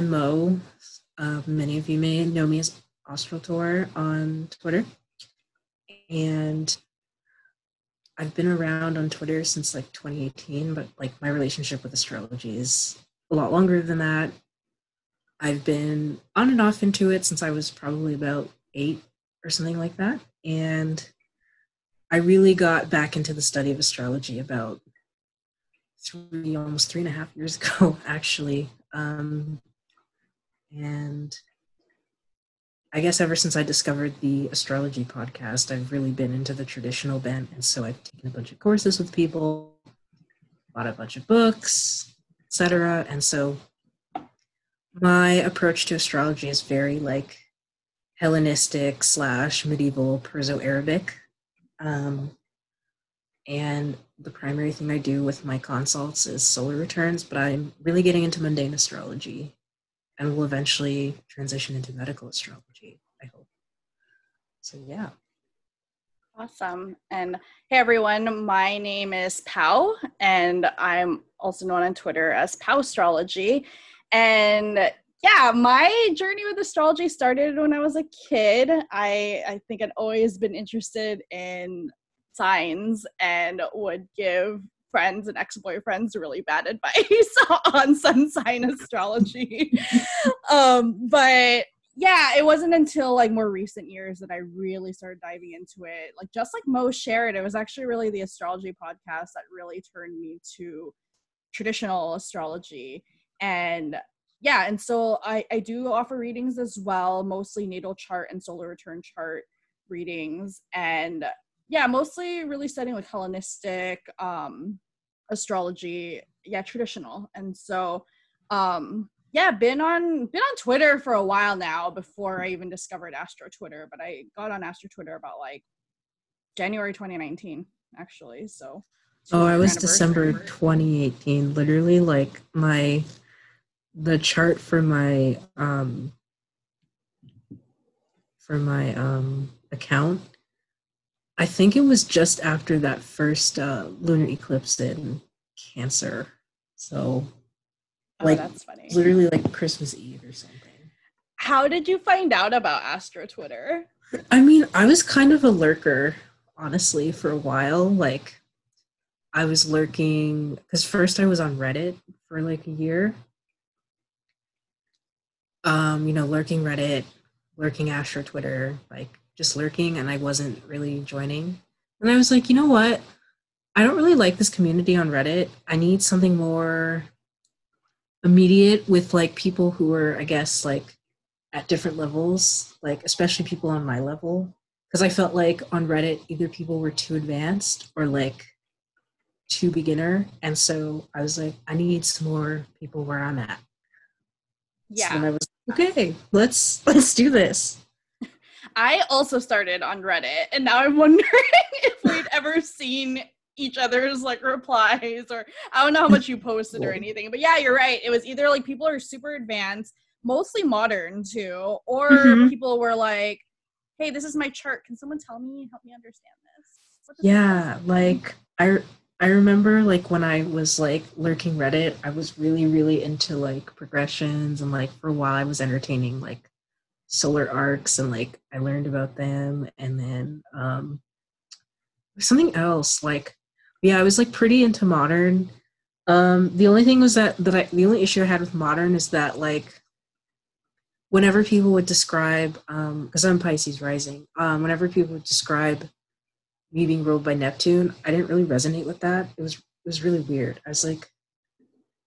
I'm Mo. Uh, many of you may know me as Tour on Twitter. And I've been around on Twitter since like 2018, but like my relationship with astrology is a lot longer than that. I've been on and off into it since I was probably about eight or something like that. And I really got back into the study of astrology about three, almost three and a half years ago, actually. Um, and I guess ever since I discovered the astrology podcast, I've really been into the traditional bent. And so I've taken a bunch of courses with people, bought a bunch of books, etc. And so my approach to astrology is very like Hellenistic slash medieval Perso Arabic. Um, and the primary thing I do with my consults is solar returns, but I'm really getting into mundane astrology and will eventually transition into medical astrology, I hope. So, yeah. Awesome. And hey, everyone, my name is Pau, and I'm also known on Twitter as Pau Astrology. And yeah, my journey with astrology started when I was a kid. I, I think I'd always been interested in signs and would give friends and ex-boyfriends really bad advice on sun sign astrology. Um, but yeah it wasn't until like more recent years that i really started diving into it. Like just like mo shared it was actually really the astrology podcast that really turned me to traditional astrology. And yeah and so i i do offer readings as well mostly natal chart and solar return chart readings. And yeah mostly really studying like hellenistic um astrology. Yeah traditional. And so um yeah been on been on twitter for a while now before i even discovered astro twitter but i got on astro twitter about like january 2019 actually so. Oh i was december 2018 literally like my the chart for my um for my um account I think it was just after that first uh, lunar eclipse in Cancer. So, oh, like, that's funny. literally like Christmas Eve or something. How did you find out about Astro Twitter? I mean, I was kind of a lurker, honestly, for a while. Like, I was lurking because first I was on Reddit for like a year. Um, you know, lurking Reddit, lurking Astro Twitter, like just lurking and I wasn't really joining. And I was like, you know what? I don't really like this community on Reddit. I need something more immediate with like people who are, I guess, like at different levels, like especially people on my level. Because I felt like on Reddit, either people were too advanced or like too beginner. And so I was like, I need some more people where I'm at. Yeah. So I was okay, let's let's do this. I also started on Reddit, and now I'm wondering if we'd ever seen each other's like replies, or I don't know how much you posted or anything. But yeah, you're right. It was either like people are super advanced, mostly modern too, or mm-hmm. people were like, "Hey, this is my chart. Can someone tell me, help me understand this?" Yeah, like I I remember like when I was like lurking Reddit, I was really really into like progressions and like for a while I was entertaining like solar arcs and like I learned about them and then um something else like yeah I was like pretty into modern. Um the only thing was that that I the only issue I had with modern is that like whenever people would describe um because I'm Pisces rising um whenever people would describe me being ruled by Neptune I didn't really resonate with that. It was it was really weird. I was like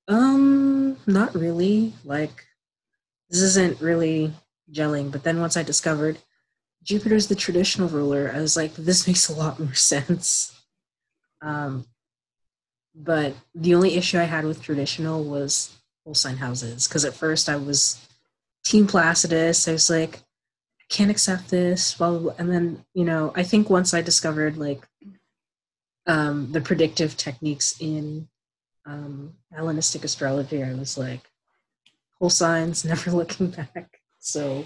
um not really like this isn't really gelling. But then once I discovered Jupiter's the traditional ruler, I was like, this makes a lot more sense. Um, but the only issue I had with traditional was whole sign houses. Because at first I was Team Placidus. I was like, I can't accept this. Blah. And then, you know, I think once I discovered like um, the predictive techniques in um, Hellenistic astrology, I was like, whole signs, never looking back. So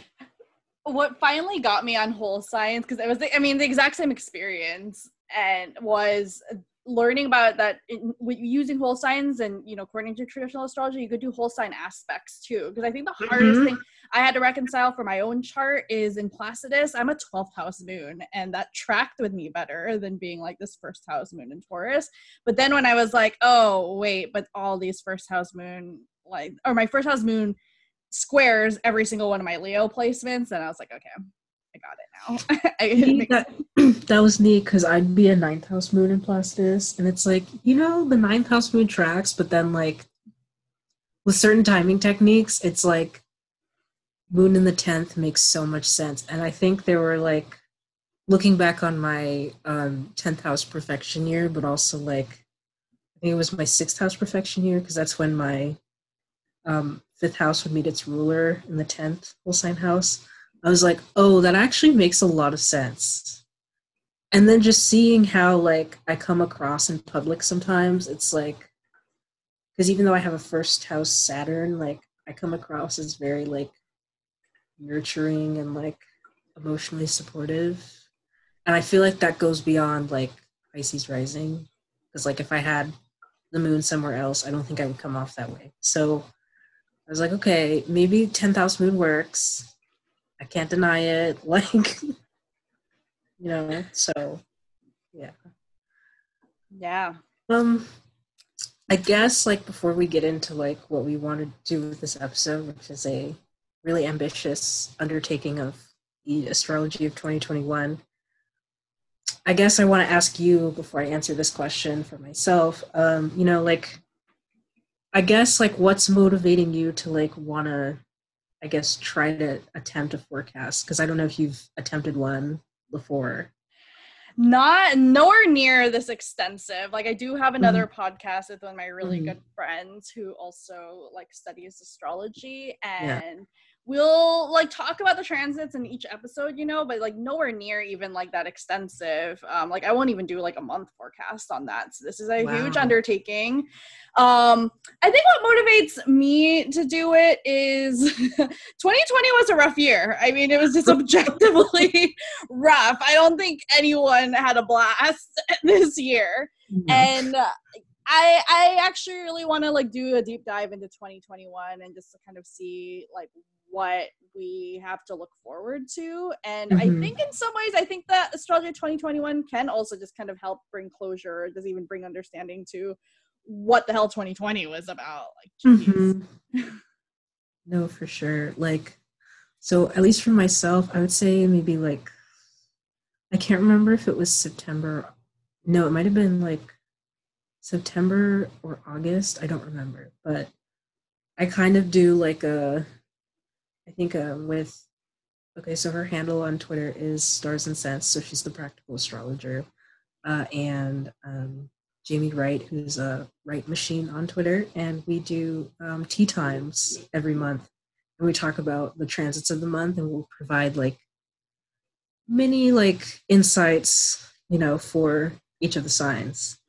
what finally got me on whole signs because it was the, I mean the exact same experience and was learning about that in, with using whole signs and you know according to traditional astrology you could do whole sign aspects too because i think the mm-hmm. hardest thing i had to reconcile for my own chart is in placidus i'm a 12th house moon and that tracked with me better than being like this first house moon in taurus but then when i was like oh wait but all these first house moon like or my first house moon squares every single one of my leo placements and i was like okay I got it now. it that, that was neat because I'd be a ninth house moon in Placidus, and it's like, you know, the ninth house moon tracks, but then like with certain timing techniques, it's like moon in the 10th makes so much sense. And I think there were like looking back on my um 10th house perfection year, but also like I think it was my sixth house perfection year because that's when my um, fifth house would meet its ruler in the 10th whole sign house. I was like, oh, that actually makes a lot of sense. And then just seeing how like I come across in public sometimes, it's like because even though I have a first house Saturn, like I come across as very like nurturing and like emotionally supportive. And I feel like that goes beyond like Pisces rising. Because like if I had the moon somewhere else, I don't think I would come off that way. So I was like, okay, maybe 10th house moon works. I can't deny it. Like, you know, so yeah. Yeah. Um, I guess like before we get into like what we want to do with this episode, which is a really ambitious undertaking of the astrology of 2021. I guess I want to ask you before I answer this question for myself. Um, you know, like, I guess like what's motivating you to like want to I guess, try to attempt a forecast? Because I don't know if you've attempted one before. Not nowhere near this extensive. Like I do have another mm-hmm. podcast with one of my really mm-hmm. good friends who also like studies astrology and yeah we'll like talk about the transits in each episode, you know, but like nowhere near even like that extensive. Um, like I won't even do like a month forecast on that. So this is a wow. huge undertaking. Um, I think what motivates me to do it is 2020 was a rough year. I mean, it was just objectively rough. I don't think anyone had a blast this year. Mm-hmm. And uh, I I actually really want to like do a deep dive into 2021 and just to kind of see like what we have to look forward to. And mm-hmm. I think in some ways, I think that Astrology 2021 can also just kind of help bring closure, does even bring understanding to what the hell 2020 was about. Like, mm-hmm. no, for sure. Like, so at least for myself, I would say maybe like, I can't remember if it was September. No, it might have been like September or August. I don't remember, but I kind of do like a I think um, with okay, so her handle on Twitter is Stars and Sense, so she's the practical astrologer, uh, and um, Jamie Wright, who's a Wright Machine on Twitter, and we do um, tea times every month, and we talk about the transits of the month, and we'll provide like many like insights, you know, for each of the signs.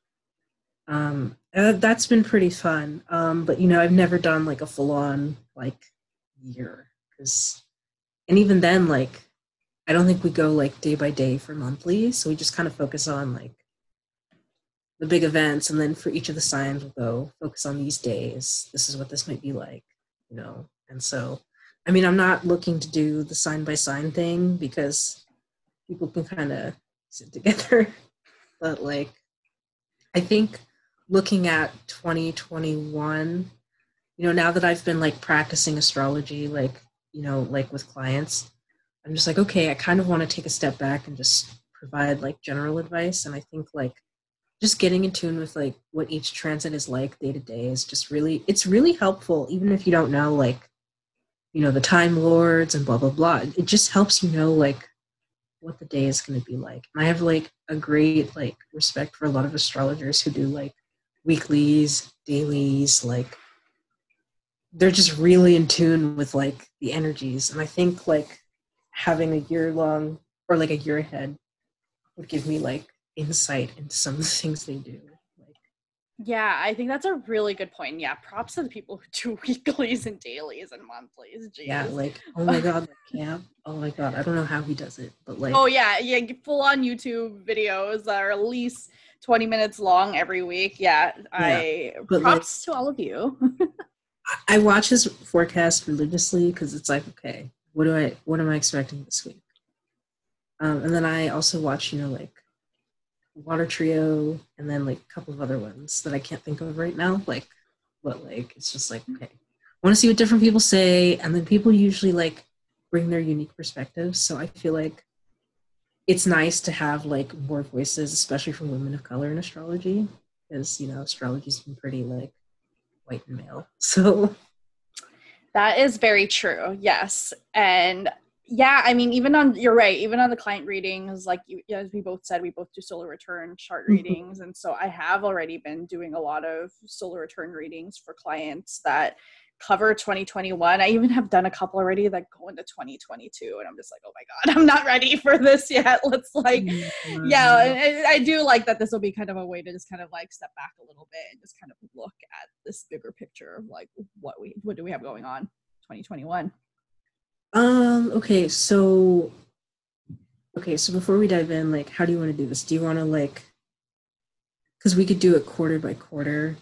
Um, uh, that's been pretty fun, um, but you know, I've never done like a full on like year because and even then like i don't think we go like day by day for monthly so we just kind of focus on like the big events and then for each of the signs we'll go focus on these days. This is what this might be like you know? And so i mean i'm not looking to do the sign by sign thing because people can kind of sit together. But like i think looking at 2021 you know now that i've been like practicing astrology like you know, like with clients, I'm just like, okay, I kind of want to take a step back and just provide like general advice. And I think like just getting in tune with like what each transit is like day to day is just really, it's really helpful, even if you don't know like, you know, the time lords and blah, blah, blah. It just helps you know like what the day is going to be like. And I have like a great like respect for a lot of astrologers who do like weeklies, dailies, like they're just really in tune with like the energies and i think like having a year long or like a year ahead would give me like insight into some of the things they do like yeah i think that's a really good point yeah props to the people who do weeklies and dailies and monthlies Jeez. yeah like oh my god like camp oh my god i don't know how he does it but like oh yeah yeah full on youtube videos that are at least 20 minutes long every week. Yeah, yeah. I but props like, to all of you. I watch his forecast religiously because it's like, okay, what do I what am I expecting this week? Um, and then I also watch, you know, like Water Trio and then like a couple of other ones that I can't think of right now. Like, but like it's just like, okay, I want to see what different people say, and then people usually like bring their unique perspectives. So I feel like it's nice to have like more voices, especially from women of color in astrology, because you know astrology's been pretty like white and male. So that is very true. Yes, and yeah, I mean, even on you're right. Even on the client readings, like you, as we both said, we both do solar return chart mm-hmm. readings, and so I have already been doing a lot of solar return readings for clients that cover 2021. I even have done a couple already that go into 2022, and I'm just like, oh my god, I'm not ready for this yet. Let's like, mm-hmm. yeah, I, I do like that. This will be kind of a way to just kind of like step back a little bit and just kind of look at this bigger picture of like what we what do we have going on 2021. Um. Okay. So. Okay. So before we dive in, like, how do you want to do this? Do you want to like? Because we could do it quarter by quarter,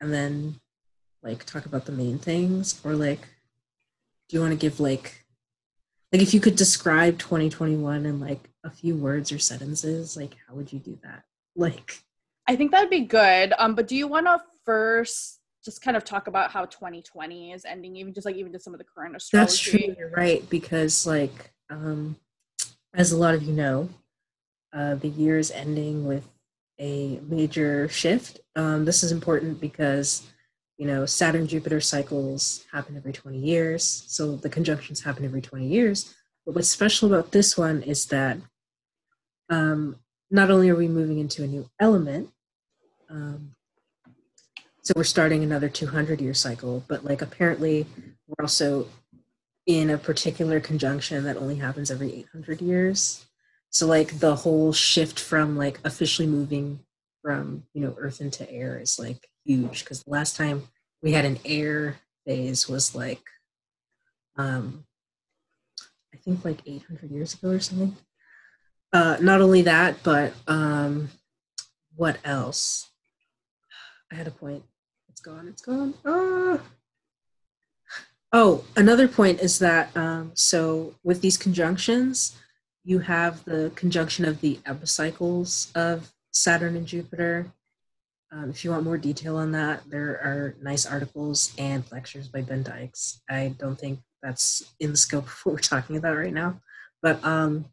and then like talk about the main things or like do you want to give like like if you could describe 2021 in like a few words or sentences like how would you do that? Like i think that'd be good um but do you want to first just kind of talk about how 2020 is ending even just like even just some of the current astrology? That's true you're right because like um as a lot of you know uh the year is ending with a major shift. Um this is important because you know, Saturn Jupiter cycles happen every 20 years. So the conjunctions happen every 20 years. But what's special about this one is that um, not only are we moving into a new element, um, so we're starting another 200 year cycle, but like apparently we're also in a particular conjunction that only happens every 800 years. So like the whole shift from like officially moving from, you know, earth into air is like huge because the last time we had an air phase was like um i think like 800 years ago or something. Uh not only that but um what else? I had a point. It's gone it's gone. Ah. oh another point is that um so with these conjunctions you have the conjunction of the epicycles of saturn and jupiter um, if you want more detail on that, there are nice articles and lectures by Ben Dykes. I don't think that's in the scope of what we're talking about right now, but um,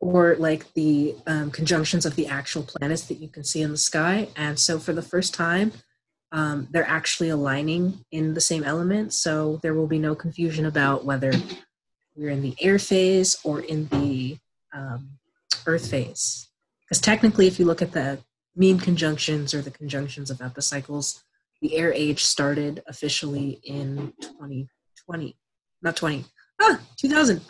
or like the um, conjunctions of the actual planets that you can see in the sky. And so for the first time, um, they're actually aligning in the same element. So there will be no confusion about whether we're in the air phase or in the um, earth phase. Because technically, if you look at the mean conjunctions or the conjunctions of epicycles. The air age started officially in 2020, not 20, ah, 2000.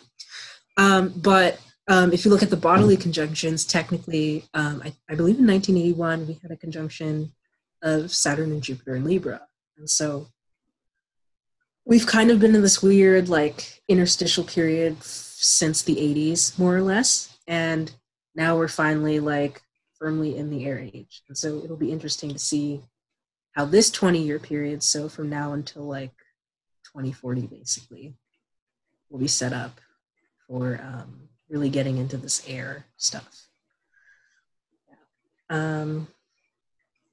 Um, but um, if you look at the bodily conjunctions, technically, um, I, I, believe in 1981 we had a conjunction of Saturn and Jupiter in Libra, and so we've kind of been in this weird like interstitial period since the 80s, more or less, and now we're finally like firmly in the air age. And so it'll be interesting to see how this 20 year period, so from now until like 2040 basically, will be set up for um, really getting into this air stuff. Um,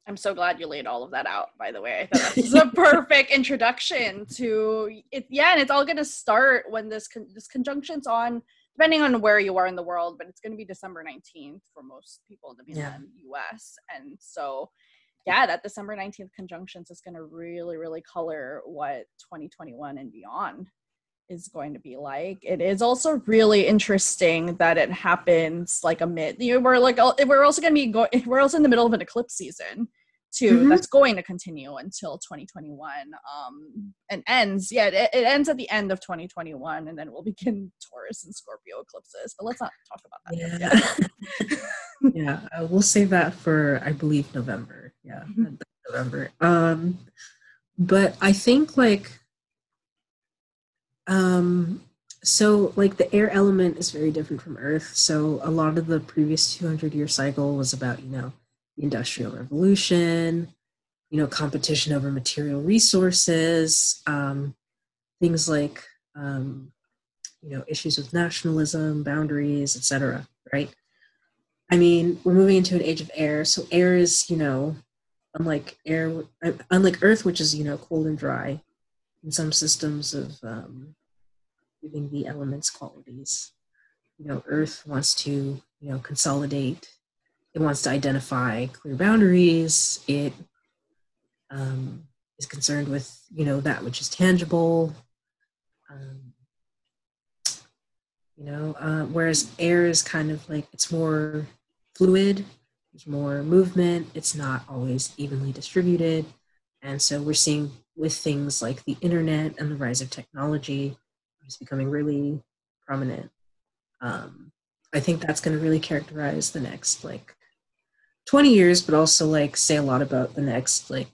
I'm so glad you laid all of that out, by the way. I thought this is a perfect introduction to it. Yeah, and it's all going to start when this con- this conjunction's on depending on where you are in the world, but it's going to be December 19th for most people in the yeah. US. And so, yeah, that December 19th conjunctions is going to really, really color what 2021 and beyond is going to be like. It is also really interesting that it happens like amid, you know, we're like, we're also going to be going, we're also in the middle of an eclipse season too mm-hmm. that's going to continue until 2021 um and ends yeah it, it, ends at the end of 2021 and then we'll begin taurus and scorpio eclipses but let's not talk about that yeah, yeah uh, we'll save that for i believe november yeah mm-hmm. november um but i think like um so like the air element is very different from earth so a lot of the previous 200 year cycle was about you know Industrial Revolution, you know, competition over material resources, um, things like, um, you know, issues with nationalism, boundaries, etc. Right? I mean, we're moving into an age of air, so air is, you know, unlike air, unlike Earth, which is, you know, cold and dry. In some systems of um, giving the elements qualities you know earth wants to you know consolidate it wants to identify clear boundaries. It um, is concerned with you know that which is tangible. Um, you know uh, whereas air is kind of like it's more fluid there's more movement it's not always evenly distributed. And so we're seeing with things like the internet and the rise of technology is becoming really prominent. Um, I think that's going to really characterize the next like 20 years, but also like say a lot about the next like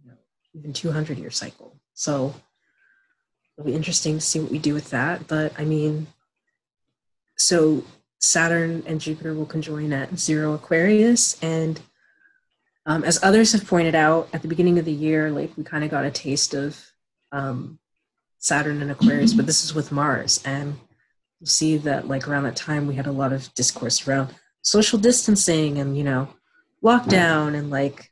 you know, even 200 year cycle. So it'll be interesting to see what we do with that. But I mean, so Saturn and Jupiter will conjoin at zero Aquarius. And um, as others have pointed out at the beginning of the year, like we kind of got a taste of um, Saturn and Aquarius, but this is with Mars. And you see that like around that time we had a lot of discourse around social distancing and you know lockdown and like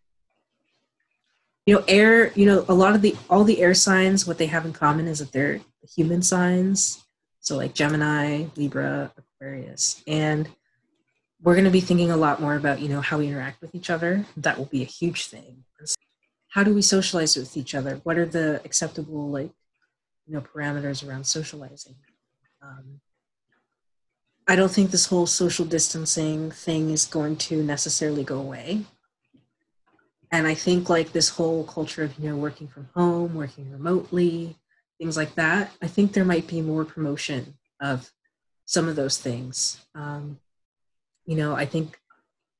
you know air you know a lot of the all the air signs what they have in common is that they're human signs. So like gemini libra aquarius. And we're going to be thinking a lot more about you know how we interact with each other. That will be a huge thing. How do we socialize with each other? What are the acceptable like you know parameters around socializing? Um, I don't think this whole social distancing thing is going to necessarily go away. And I think like this whole culture of, you know, working from home, working remotely, things like that, I think there might be more promotion of some of those things. Um, you know, I think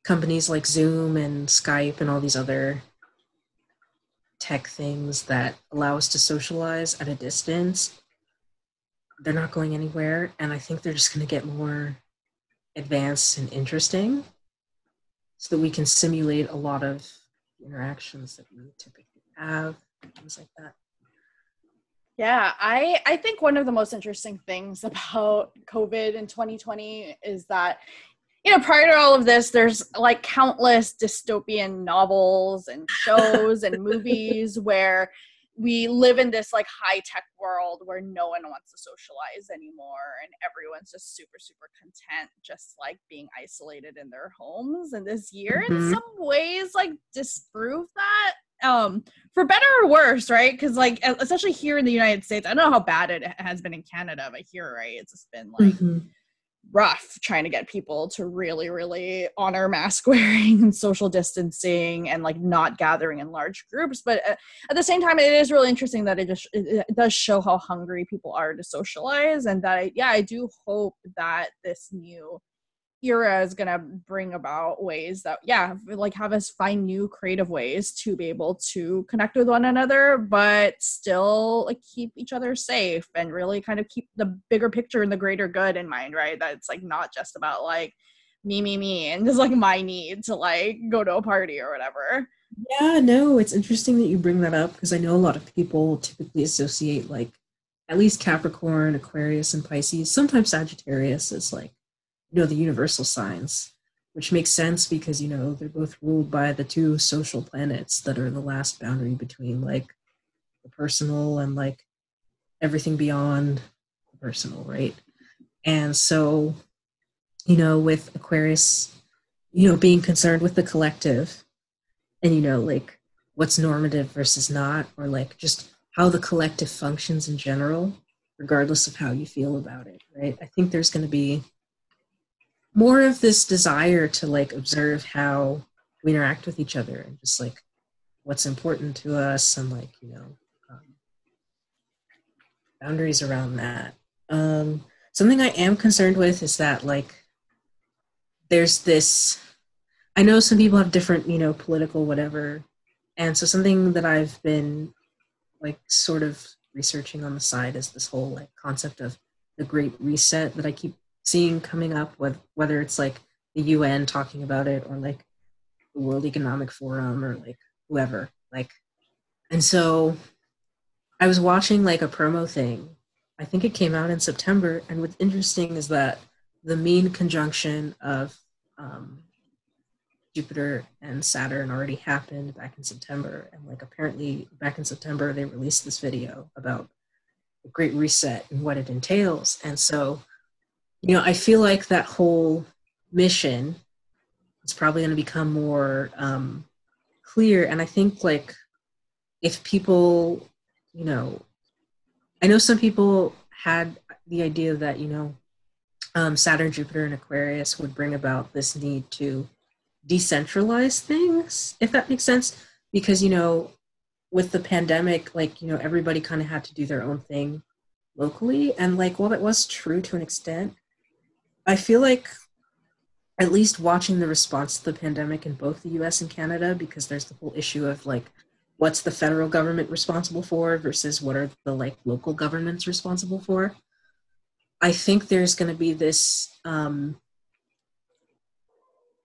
companies like Zoom and Skype and all these other tech things that allow us to socialize at a distance they're not going anywhere and i think they're just going to get more advanced and interesting so that we can simulate a lot of interactions that we typically have things like that. Yeah i i think one of the most interesting things about covid in 2020 is that you know prior to all of this there's like countless dystopian novels and shows and movies where we live in this like high tech world where no one wants to socialize anymore and everyone's just super super content just like being isolated in their homes and this year. Mm-hmm. in some ways like disprove that um for better or worse right? Because like especially here in the united states i don't know how bad it has been in canada but here right it's just been like mm-hmm rough trying to get people to really really honor mask wearing and social distancing and like not gathering in large groups but uh, at the same time it is really interesting that it just it, does show how hungry people are to socialize and that I, yeah i do hope that this new era is going to bring about ways that yeah like have us find new creative ways to be able to connect with one another but still like keep each other safe and really kind of keep the bigger picture and the greater good in mind right? That it's like not just about like me me me and just like my need to like go to a party or whatever. Yeah no it's interesting that you bring that up because i know a lot of people typically associate like at least capricorn aquarius and pisces sometimes sagittarius is like you know the universal signs which makes sense because you know they're both ruled by the two social planets that are the last boundary between like the personal and like everything beyond the personal right? And so you know with aquarius you know being concerned with the collective and you know like what's normative versus not or like just how the collective functions in general regardless of how you feel about it right? I think there's going to be more of this desire to like observe how we interact with each other and just like what's important to us and like you know um, boundaries around that. Um, something i am concerned with is that like there's this i know some people have different you know political whatever and so something that i've been like sort of researching on the side is this whole like concept of the great reset that i keep seeing coming up with whether it's like the UN talking about it or like the World Economic Forum or like whoever. Like, and so I was watching like a promo thing. I think it came out in September. And what's interesting is that the mean conjunction of um, Jupiter and Saturn already happened back in September. And like apparently back in September, they released this video about the Great Reset and what it entails. And so, you know, I feel like that whole mission is probably going to become more um, clear. And I think like if people, you know, I know some people had the idea that, you know, um, Saturn, Jupiter, and Aquarius would bring about this need to decentralize things, if that makes sense. Because, you know, with the pandemic, like, you know, everybody kind of had to do their own thing locally. And, like, while that was true to an extent, I feel like at least watching the response to the pandemic in both the US and Canada, because there's the whole issue of like, what's the federal government responsible for versus what are the like local governments responsible for. I think there's going to be this um,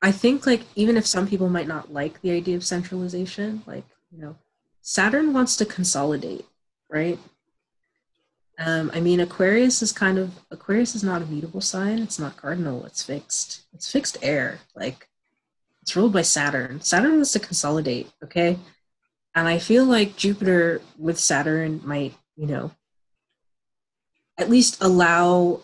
I think like even if some people might not like the idea of centralization, like you know, Saturn wants to consolidate, right? Um, I mean, Aquarius is kind of Aquarius is not a mutable sign. It's not cardinal. It's fixed. It's fixed air. Like it's ruled by Saturn. Saturn wants to consolidate. Okay, and I feel like Jupiter with Saturn might, you know, at least allow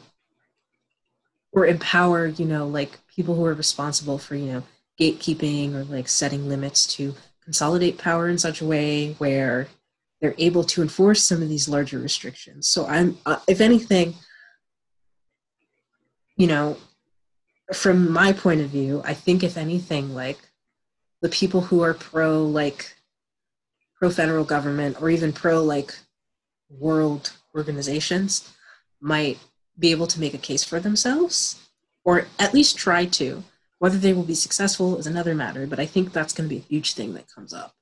or empower, you know, like people who are responsible for you know gatekeeping or like setting limits to consolidate power in such a way where they're able to enforce some of these larger restrictions so i'm uh, if anything you know from my point of view i think if anything like the people who are pro like pro federal government or even pro like world organizations might be able to make a case for themselves or at least try to. Whether they will be successful is another matter, but I think that's going to be a huge thing that comes up.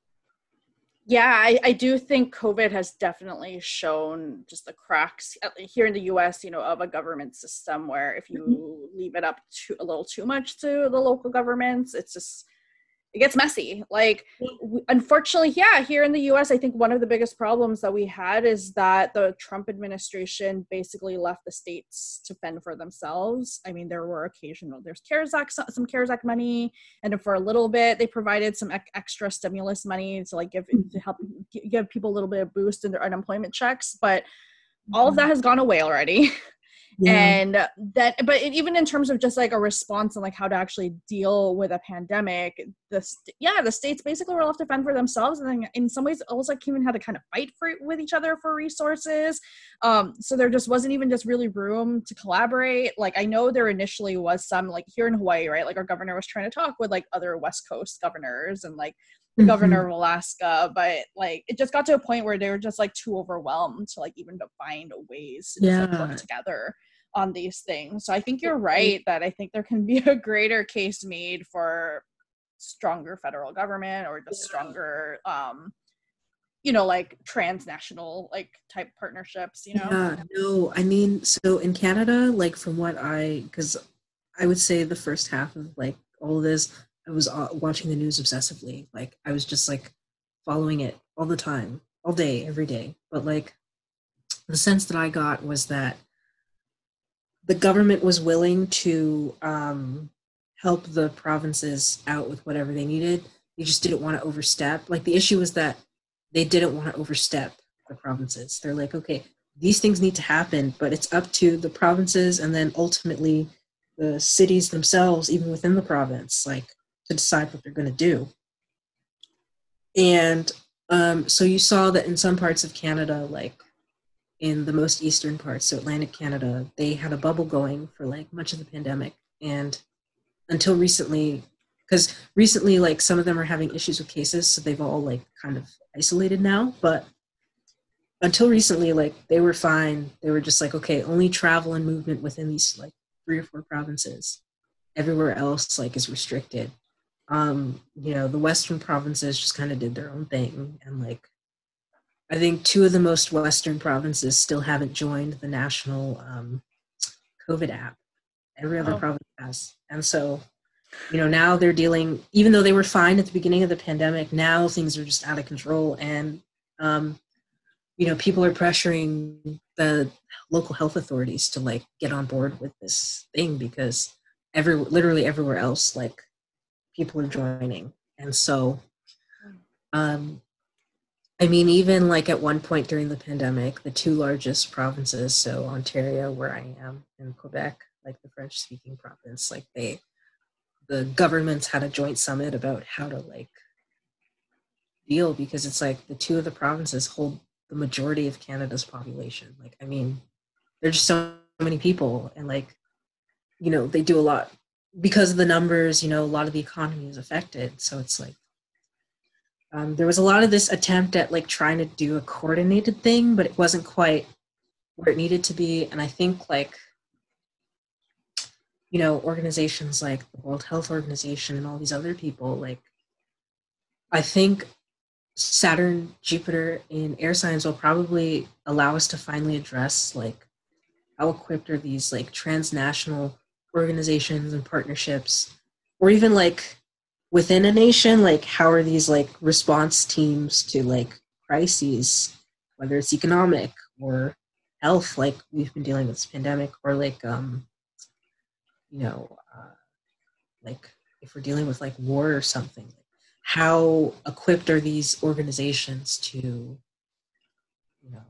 Yeah, I, I do think COVID has definitely shown just the cracks here in the US, you know, of a government system where if you mm-hmm. leave it up to a little too much to the local governments, it's just it gets messy. Like, unfortunately, yeah, here in the US, I think one of the biggest problems that we had is that the Trump administration basically left the states to fend for themselves. I mean, there were occasional, there's CARES Act, some CARES Act money, and for a little bit, they provided some extra stimulus money to like give to help give people a little bit of boost in their unemployment checks. But all of mm-hmm. that has gone away already. yeah. and that but even in terms of just like a response and like how to actually deal with a pandemic the st- yeah the states basically were left to fend for themselves. And then in some ways almost like even had to kind of fight for with each other for resources. Um so there just wasn't even just really room to collaborate. Like i know there initially was some like here in hawaii right? Like our governor was trying to talk with like other west coast governors and like mm-hmm. governor of Alaska, but like it just got to a point where they were just like too overwhelmed to like even to find ways to yeah. like, work together on these things. So I think you're right that I think there can be a greater case made for stronger federal government or just stronger um you know like transnational like type partnerships you know yeah no i mean so in canada like from what i because i would say the first half of like all of this i was uh, watching the news obsessively like i was just like following it all the time all day every day but like the sense that i got was that the government was willing to um, help the provinces out with whatever they needed. They just didn't want to overstep. Like the issue was that they didn't want to overstep the provinces. They're like, okay, these things need to happen, but it's up to the provinces and then ultimately the cities themselves, even within the province, like to decide what they're going to do. And um, so you saw that in some parts of Canada, like in the most eastern parts, so Atlantic Canada, they had a bubble going for like much of the pandemic. And until recently, because recently, like some of them are having issues with cases, so they've all like kind of isolated now. But until recently, like they were fine. They were just like, okay, only travel and movement within these like three or four provinces. Everywhere else, like, is restricted. Um, you know, the western provinces just kind of did their own thing and like I think two of the most Western provinces still haven't joined the national um, COVID app. Every other oh. province has. And so you know now they're dealing even though they were fine at the beginning of the pandemic now things are just out of control and um, you know people are pressuring the local health authorities to like get on board with this thing because every literally everywhere else like people are joining and so um i mean even like at one point during the pandemic the two largest provinces so ontario where i am and quebec like the french speaking province like they the governments had a joint summit about how to like deal because it's like the two of the provinces hold the majority of Canada's population. Like, I mean, there's just so many people, and like, you know, they do a lot because of the numbers. You know, a lot of the economy is affected. So it's like, um, there was a lot of this attempt at like trying to do a coordinated thing, but it wasn't quite where it needed to be. And I think like, you know, organizations like the World Health Organization and all these other people, like, I think Saturn, Jupiter in air signs will probably allow us to finally address like how equipped are these like transnational organizations and partnerships, or even like within a nation, like how are these like response teams to like crises, whether it's economic or health, like we've been dealing with this pandemic, or like um, you know, uh, like if we're dealing with like war or something, how equipped are these organizations to you know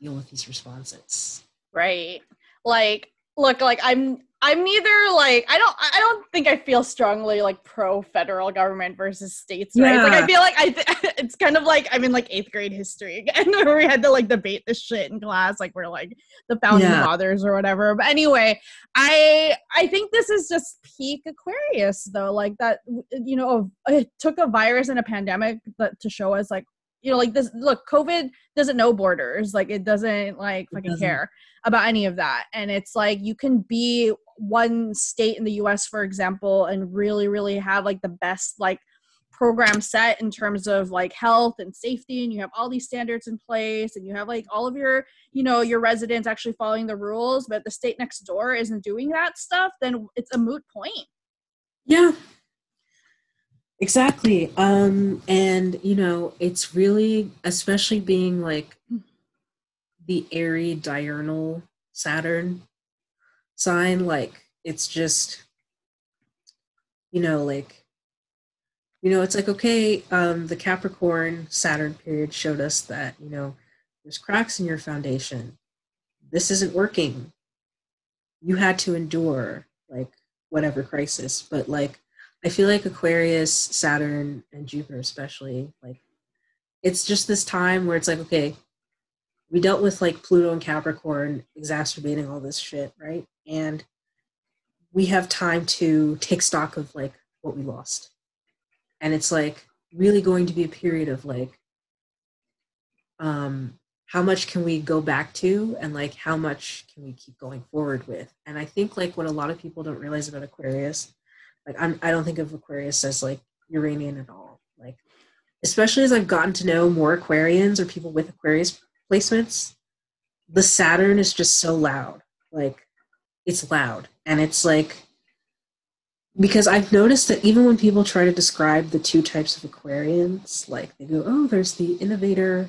deal with these responses? Right. Like look like i'm i'm neither like i don't i don't think i feel strongly like pro federal government versus states right yeah. like i feel like i th- it's kind of like i'm in like eighth grade history again where we had to like debate this shit in class like we're like the founding yeah. fathers or whatever but anyway i i think this is just peak aquarius though like that you know it took a virus and a pandemic that to show us like you know like this look covid doesn't know borders like it doesn't like fucking doesn't. care about any of that and it's like you can be one state in the us for example and really really have like the best like program set in terms of like health and safety and you have all these standards in place and you have like all of your you know your residents actually following the rules but the state next door isn't doing that stuff then it's a moot point. Yeah. Exactly. Um, and you know, it's really especially being like the airy diurnal Saturn sign, like it's just you know, like you know, it's like okay, um, the Capricorn Saturn period showed us that, you know, there's cracks in your foundation. This isn't working. You had to endure like whatever crisis, but like I feel like Aquarius, Saturn, and Jupiter, especially, like it's just this time where it's like, okay, we dealt with like Pluto and Capricorn exacerbating all this shit, right? And we have time to take stock of like what we lost. And it's like really going to be a period of like, um, how much can we go back to and like how much can we keep going forward with? And I think like what a lot of people don't realize about Aquarius like I'm, I don't think of Aquarius as like Uranian at all. Like, especially as I've gotten to know more Aquarians or people with Aquarius placements, the Saturn is just so loud. Like, it's loud, and it's like because I've noticed that even when people try to describe the two types of Aquarians, like they go, "Oh, there's the innovator."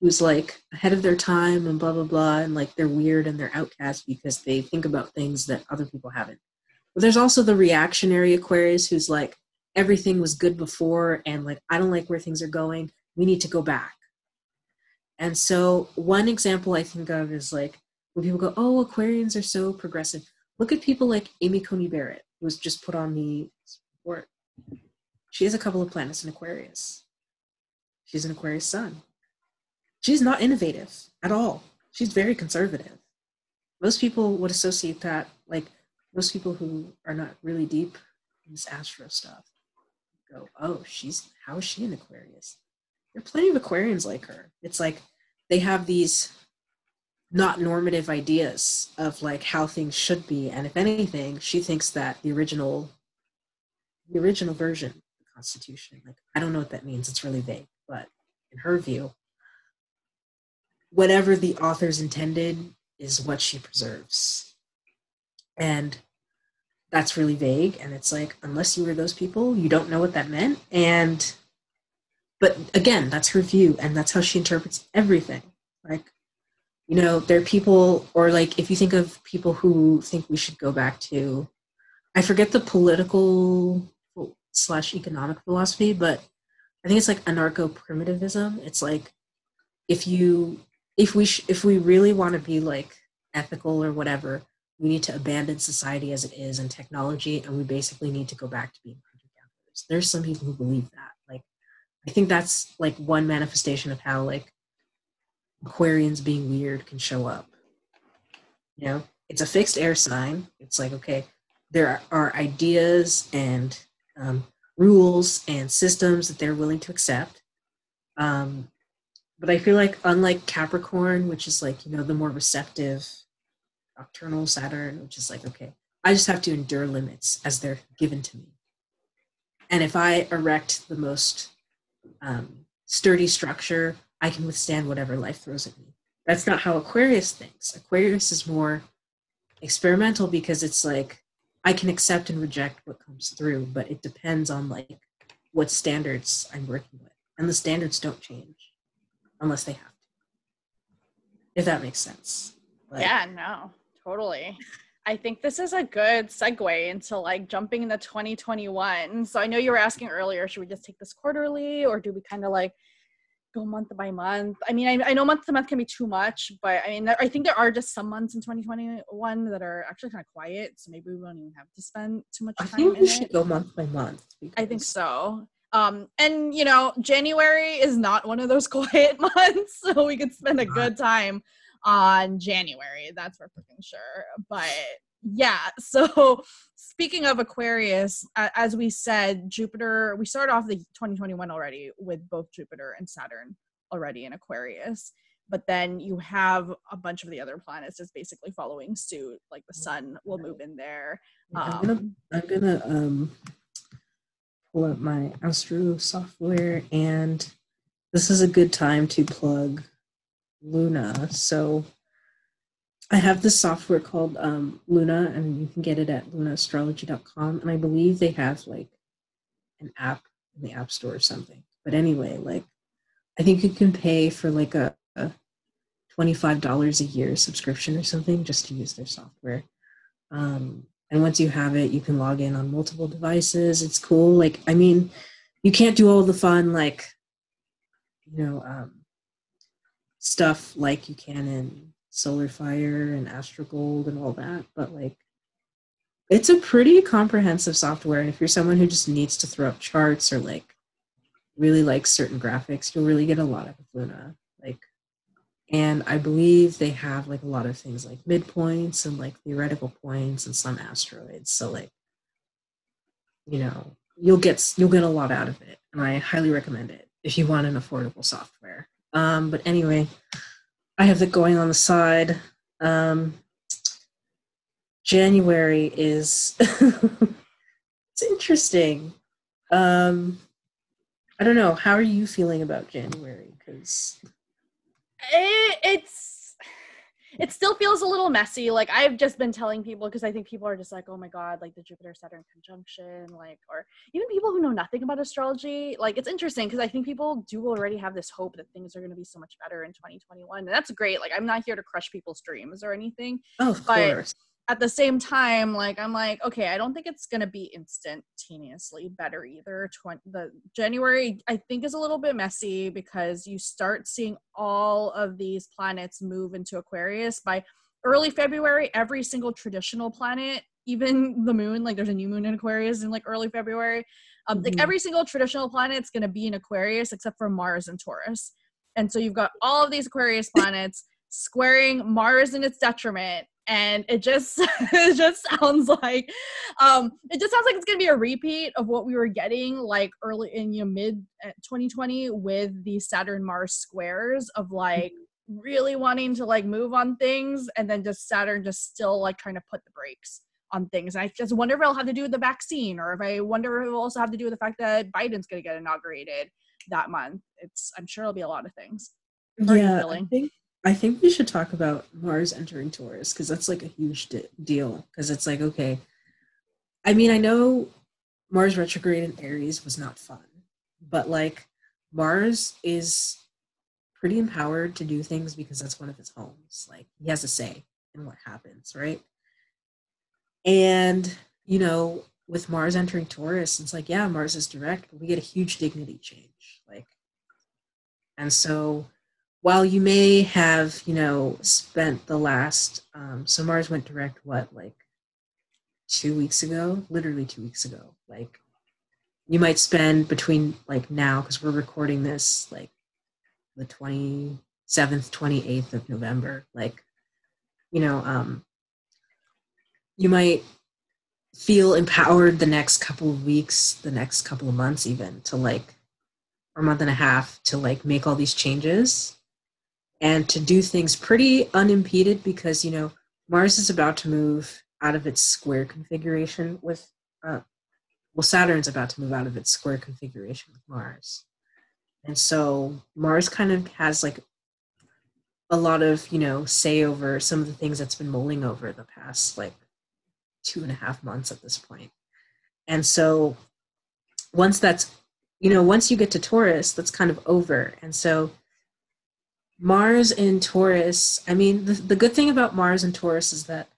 Who's like ahead of their time and blah blah blah, and like they're weird and they're outcast because they think about things that other people haven't but there's also the reactionary Aquarius who's like, everything was good before, and like, I don't like where things are going. We need to go back. And so, one example I think of is like when people go, oh, Aquarians are so progressive. Look at people like Amy Coney Barrett, who was just put on the report. She has a couple of planets in Aquarius. She's an Aquarius sun. She's not innovative at all. She's very conservative. Most people would associate that like most people who are not really deep in this astro stuff go, oh, she's how is she an Aquarius? There are plenty of Aquarians like her. It's like they have these not normative ideas of like how things should be, and if anything, she thinks that the original, the original version of the Constitution, like I don't know what that means. It's really vague, but in her view, whatever the authors intended is what she preserves. And that's really vague. And it's like unless you were those people you don't know what that meant. And but again that's her view. And that's how she interprets everything. Like you know there are people or like if you think of people who think we should go back to i forget the political slash economic philosophy but i think it's like anarcho primitivism it's like if you if we sh- if we really want to be like ethical or whatever we need to abandon society as it is and technology and we basically need to go back to being hunter gatherers there's some people who believe that. Like i think that's like one manifestation of how like aquarians being weird can show up. You know it's a fixed air sign. It's like okay there are ideas and um, rules and systems that they're willing to accept. Um, but i feel like unlike capricorn which is like you know the more receptive nocturnal Saturn, which is like, okay, I just have to endure limits as they're given to me. And if I erect the most um, sturdy structure, I can withstand whatever life throws at me. That's not how Aquarius thinks. Aquarius is more experimental because it's like I can accept and reject what comes through, but it depends on like what standards I'm working with. And the standards don't change unless they have to. If that makes sense. Like, yeah, no. Totally. I think this is a good segue into like jumping into 2021. So I know you were asking earlier, should we just take this quarterly or do we kind of like go month by month? I mean, I, I know month to month can be too much, but I mean, I think there are just some months in 2021 that are actually kind of quiet. So maybe we won't even have to spend too much time. I think we should it. go month by month. I think so. Um, and you know, January is not one of those quiet months, so we could spend a good time on January. That's for freaking sure. But yeah, so speaking of Aquarius, as we said, Jupiter, we started off the 2021 already with both Jupiter and Saturn already in Aquarius. But then you have a bunch of the other planets just basically following suit. Like the sun will move in there. Um, I'm gonna, I'm gonna um, pull up my Astro software, and this is a good time to plug Luna. So I have this software called um, Luna, and you can get it at lunaastrology.com. And I believe they have like an app in the App Store or something. But anyway, like I think you can pay for like a, a $25 a year subscription or something just to use their software. Um, and once you have it, you can log in on multiple devices. It's cool. Like, I mean, you can't do all the fun, like, you know, um, stuff like you can in Solar Fire and Astrogold and all that, but like it's a pretty comprehensive software. And if you're someone who just needs to throw up charts or like really like certain graphics, you'll really get a lot of Luna. Like, and I believe they have like a lot of things like midpoints and like theoretical points and some asteroids. So like, you know, you'll get you'll get a lot out of it, and I highly recommend it if you want an affordable software. Um, but anyway, I have it going on the side. Um, January is it's interesting. Um, I don't know. How are you feeling about January? Because it, it's it still feels a little messy. Like I've just been telling people because I think people are just like, oh my god, like the Jupiter Saturn conjunction, like or even people who know nothing about astrology. Like it's interesting because I think people do already have this hope that things are going to be so much better in 2021, and that's great. Like I'm not here to crush people's dreams or anything. Oh, of but course at the same time like i'm like okay i don't think it's to be instantaneously better either. 20, the january i think is a little bit messy because you start seeing all of these planets move into aquarius. By early february every single traditional planet even the moon like there's a new moon in aquarius in like early february. Um, mm-hmm. like every single traditional planet is to be in aquarius except for mars and taurus. And so you've got all of these aquarius planets squaring mars in its detriment and it just it just sounds like um it just sounds like it's gonna be a repeat of what we were getting like early in you know mid 2020 uh, with the saturn mars squares of like really wanting to like move on things and then just saturn just still like trying to put the brakes on things. And i just wonder if it'll have to do with the vaccine or if i wonder if it'll also have to do with the fact that biden's gonna get inaugurated that month. It's i'm sure it'll be a lot of things. Yeah I think I think we should talk about Mars entering Taurus because that's like a huge di- deal. Because it's like, okay, I mean, I know Mars retrograde in Aries was not fun, but like Mars is pretty empowered to do things because that's one of his homes. Like he has a say in what happens, right? And, you know, with Mars entering Taurus, it's like, yeah, Mars is direct, but we get a huge dignity change. Like, and so while you may have, you know, spent the last, um, so Mars went direct, what, like two weeks ago? Literally two weeks ago. Like, you might spend between like now, because we're recording this like the 27th, 28th of November, like, you know, um, you might feel empowered the next couple of weeks, the next couple of months, even to like, or a month and a half to like make all these changes and to do things pretty unimpeded because, you know, Mars is about to move out of its square configuration with, uh, well, Saturn's about to move out of its square configuration with Mars. And so Mars kind of has like a lot of, you know, say over some of the things that's been mulling over the past like two and a half months at this point. And so once that's, you know, once you get to Taurus, that's kind of over. And so Mars in Taurus, I mean, the, the good thing about Mars and Taurus is that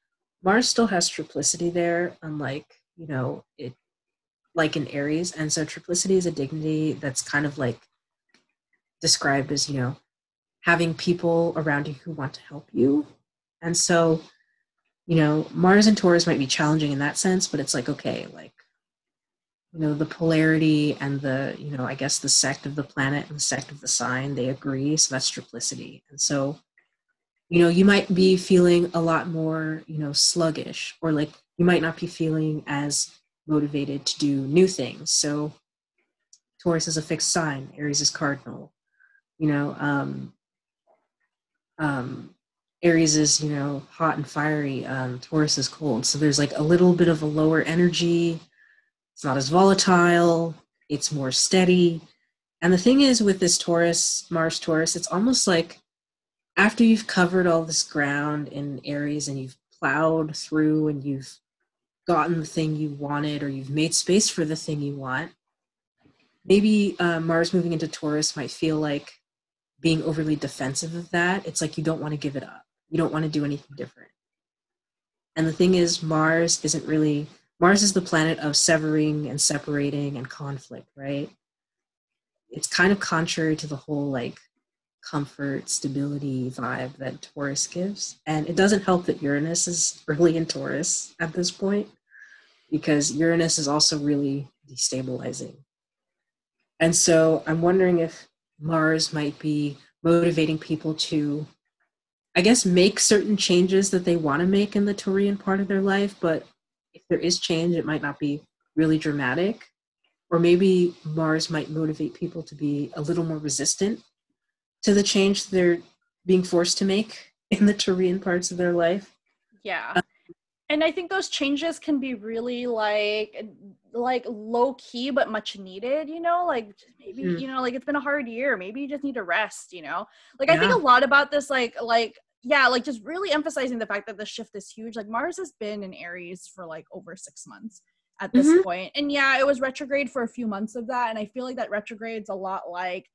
Mars still has triplicity there, unlike, you know, it like in Aries. And so triplicity is a dignity that's kind of like described as, you know, having people around you who want to help you. And so you know, Mars and Taurus might be challenging in that sense, but it's like, okay, like, you know, the polarity and the, you know, I guess the sect of the planet and the sect of the sign, they agree. So that's triplicity. And so, you know, you might be feeling a lot more, you know, sluggish, or like you might not be feeling as motivated to do new things. So Taurus is a fixed sign, Aries is cardinal. You know, um, um, Aries is, you know, hot and fiery. Um, Taurus is cold. So there's like a little bit of a lower energy. It's not as volatile. It's more steady. And the thing is with this Taurus, Mars Taurus, it's almost like after you've covered all this ground in Aries and you've plowed through and you've gotten the thing you wanted or you've made space for the thing you want, maybe uh, Mars moving into Taurus might feel like being overly defensive of that. It's like you don't want to give it up you don't want to do anything different. And the thing is, Mars isn't really, Mars is the planet of severing and separating and conflict, right? It's kind of contrary to the whole like comfort, stability vibe that Taurus gives. And it doesn't help that Uranus is early in Taurus at this point because Uranus is also really destabilizing. And so I'm wondering if Mars might be motivating people to I guess make certain changes that they want to make in the Taurian part of their life, but if there is change, it might not be really dramatic. Or maybe Mars might motivate people to be a little more resistant to the change they're being forced to make in the Taurian parts of their life. Yeah. Um, and I think those changes can be really like like low key but much needed, you know, like maybe, mm. you know, like it's been a hard year. Maybe you just need to rest, you know. Like yeah. I think a lot about this like like yeah, like just really emphasizing the fact that the shift is huge. Like Mars has been in Aries for like over six months at this mm-hmm. point. And yeah, it was retrograde for a few months of that. And I feel like that retrograde's a lot like,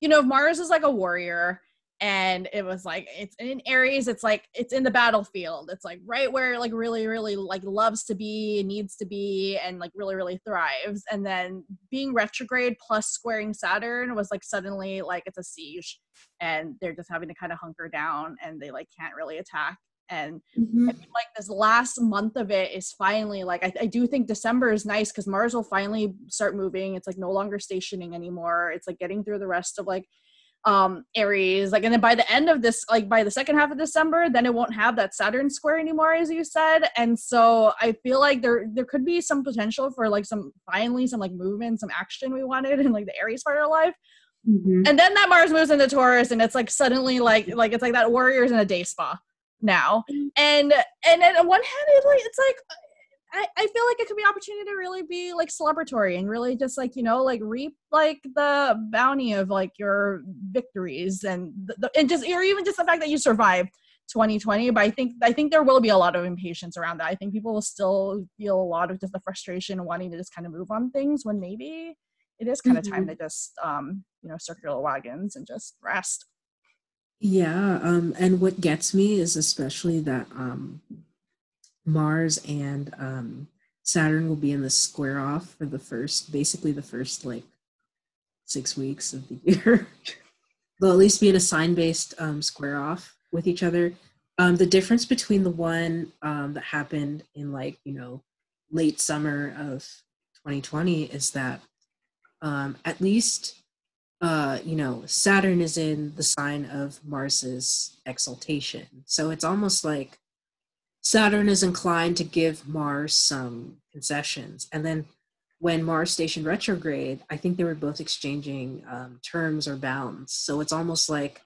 you know, Mars is like a warrior and it was like it's in aries it's like it's in the battlefield it's like right where like really really like loves to be needs to be and like really really thrives and then being retrograde plus squaring saturn was like suddenly like it's a siege and they're just having to kind of hunker down and they like can't really attack and mm-hmm. I feel like this last month of it is finally like I, I do think December is nice because Mars will finally start moving. It's like no longer stationing anymore. It's like getting through the rest of like um aries like and then by the end of this like by the second half of december then it won't have that saturn square anymore as you said and so i feel like there there could be some potential for like some finally some like movement some action we wanted in like the aries part of our life mm-hmm. and then that mars moves into taurus and it's like suddenly like like it's like that warriors in a day spa now mm-hmm. and and on one hand it like it's like I, I feel like it could be opportunity to really be like celebratory and really just like you know like reap like the bounty of like your victories and the, and just or even just the fact that you survived 2020 but i think i think there will be a lot of impatience around that i think people will still feel a lot of just the frustration wanting to just kind of move on things when maybe it is kind mm-hmm. of time to just um you know circular wagons and just rest yeah um and what gets me is especially that um mars and um saturn will be in the square off for the first basically the first like six weeks of the year they'll at least be in a sign based um, square off with each other. Um, the difference between the one um, that happened in like you know late summer of 2020 is that um, at least uh, you know Saturn is in the sign of Mars's exaltation, so it's almost like Saturn is inclined to give Mars some concessions, and then when Mars stationed retrograde, I think they were both exchanging um, terms or bounds. So it's almost like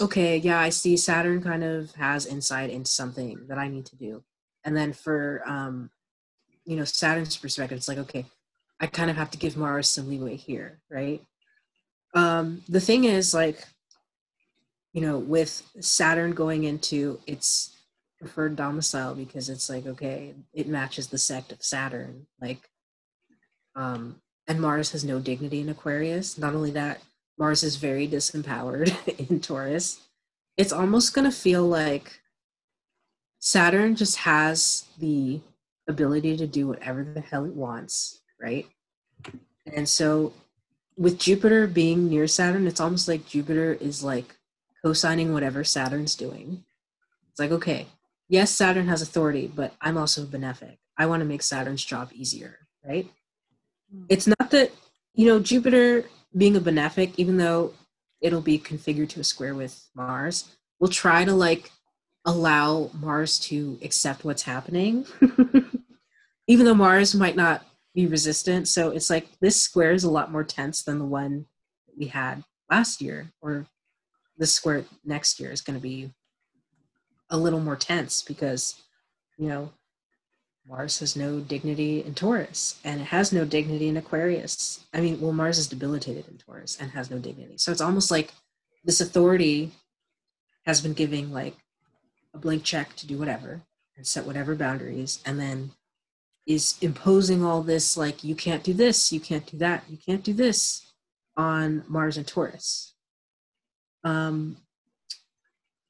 okay, yeah, I see Saturn kind of has insight into something that I need to do. And then for um, you know, Saturn's perspective, it's like, okay, I kind of have to give Mars some leeway here, right? Um, the thing is, like, you know, with Saturn going into its preferred domicile because it's like, okay, it matches the sect of Saturn, like, um, and Mars has no dignity in Aquarius. Not only that, Mars is very disempowered in Taurus. It's almost going to feel like Saturn just has the ability to do whatever the hell it wants, right? And so with Jupiter being near Saturn, it's almost like Jupiter is like co signing whatever Saturn's doing. It's like, okay, yes, Saturn has authority, but I'm also a benefic. I want to make Saturn's job easier, right? Hmm. It's not that, you know, Jupiter being a benefic, even though it'll be configured to a square with Mars, we'll try to like allow Mars to accept what's happening, even though Mars might not be resistant. So it's like this square is a lot more tense than the one we had last year, or this square next year is going to be a little more tense because, you know, Mars has no dignity in Taurus and it has no dignity in Aquarius. I mean, well, Mars is debilitated in Taurus and has no dignity. So it's almost like this authority has been giving like a blank check to do whatever and set whatever boundaries and then is imposing all this like you can't do this, you can't do that, you can't do this on Mars and Taurus. Um,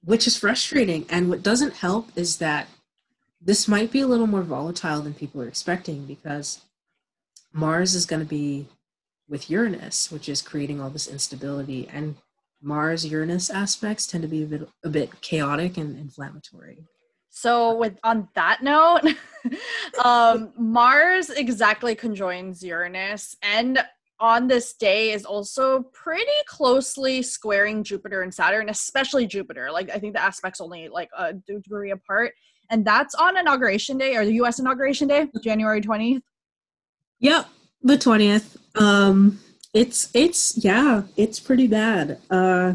which is frustrating. And what doesn't help is that this might be a little more volatile than people are expecting because Mars is going to be with Uranus, which is creating all this instability. And Mars Uranus aspects tend to be a bit, a bit chaotic and inflammatory. So, with on that note, um, Mars exactly conjoins Uranus, and on this day is also pretty closely squaring Jupiter and Saturn, especially Jupiter. Like I think the aspects only like a degree apart and that's on inauguration day or the U.S. inauguration day, January twentieth. Yep, the twentieth. Um, it's it's yeah, it's pretty bad. Uh,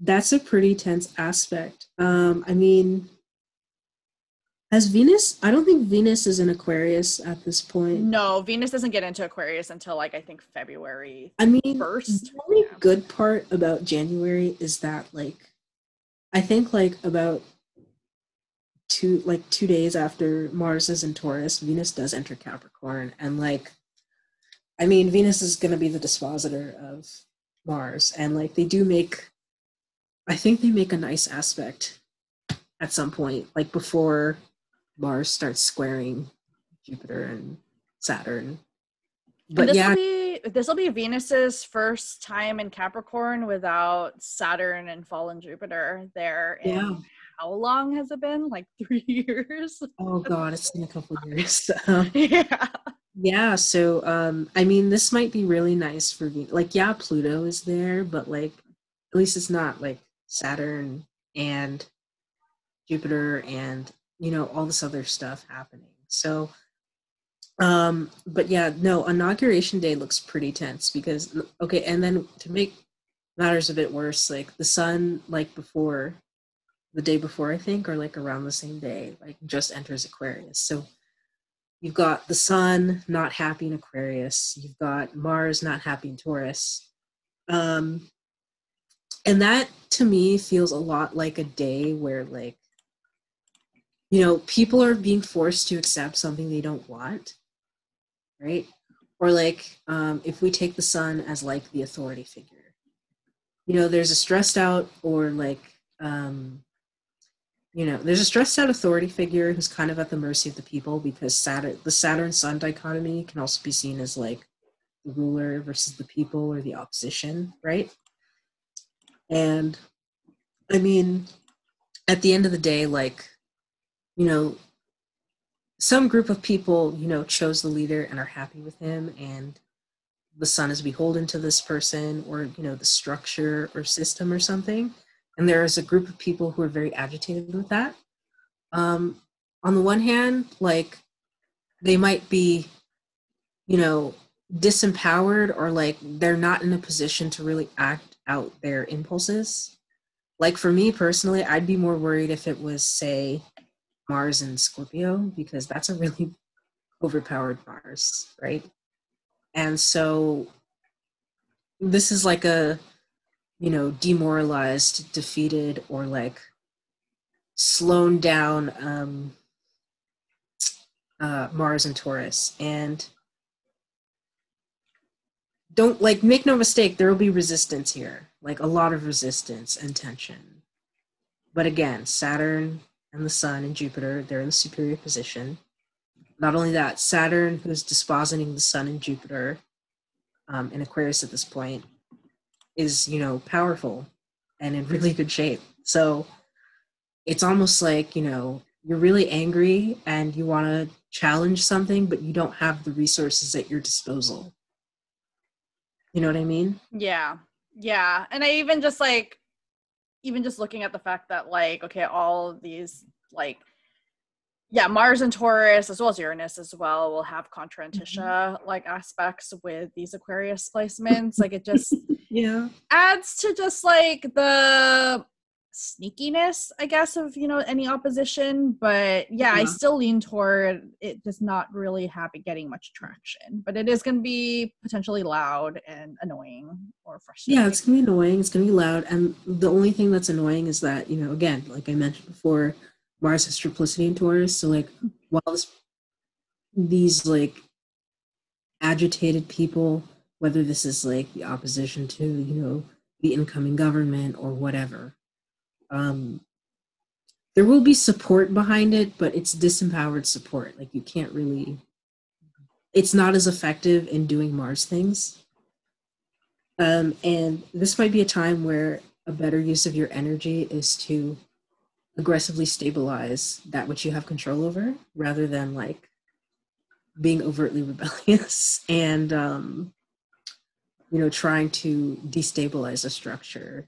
that's a pretty tense aspect. Um, I mean, as Venus, I don't think Venus is in Aquarius at this point. No, Venus doesn't get into Aquarius until like I think February. I mean, first. The only yeah. good part about January is that like, I think like about two like two days after Mars is in Taurus, Venus does enter Capricorn, and like, I mean, Venus is going to be the dispositor of Mars, and like they do make, I think they make a nice aspect at some point, like before Mars starts squaring Jupiter and Saturn. But this yeah. Will be, this will be Venus's first time in Capricorn without Saturn and fallen Jupiter there in yeah how long has it been? Like three years? oh God, it's been a couple years. Um, yeah. Yeah. So, um, I mean, this might be really nice for me. Like, yeah, Pluto is there, but like, at least it's not like Saturn and Jupiter and you know all this other stuff happening. So, um, but yeah, no, inauguration day looks pretty tense because okay, and then to make matters a bit worse, like the sun, like before the day before, I think, or like around the same day, like just enters Aquarius. So you've got the sun not happy in Aquarius, you've got Mars not happy in Taurus. Um, and that to me feels a lot like a day where like you know people are being forced to accept something they don't want right? Or like um, if we take the sun as like the authority figure. You know there's a stressed out or like um, you know there's a stressed out authority figure who's kind of at the mercy of the people because saturn the saturn sun dichotomy can also be seen as like the ruler versus the people or the opposition right? And i mean at the end of the day like you know some group of people you know chose the leader and are happy with him and the sun is beholden to this person or you know the structure or system or something. And there is a group of people who are very agitated with that. Um, on the one hand like they might be you know disempowered or like they're not in a position to really act out their impulses. Like for me personally i'd be more worried if it was say mars and scorpio because that's a really overpowered mars right? And so this is like a you know demoralized defeated or like slowed down um uh mars and taurus. And don't like make no mistake there will be resistance here like a lot of resistance and tension. But again saturn and the sun and jupiter they're in the superior position not only that, Saturn, who's dispositing the Sun and Jupiter um, in Aquarius at this point, is you know powerful and in really good shape. So it's almost like you know you're really angry and you want to challenge something, but you don't have the resources at your disposal. You know what I mean? Yeah, yeah, and I even just like even just looking at the fact that like okay, all of these like yeah, Mars and Taurus, as well as Uranus as well, will have contra mm-hmm. like aspects with these Aquarius placements. like it just yeah adds to just like the sneakiness, I guess, of you know any opposition. But yeah, yeah. I still lean toward it does not really have it getting much traction. But it is going to be potentially loud and annoying or frustrating. Yeah, it's going to be annoying. It's going to be loud, and the only thing that's annoying is that you know, again, like I mentioned before Mars has triplicity in Taurus. So like while this, these like agitated people, whether this is like the opposition to, you know, the incoming government or whatever, um, there will be support behind it, but it's disempowered support. Like you can't really it's not as effective in doing Mars things. Um, and this might be a time where a better use of your energy is to aggressively stabilize that which you have control over rather than like being overtly rebellious and um, you know trying to destabilize a structure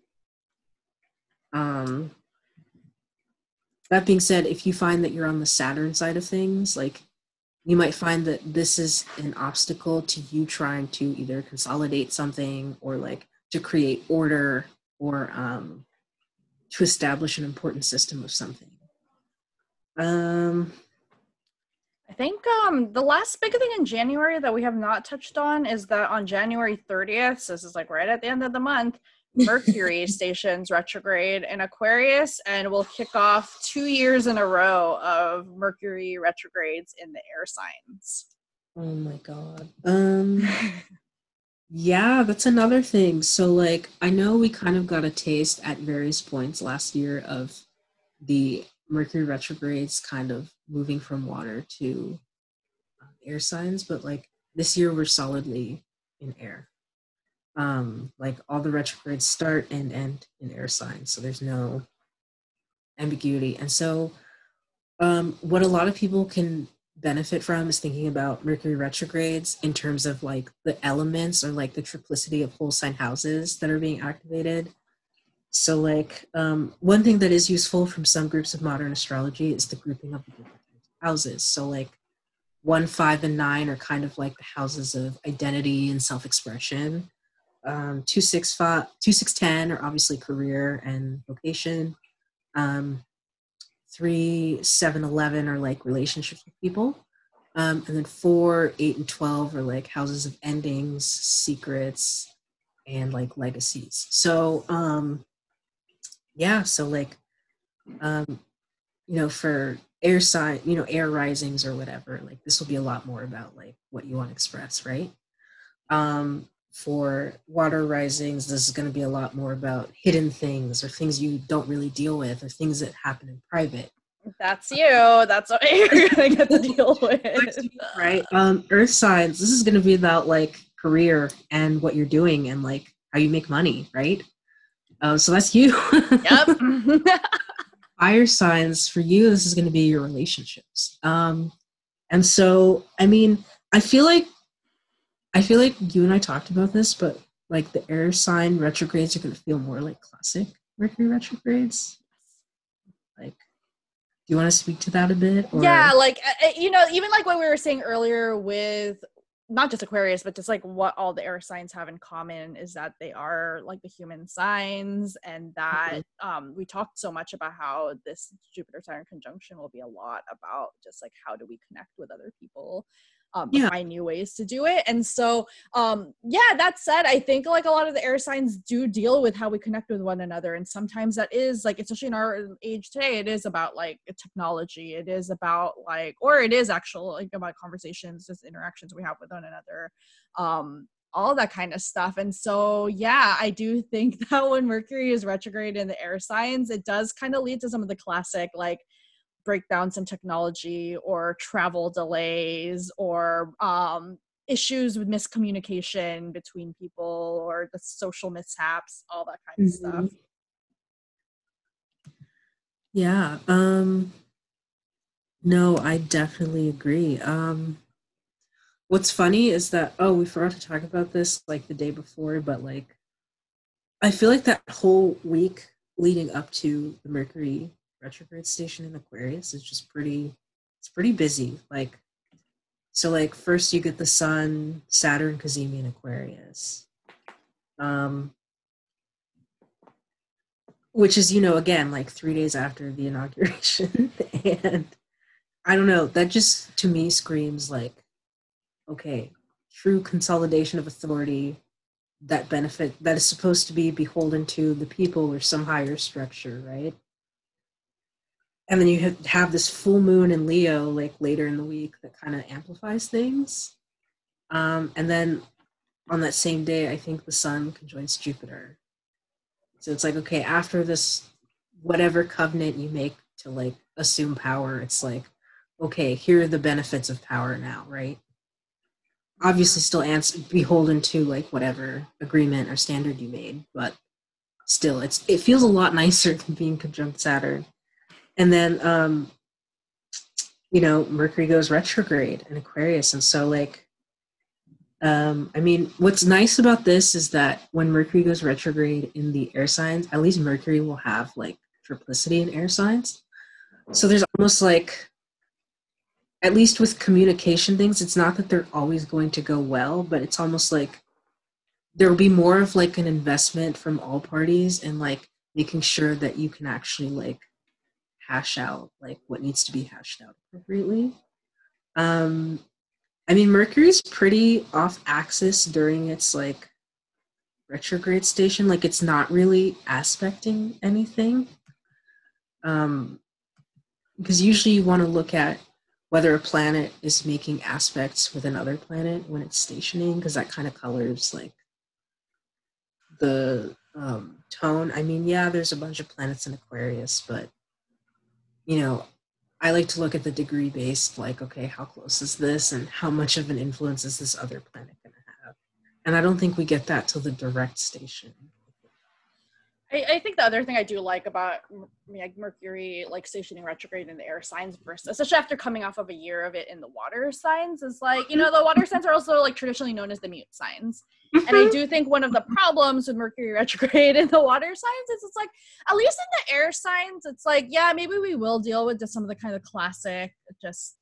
um, that being said if you find that you're on the saturn side of things like you might find that this is an obstacle to you trying to either consolidate something or like to create order or um, to establish an important system of something. Um, I think um, the last big thing in January that we have not touched on is that on January 30th, so this is like right at the end of the month, Mercury stations retrograde in Aquarius and will kick off two years in a row of Mercury retrogrades in the air signs. Oh my god. Um Yeah, that's another thing. So, like, I know we kind of got a taste at various points last year of the Mercury retrogrades kind of moving from water to uh, air signs, but like this year we're solidly in air. Um, like all the retrogrades start and end in air signs, so there's no ambiguity. And so, um, what a lot of people can benefit from is thinking about Mercury retrogrades in terms of like the elements or like the triplicity of whole sign houses that are being activated. So, like, um, one thing that is useful from some groups of modern astrology is the grouping of the different houses. So, like, one, five, and nine are kind of like the houses of identity and self expression. Um, two, six, five, two, six, ten are obviously career and vocation. Um, 3, 7, 11 are like relationships with people. Um, and then 4, 8, and 12 are like houses of endings, secrets, and like legacies. So um yeah, so like um you know for air sign, you know, air risings or whatever, like this will be a lot more about like what you want to express, right? Um for water risings, this is going to be a lot more about hidden things or things you don't really deal with or things that happen in private. That's you. That's what you're going to get to deal with. right. Um, Earth signs, this is going to be about like career and what you're doing and like how you make money, right? Uh, so that's you. Yep. Fire signs, for you, this is going to be your relationships. Um, and so, I mean, I feel like I feel like you and I talked about this, but like the air sign retrogrades are going to feel more like classic Mercury retrogrades. Like, do you want to speak to that a bit? Or? Yeah, like uh, uh, you know, even like what we were saying earlier with not just Aquarius, but just like what all the air signs have in common is that they are like the human signs, and that mm-hmm. um, we talked so much about how this Jupiter Saturn conjunction will be a lot about just like how do we connect with other people um, yeah. find new ways to do it. And so, um, yeah, that said, I think like a lot of the air signs do deal with how we connect with one another. And sometimes that is like, especially in our age today, it is about like technology. It is about like, or it is actual like about conversations, just interactions we have with one another. Um, all that kind of stuff. And so, yeah, I do think that when Mercury is retrograde in the air signs, it does kind of lead to some of the classic, like, breakdowns in technology or travel delays or um, issues with miscommunication between people or the social mishaps, all that kind of mm-hmm. stuff. Yeah. Um, no, I definitely agree. Um, what's funny is that, oh, we forgot to talk about this like the day before, but like, I feel like that whole week leading up to the Mercury retrograde station in Aquarius is just pretty it's pretty busy. Like so like first you get the sun, Saturn, Cazimi in Aquarius. Um which is, you know, again, like three days after the inauguration. and I don't know, that just to me screams like, okay, true consolidation of authority that benefit that is supposed to be beholden to the people or some higher structure, right? And then you have this full moon in leo like later in the week that kind of amplifies things. Um, and then on that same day i think the sun conjoins jupiter. So it's like okay after this whatever covenant you make to like assume power it's like okay here are the benefits of power now right? Obviously still answer, beholden to like whatever agreement or standard you made but still it's it feels a lot nicer than being conjunct saturn and then um you know mercury goes retrograde in aquarius. And so like um i mean what's nice about this is that when mercury goes retrograde in the air signs at least mercury will have like triplicity in air signs. So there's almost like at least with communication things it's not that they're always going to go well but it's almost like there will be more of like an investment from all parties and like making sure that you can actually like hash out like what needs to be hashed out appropriately. Um, I mean, Mercury's pretty off axis during its like retrograde station. Like it's not really aspecting anything. Um, because usually you want to look at whether a planet is making aspects with another planet when it's stationing, because that kind of colors like the um, tone. I mean, yeah, there's a bunch of planets in Aquarius, but you know, I like to look at the degree based, like, okay, how close is this and how much of an influence is this other planet going to have? And I don't think we get that till the direct station. I, I, think the other thing I do like about like Mercury like stationing retrograde in the air signs versus especially after coming off of a year of it in the water signs is like you know the water signs are also like traditionally known as the mute signs. And I mm-hmm. do think one of the problems with Mercury retrograde in the water signs is it's like at least in the air signs it's like yeah maybe we will deal with just some of the kind of classic just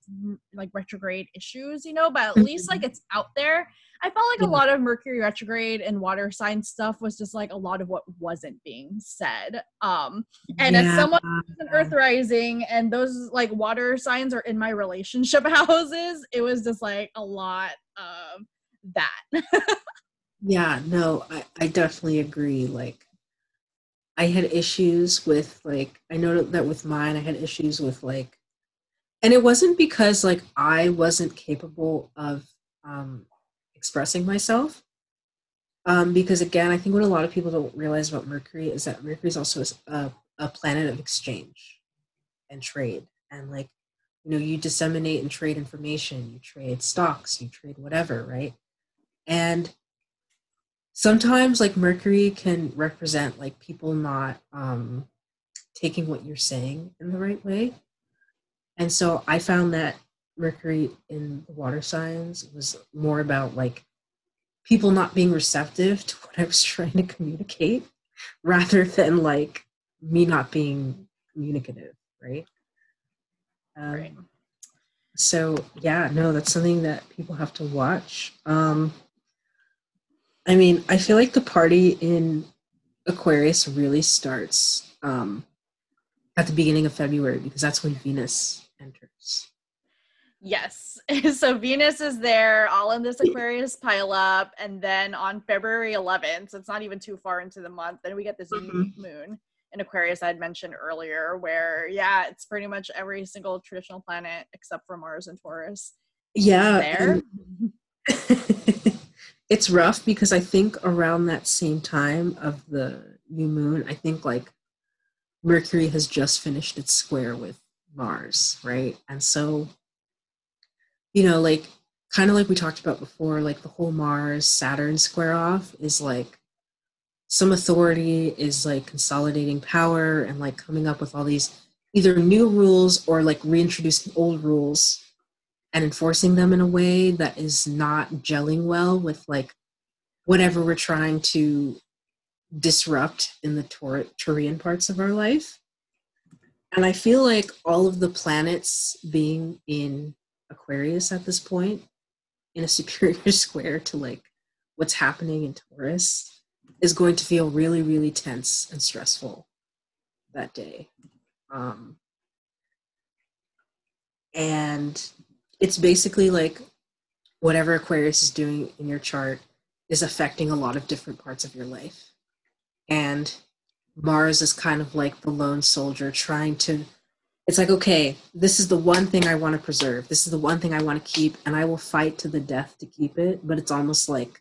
like retrograde issues you know but at least like mm-hmm. it's out there I felt like a lot of Mercury retrograde and water sign stuff was just like a lot of what wasn't being said. Um, and yeah. as someone who's an Earth rising and those like water signs are in my relationship houses, it was just like a lot of that. Yeah, no, I, I definitely agree. Like, I had issues with, like, I know that with mine, I had issues with, like, and it wasn't because, like, I wasn't capable of um, expressing myself. Um, because, again, I think what a lot of people don't realize about Mercury is that Mercury is also a, a planet of exchange and trade. And, like, you know, you disseminate and trade information, you trade stocks, you trade whatever, right? And sometimes like mercury can represent like people not um taking what you're saying in the right way and so i found that mercury in the water signs was more about like people not being receptive to what i was trying to communicate rather than like me not being communicative right? Um, right. so yeah no that's something that people have to watch. Um I mean, I feel like the party in Aquarius really starts um, at the beginning of February because that's when Venus enters. Yes. So Venus is there, all in this Aquarius pile up. And then on February 11th, so it's not even too far into the month, then we get this mm-hmm. moon in Aquarius I had mentioned earlier, where, yeah, it's pretty much every single traditional planet except for Mars and Taurus. Yeah. There. it's rough because I think around that same time of the new moon, I think like Mercury has just finished its square with Mars, right? And so, you know, like kind of like we talked about before, like the whole Mars Saturn square off is like some authority is like consolidating power and like coming up with all these either new rules or like reintroducing old rules and enforcing them in a way that is not gelling well with like whatever we're trying to disrupt in the Taur- Taurian parts of our life. And I feel like all of the planets being in Aquarius at this point, in a superior square to like what's happening in Taurus, is going to feel really, really tense and stressful that day. Um, and it's basically like whatever Aquarius is doing in your chart is affecting a lot of different parts of your life. And Mars is kind of like the lone soldier trying to, it's like, okay, this is the one thing I want to preserve. This is the one thing I want to keep, and I will fight to the death to keep it. But it's almost like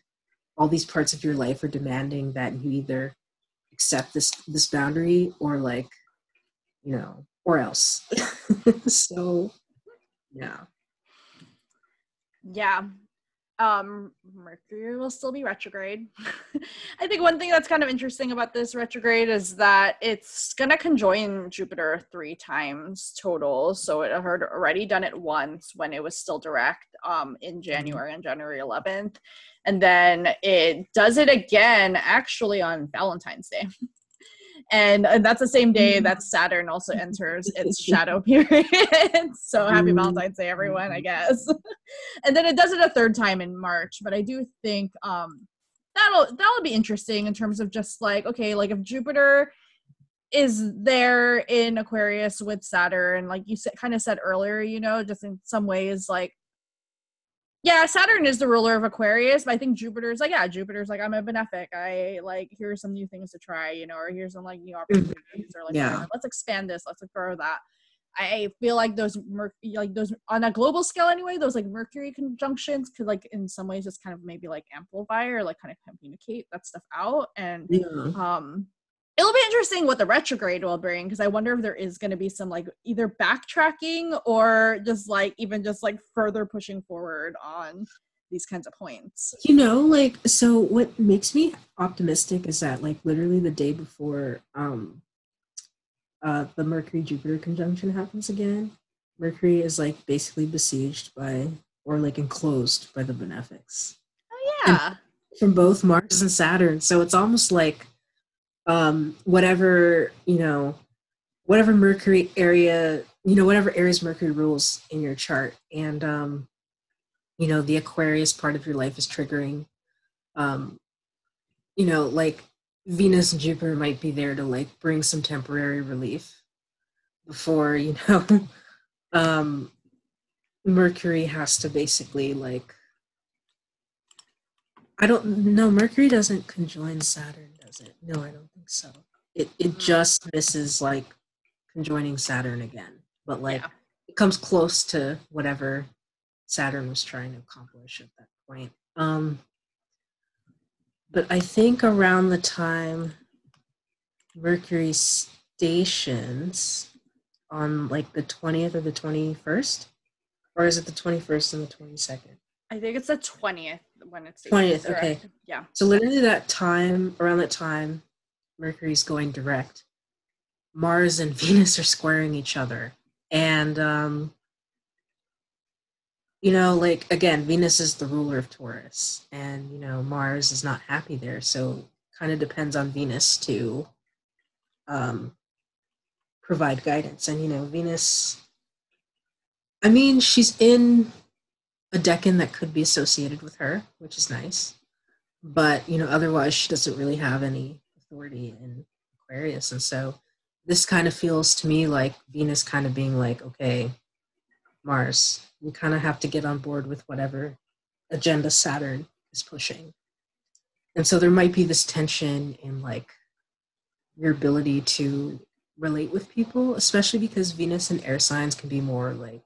all these parts of your life are demanding that you either accept this this boundary or like, you know, or else. so yeah yeah. Um, Mercury will still be retrograde. I think one thing that's kind of interesting about this retrograde is that it's gonna conjoin Jupiter three times total. So it had already done it once when it was still direct um, in mm-hmm. January on January 11th, and then it does it again actually on Valentine's Day. and, and that's the same day mm-hmm. that Saturn also enters its shadow period. so happy Valentine's Day, everyone! I guess. and then it does it a third time in March, but I do think um, that'll that'll be interesting in terms of just like okay, like if Jupiter is there in Aquarius with Saturn, like you said, kind of said earlier, you know, just in some ways, like yeah, Saturn is the ruler of Aquarius, but I think Jupiter's like, yeah, Jupiter's like, I'm a benefic. I like, here's some new things to try, you know, or here's some like new mm-hmm. opportunities, or like, yeah. let's expand this, let's grow that. I feel like those mer- like those on a global scale anyway, those like Mercury conjunctions could like in some ways just kind of maybe like amplify or like kind of communicate that stuff out. And yeah. um it'll be interesting what the retrograde will bring because I wonder if there is going to be some like either backtracking or just like even just like further pushing forward on these kinds of points. You know, like so what makes me optimistic is that like literally the day before um uh the Mercury Jupiter conjunction happens again, Mercury is like basically besieged by or like enclosed by the benefics. Oh yeah. And from both Mars and Saturn. So it's almost like um, whatever you know whatever mercury area you know whatever areas mercury rules in your chart and um, you know the aquarius part of your life is triggering um, you know like venus and jupiter might be there to like bring some temporary relief before you know um, mercury has to basically like I don't know. Mercury doesn't conjoin Saturn, does it? No, I don't think so. It it just misses like conjoining Saturn again, but like Yeah. it comes close to whatever Saturn was trying to accomplish at that point. Um, but I think around the time Mercury stations on like the 20th or the 21st, or is it the 21st and the 22nd? I think it's the twentieth when it's 20th, okay. Yeah. So literally that time, around that time, Mercury's going direct. Mars and Venus are squaring each other. And um you know, like again, Venus is the ruler of Taurus and you know, Mars is not happy there. So kind of depends on Venus to um provide guidance. And you know, Venus I mean, she's in a decan that could be associated with her, which is nice. But you know, otherwise she doesn't really have any authority in Aquarius. And so this kind of feels to me like Venus kind of being like, okay, Mars, you kind of have to get on board with whatever agenda Saturn is pushing. And so there might be this tension in like your ability to relate with people, especially because Venus and air signs can be more like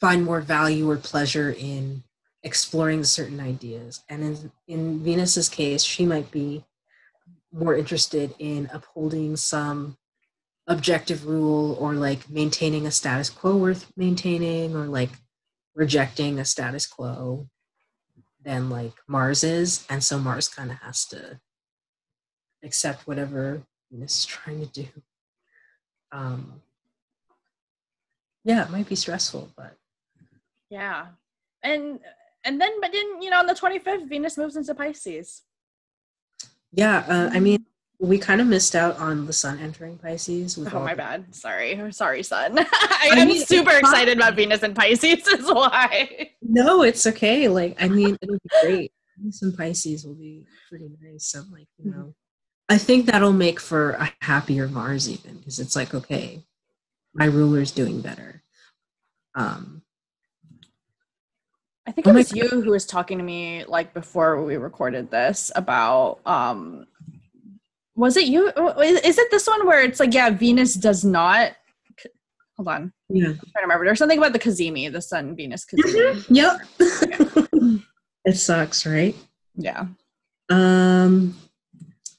find more value or pleasure in exploring certain ideas. And in, in Venus's case, she might be more interested in upholding some objective rule or like maintaining a status quo worth maintaining or like rejecting a status quo than like Mars is. And so Mars kind of has to accept whatever Venus is trying to do. Um, yeah, it might be stressful, but Yeah. And and then but then you know on the 25th Venus moves into Pisces. Yeah, uh, I mean, we kind of missed out on the sun entering Pisces. Oh my the- bad. Sorry. Sorry, son. I I am mean, super excited about Venus and Pisces is why. No, it's okay. Like, I mean, it'll be great. Some Pisces will be pretty nice. I'm like, you know, I think that'll make for a happier Mars even because it's like, okay, my ruler's doing better. Um, I think Oh it my was you who was talking to me like before we recorded this about um was it you is is it this one where it's like yeah Venus does not hold on yeah. I'm trying to remember there's something about the Cazimi the Sun Venus Cazimi Yep. it sucks, right? yeah Um,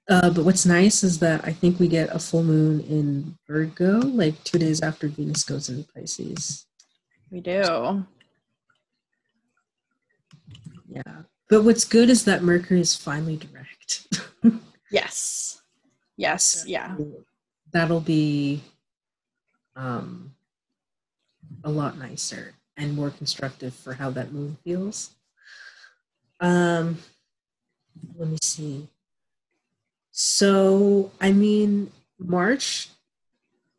uh, but what's nice is that I think we get a full moon in Virgo, like two days after Venus goes into Pisces. we do Yeah. But what's good is that Mercury is finally direct. yes yes yeah That'll be um, a lot nicer and more constructive for how that moon feels. Um, let me see. So, I mean, March,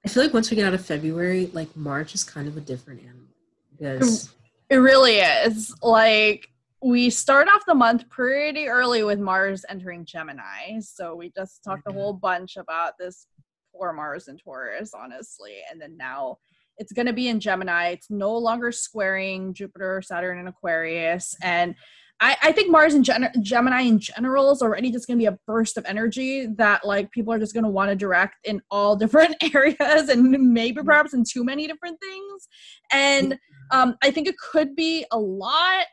I feel like once we get out of February, like March is kind of a different animal because It really is. Like we start off the month pretty early with Mars entering Gemini. So we just talked a Mhm. whole bunch about this poor Mars and Taurus, honestly. And then now it's going to be in Gemini. It's no longer squaring Jupiter, Saturn, and Aquarius. And I, I think Mars and Gen- Gemini in general is already just going to be a burst of energy that like people are just going to want to direct in all different areas and maybe perhaps in too many different things. And um, I think it could be a lot.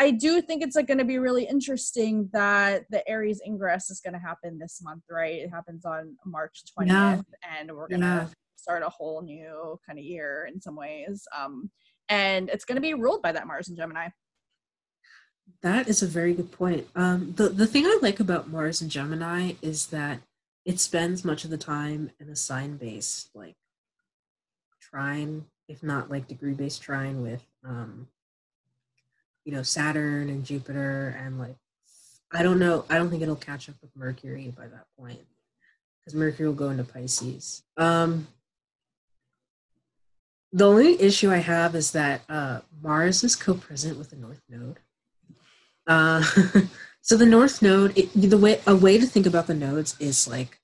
I do think it's like going to be really interesting that the Aries ingress is going to happen this month, right? It happens on March 20th, Yeah. and we're going to Yeah. start a whole new kind of year in some ways. Um, and it's going to be ruled by that Mars and Gemini. That is a very good point. Um, the the thing I like about Mars and Gemini is that it spends much of the time in a sign based like trine, if not like degree based trine with um, you know Saturn and Jupiter and like I don't know. I don't think it'll catch up with Mercury by that point because Mercury will go into Pisces. Um, the only issue I have is that uh, Mars is co-present with the North Node. Uh, so the North Node, it, the way a way to think about the nodes is like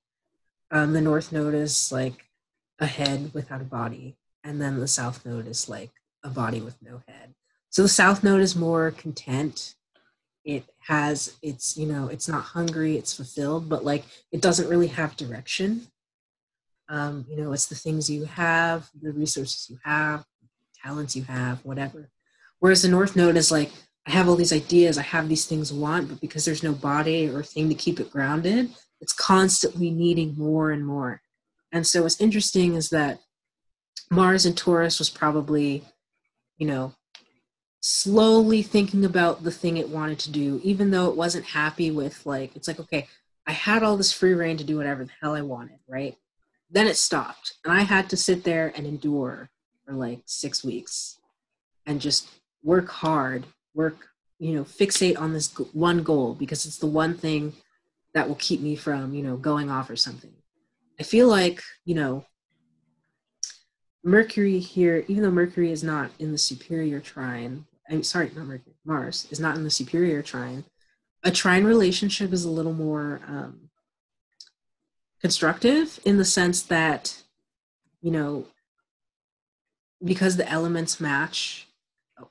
um, the North Node is like a head without a body, and then the South Node is like a body with no head. So the South Node is more content. It has it's you know it's not hungry it's fulfilled but like it doesn't really have direction. Um, you know it's the things you have the resources you have talents you have whatever. Whereas the north node is like i have all these ideas i have these things I want but because there's no body or thing to keep it grounded it's constantly needing more and more. And so what's interesting is that mars and taurus was probably you know slowly thinking about the thing it wanted to do even though it wasn't happy with like it's like okay i had all this free reign to do whatever the hell i wanted right? Then it stopped and i had to sit there and endure for like six weeks and just work hard work you know fixate on this one goal because it's the one thing that will keep me from you know going off or something. I feel like you know mercury here even though mercury is not in the superior trine i'm sorry not mercury mars is not in the superior trine. A trine relationship is a little more um, constructive in the sense that you know because the elements match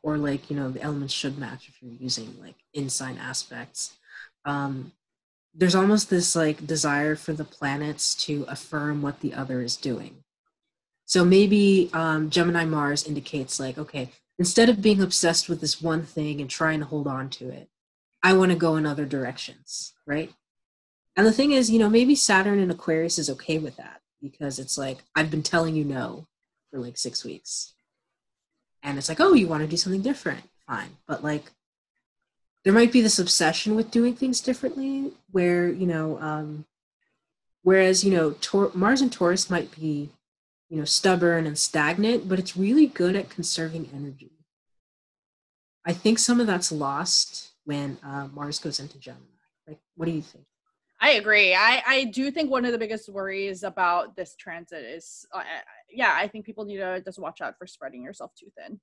or like you know the elements should match if you're using like in sign aspects um there's almost this like desire for the planets to affirm what the other is doing. So maybe um, gemini mars indicates like okay instead of being obsessed with this one thing and trying to hold on to it i want to go in other directions right and the thing is, you know, maybe Saturn and Aquarius is okay with that because it's like, I've been telling you no for like six weeks. And it's like, oh, you want to do something different? Fine. But like, there might be this obsession with doing things differently where, you know, um, whereas, you know, Tor- Mars and Taurus might be, you know, stubborn and stagnant, but it's really good at conserving energy. I think some of that's lost when uh, Mars goes into Gemini. Like, what do you think? I agree. I, I do think one of the biggest worries about this transit is, uh, yeah, I think people need to just watch out for spreading yourself too thin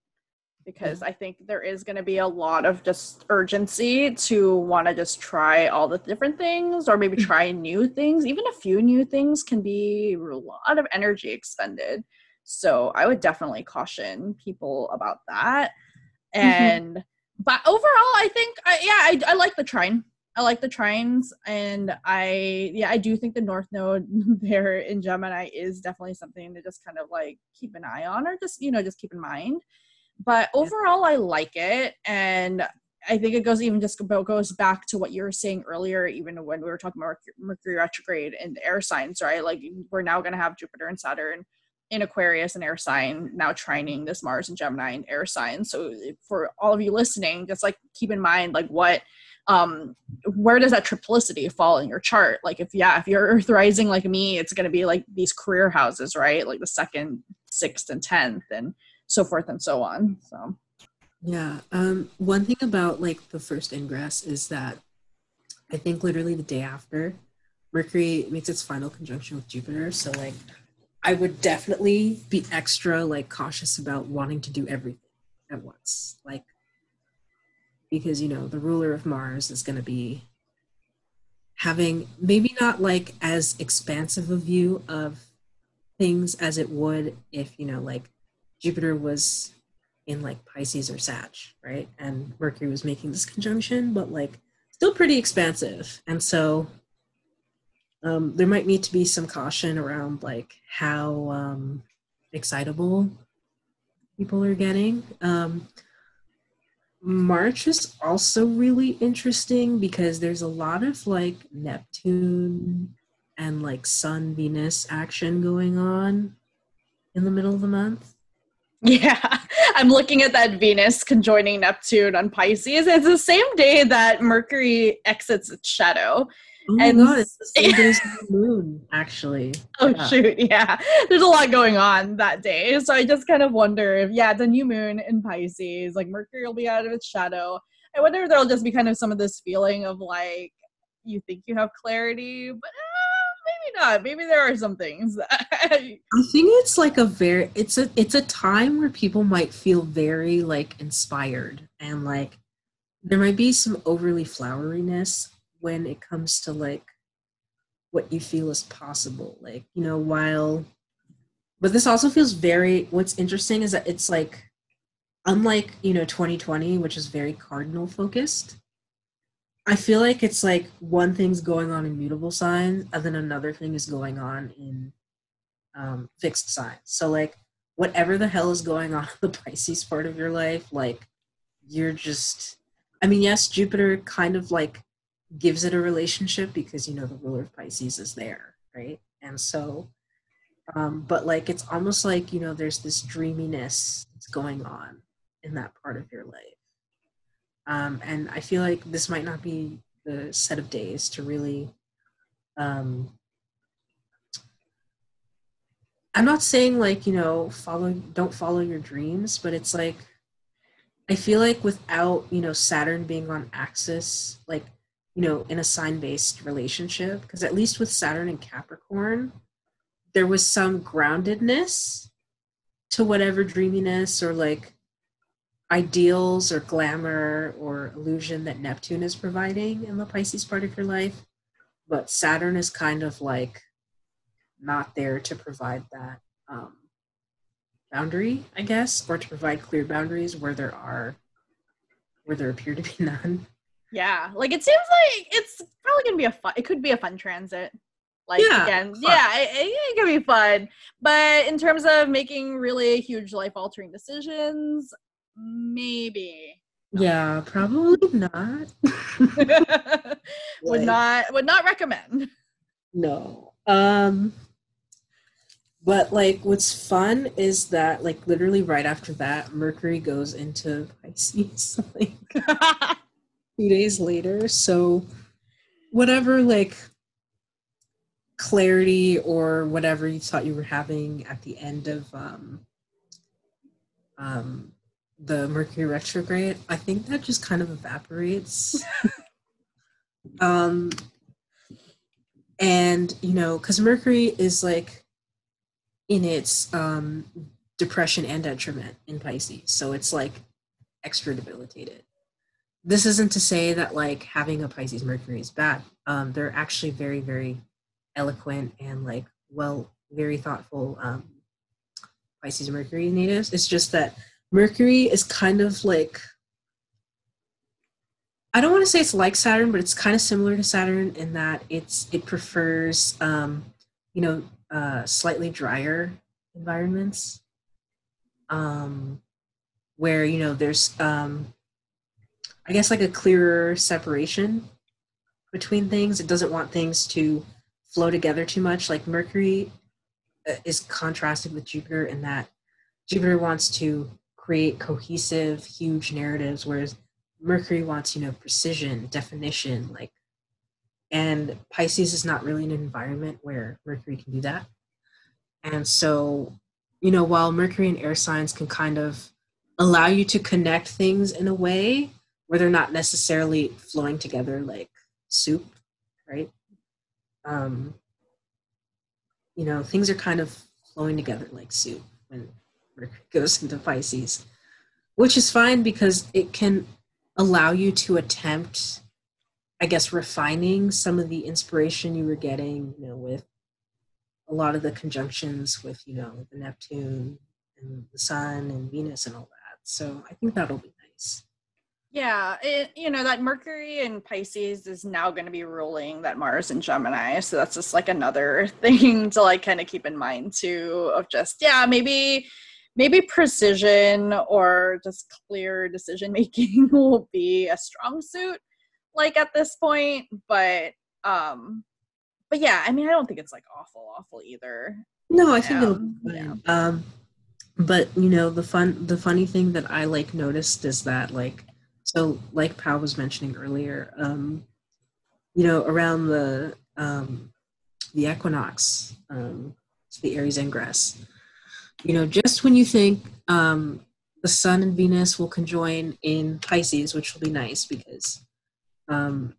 because. I think there is going to be a lot of just urgency to want to just try all the different things or maybe mm-hmm. try new things. Even a few new things can be a lot of energy expended. So I would definitely caution people about that. Mm-hmm. And, mm-hmm. but overall, I think, I, yeah, I, I like the trine. I like the trines, and I yeah I do think the North Node there in Gemini is definitely something to just kind of like keep an eye on, or just you know just keep in mind. But overall, I like it, and I think it goes even just goes back to what you were saying earlier, even when we were talking about Mercury retrograde and air signs, right? Like we're now going to have Jupiter and Saturn in Aquarius and air sign now trining this Mars and Gemini and air sign. So for all of you listening, just like keep in mind like what um where does that triplicity fall in your chart like if yeah if you're earth rising like me it's going to be like these career houses right like the second sixth and tenth and so forth and so on so. Yeah um one thing about like the first ingress is that i think literally the day after mercury makes its final conjunction with jupiter so like i would definitely be extra like cautious about wanting to do everything at once like because you know the ruler of Mars is going to be having maybe not like as expansive a view of things as it would if you know like Jupiter was in like Pisces or Sag, right? And Mercury was making this conjunction, but like still pretty expansive. And so um, there might need to be some caution around like how um, excitable people are getting. Um, March is also really interesting because there's a lot of like Neptune and like Sun Venus action going on in the middle of the month. Yeah, I'm looking at that Venus conjoining Neptune on Pisces. It's the same day that Mercury exits its shadow. Oh my and god, it's the same day as the moon, actually. Oh yeah. shoot, yeah. There's a lot going on that day. So I just kind of wonder if yeah, the new moon in Pisces, like Mercury will be out of its shadow. I wonder if there'll just be kind of some of this feeling of like you think you have clarity, but uh, maybe not. Maybe there are some things. I think it's like a very it's a it's a time where people might feel very like inspired and like there might be some overly floweriness when it comes to like what you feel is possible like you know while but this also feels very what's interesting is that it's like unlike you know 2020 which is very cardinal focused I feel like it's like one thing's going on in mutable signs, and then another thing is going on in um, fixed signs. So like whatever the hell is going on in the Pisces part of your life, like you're just. I mean, yes, Jupiter kind of like gives it a relationship because you know the ruler of Pisces is there, right? And so, um, but like it's almost like you know there's this dreaminess that's going on in that part of your life um, and I feel like this might not be the set of days to really. Um, I'm not saying like, you know, follow, don't follow your dreams, but it's like, I feel like without, you know, Saturn being on axis, like, you know, in a sign based relationship, because at least with Saturn and Capricorn, there was some groundedness to whatever dreaminess or like ideals or glamour or illusion that Neptune is providing in the Pisces part of your life. But Saturn is kind of like not there to provide that um, boundary, I guess, or to provide clear boundaries where there are, where there appear to be none. Yeah, like it seems like it's probably gonna be a fun. It could be a fun transit. Like yeah, again, fun. yeah, it, it, could be fun. But in terms of making really huge life altering decisions, maybe. Yeah, probably not. would not would not recommend. No. Um but like what's fun is that like literally right after that Mercury goes into Pisces like two days later. So whatever like clarity or whatever you thought you were having at the end of um um the Mercury retrograde, I think that just kind of evaporates. um, and you know, because Mercury is like in its um, depression and detriment in Pisces, so it's like extra debilitated. This isn't to say that like having a Pisces Mercury is bad. Um, they're actually very, very eloquent and like well, very thoughtful um, Pisces Mercury natives. It's just that Mercury is kind of like I don't want to say it's like Saturn, but it's kind of similar to Saturn in that it's it prefers um, you know uh, slightly drier environments, um, where you know there's um, I guess like a clearer separation between things. It doesn't want things to flow together too much. Like Mercury uh, is contrasted with Jupiter in that Jupiter wants to create cohesive, huge narratives, whereas Mercury wants, you know, precision, definition, like, and Pisces is not really an environment where Mercury can do that. And so, you know, while Mercury and air signs can kind of allow you to connect things in a way where they're not necessarily flowing together like soup, right? Um, you know, things are kind of flowing together like soup when goes into Pisces, which is fine because it can allow you to attempt, I guess, refining some of the inspiration you were getting, you know, with a lot of the conjunctions with, you know, the Neptune and the Sun and Venus and all that. So I think that'll be nice. Yeah, it, you know that Mercury in Pisces is now going to be ruling that Mars in Gemini, so that's just like another thing to like kind of keep in mind too. Of just yeah, maybe maybe precision or just clear decision making will be a strong suit like at this point but um but yeah i mean i don't think it's like awful awful either no i think um, it'll yeah. um but you know the fun the funny thing that i like noticed is that like so like Pao was mentioning earlier um you know around the um the equinox um the aries ingress you know, just when you think um, the Sun and Venus will conjoin in Pisces, which will be nice because, um,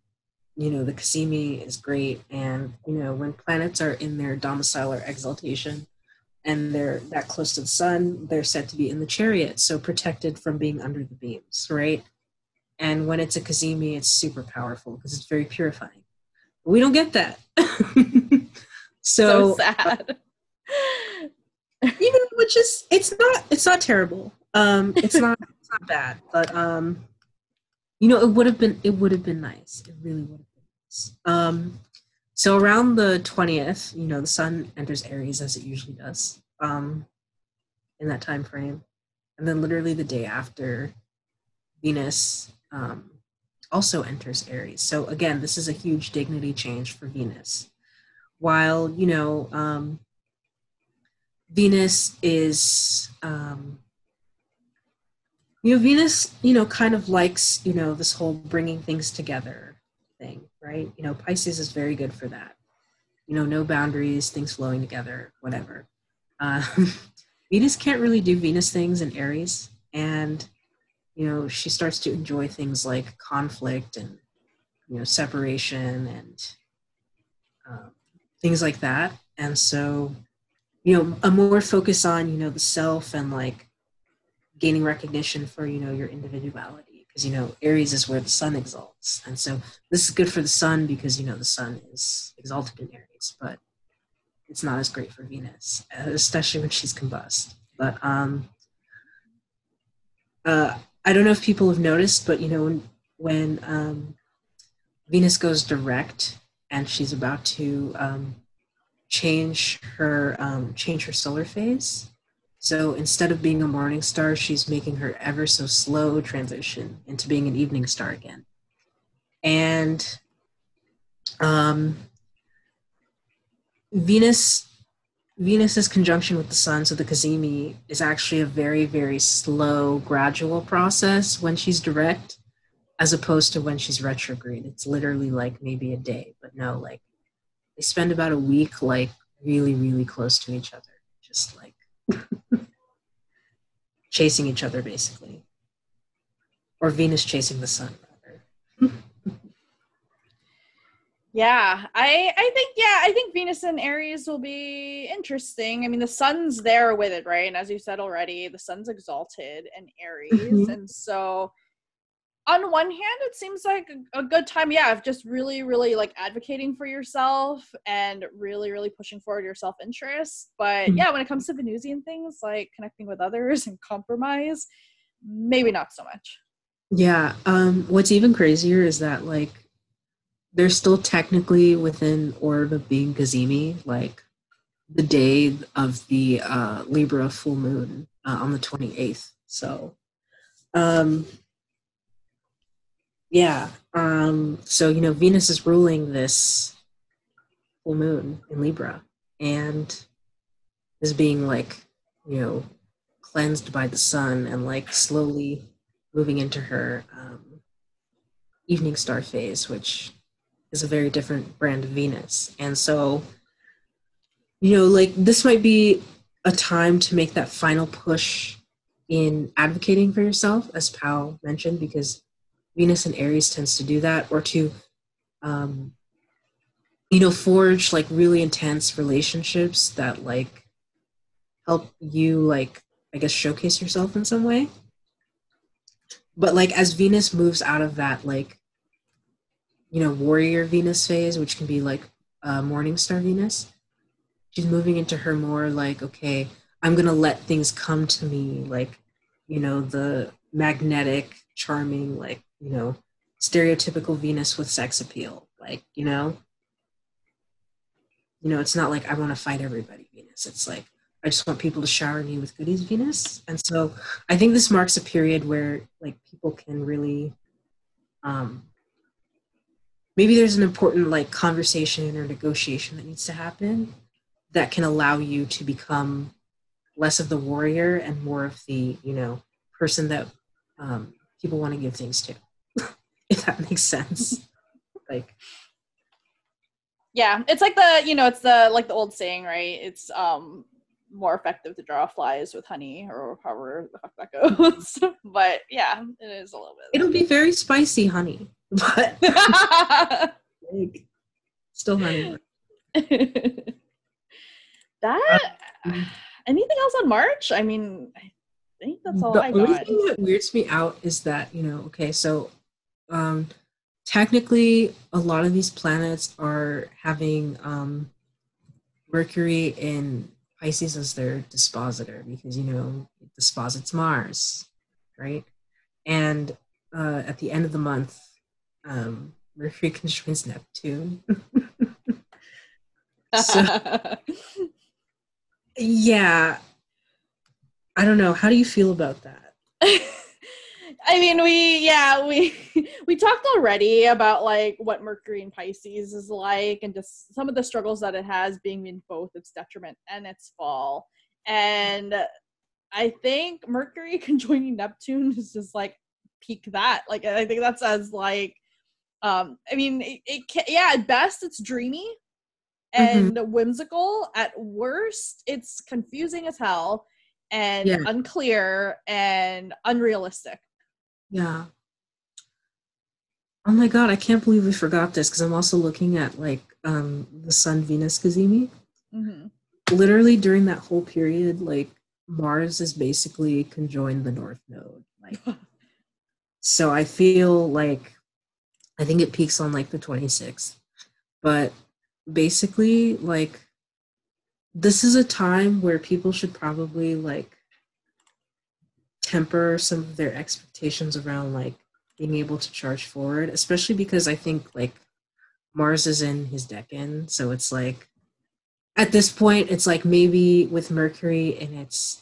you know, the Cazimi is great. And, you know, when planets are in their domicile or exaltation and they're that close to the Sun, they're said to be in the chariot, so protected from being under the beams, right? And when it's a Cazimi, it's super powerful because it's very purifying. But we don't get that. so, so sad. You know, which is it's not it's not terrible. Um, it's not it's not bad, but um, you know, it would have been it would have been nice. It really would have been nice. Um, so around the twentieth, you know, the sun enters Aries as it usually does. Um, in that time frame, and then literally the day after, Venus um, also enters Aries. So again, this is a huge dignity change for Venus. While you know, um, Venus is um, you know venus you know kind of likes you know this whole bringing things together thing right? You know pisces is very good for that. You know no boundaries things flowing together whatever. Uh, venus can't really do venus things in aries and you know she starts to enjoy things like conflict and you know separation and um, things like that. And so you know a more focus on you know the self and like gaining recognition for you know your individuality. Because you know aries is where the sun exalts. And so this is good for the sun because you know the sun is exalted in aries but it's not as great for venus especially when she's combust. But um uh i don't know if people have noticed but you know when when um venus goes direct and she's about to um change her um change her solar phase so instead of being a morning star, she's making her ever so slow transition into being an evening star again. And um, Venus, Venus's conjunction with the sun, so the cazimi, is actually a very, very slow, gradual process when she's direct, as opposed to when she's retrograde. It's literally like maybe a day, but no, like they spend about a week, like really, really close to each other, just like chasing each other, basically. Or Venus chasing the sun, rather. yeah, I I think yeah, I think Venus and Aries will be interesting. I mean, the sun's there with it, right? And as you said already, the sun's exalted in Aries, mm-hmm. and so on one hand it seems like a good time yeah of just really really like advocating for yourself and really really pushing forward your self-interest. But mm-hmm. yeah when it comes to venusian things like connecting with others and compromise maybe not so much. Yeah um what's even crazier is that like they're still technically within orb of being cazimi like the day of the uh libra full moon uh, on the 28th so um yeah. Um, so, you know, Venus is ruling this full moon in Libra and is being like, you know, cleansed by the sun and like slowly moving into her um, evening star phase, which is a very different brand of Venus. And so, you know, like this might be a time to make that final push in advocating for yourself, as Pao mentioned, because Venus and Aries tends to do that, or to, um, you know, forge like really intense relationships that like help you like I guess showcase yourself in some way. But like as Venus moves out of that like, you know, warrior Venus phase, which can be like uh, morning star Venus, she's moving into her more like okay, I'm gonna let things come to me, like you know the magnetic, charming, like you know, stereotypical Venus with sex appeal. Like, you know, you know, it's not like I want to fight everybody Venus. It's like I just want people to shower me with goodies Venus. And so I think this marks a period where like people can really um maybe there's an important like conversation or negotiation that needs to happen that can allow you to become less of the warrior and more of the, you know, person that um, people want to give things to if that makes sense. like yeah, it's like the you know, it's the like the old saying, right? It's um more effective to draw flies with honey or however the fuck that goes. but yeah, it is a little bit. It'll be very spicy honey, but like, still honey. that um, anything else on March? I mean, I think that's all the I got. only thing that weirds me out is that you know, okay, so um, technically a lot of these planets are having um, Mercury in Pisces as their dispositor because you know it disposits Mars, right? And uh, at the end of the month, um, Mercury conjoins Neptune. so, yeah, I don't know. How do you feel about that? I mean, we yeah we we talked already about like what Mercury in Pisces is like, and just some of the struggles that it has, being in both its detriment and its fall. And I think Mercury conjoining Neptune is just like peak that. Like I think that's as like, um, I mean, it, it can, yeah. At best, it's dreamy and mm-hmm. whimsical. At worst, it's confusing as hell and yeah. unclear and unrealistic. Yeah. Oh my god, I can't believe we forgot this because I'm also looking at like um the Sun Venus cazimi. Mm-hmm. Literally during that whole period, like Mars is basically conjoined the North Node. Like, so I feel like I think it peaks on like the 26th, but basically, like this is a time where people should probably like temper some of their expectations around like being able to charge forward, especially because I think like Mars is in his decan, so it's like at this point it's like maybe with Mercury in its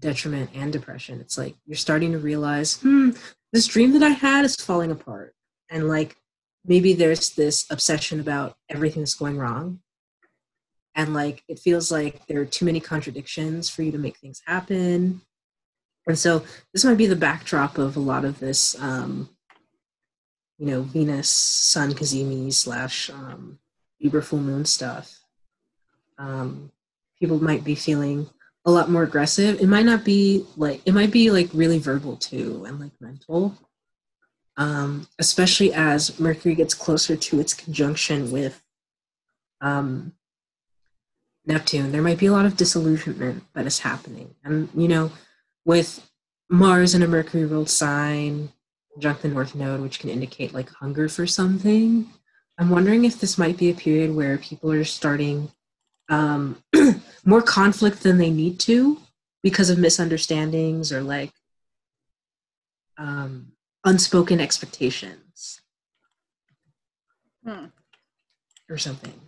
detriment and depression, it's like you're starting to realize, hmm, this dream that I had is falling apart. And like maybe there's this obsession about everything that's going wrong. And like it feels like there are too many contradictions for you to make things happen and so this might be the backdrop of a lot of this, um, you know, Venus, Sun, cazimi slash um, Libra full moon stuff. Um, people might be feeling a lot more aggressive. It might not be like it might be like really verbal too and like mental. Um, especially as Mercury gets closer to its conjunction with um, Neptune, there might be a lot of disillusionment that is happening. And you know, with Mars in a Mercury ruled sign, conjunct the North Node, which can indicate like hunger for something. I'm wondering if this might be a period where people are starting um, more conflict than they need to because of misunderstandings or like um, unspoken expectations hmm. or something.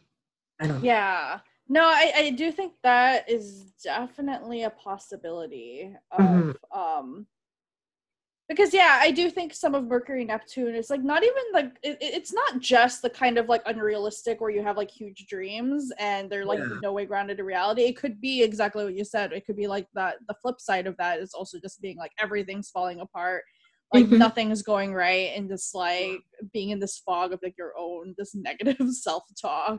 I don't know. Yeah. No, I, I do think that is definitely a possibility of mm-hmm. um because yeah, I do think some of Mercury Neptune is like not even like it, it's not just the kind of like unrealistic where you have like huge dreams and they're like yeah. no way grounded in reality. It could be exactly what you said. It could be like that. The flip side of that is also just being like everything's falling apart, like mm-hmm. nothing's going right, and just like being in this fog of like your own this negative self talk.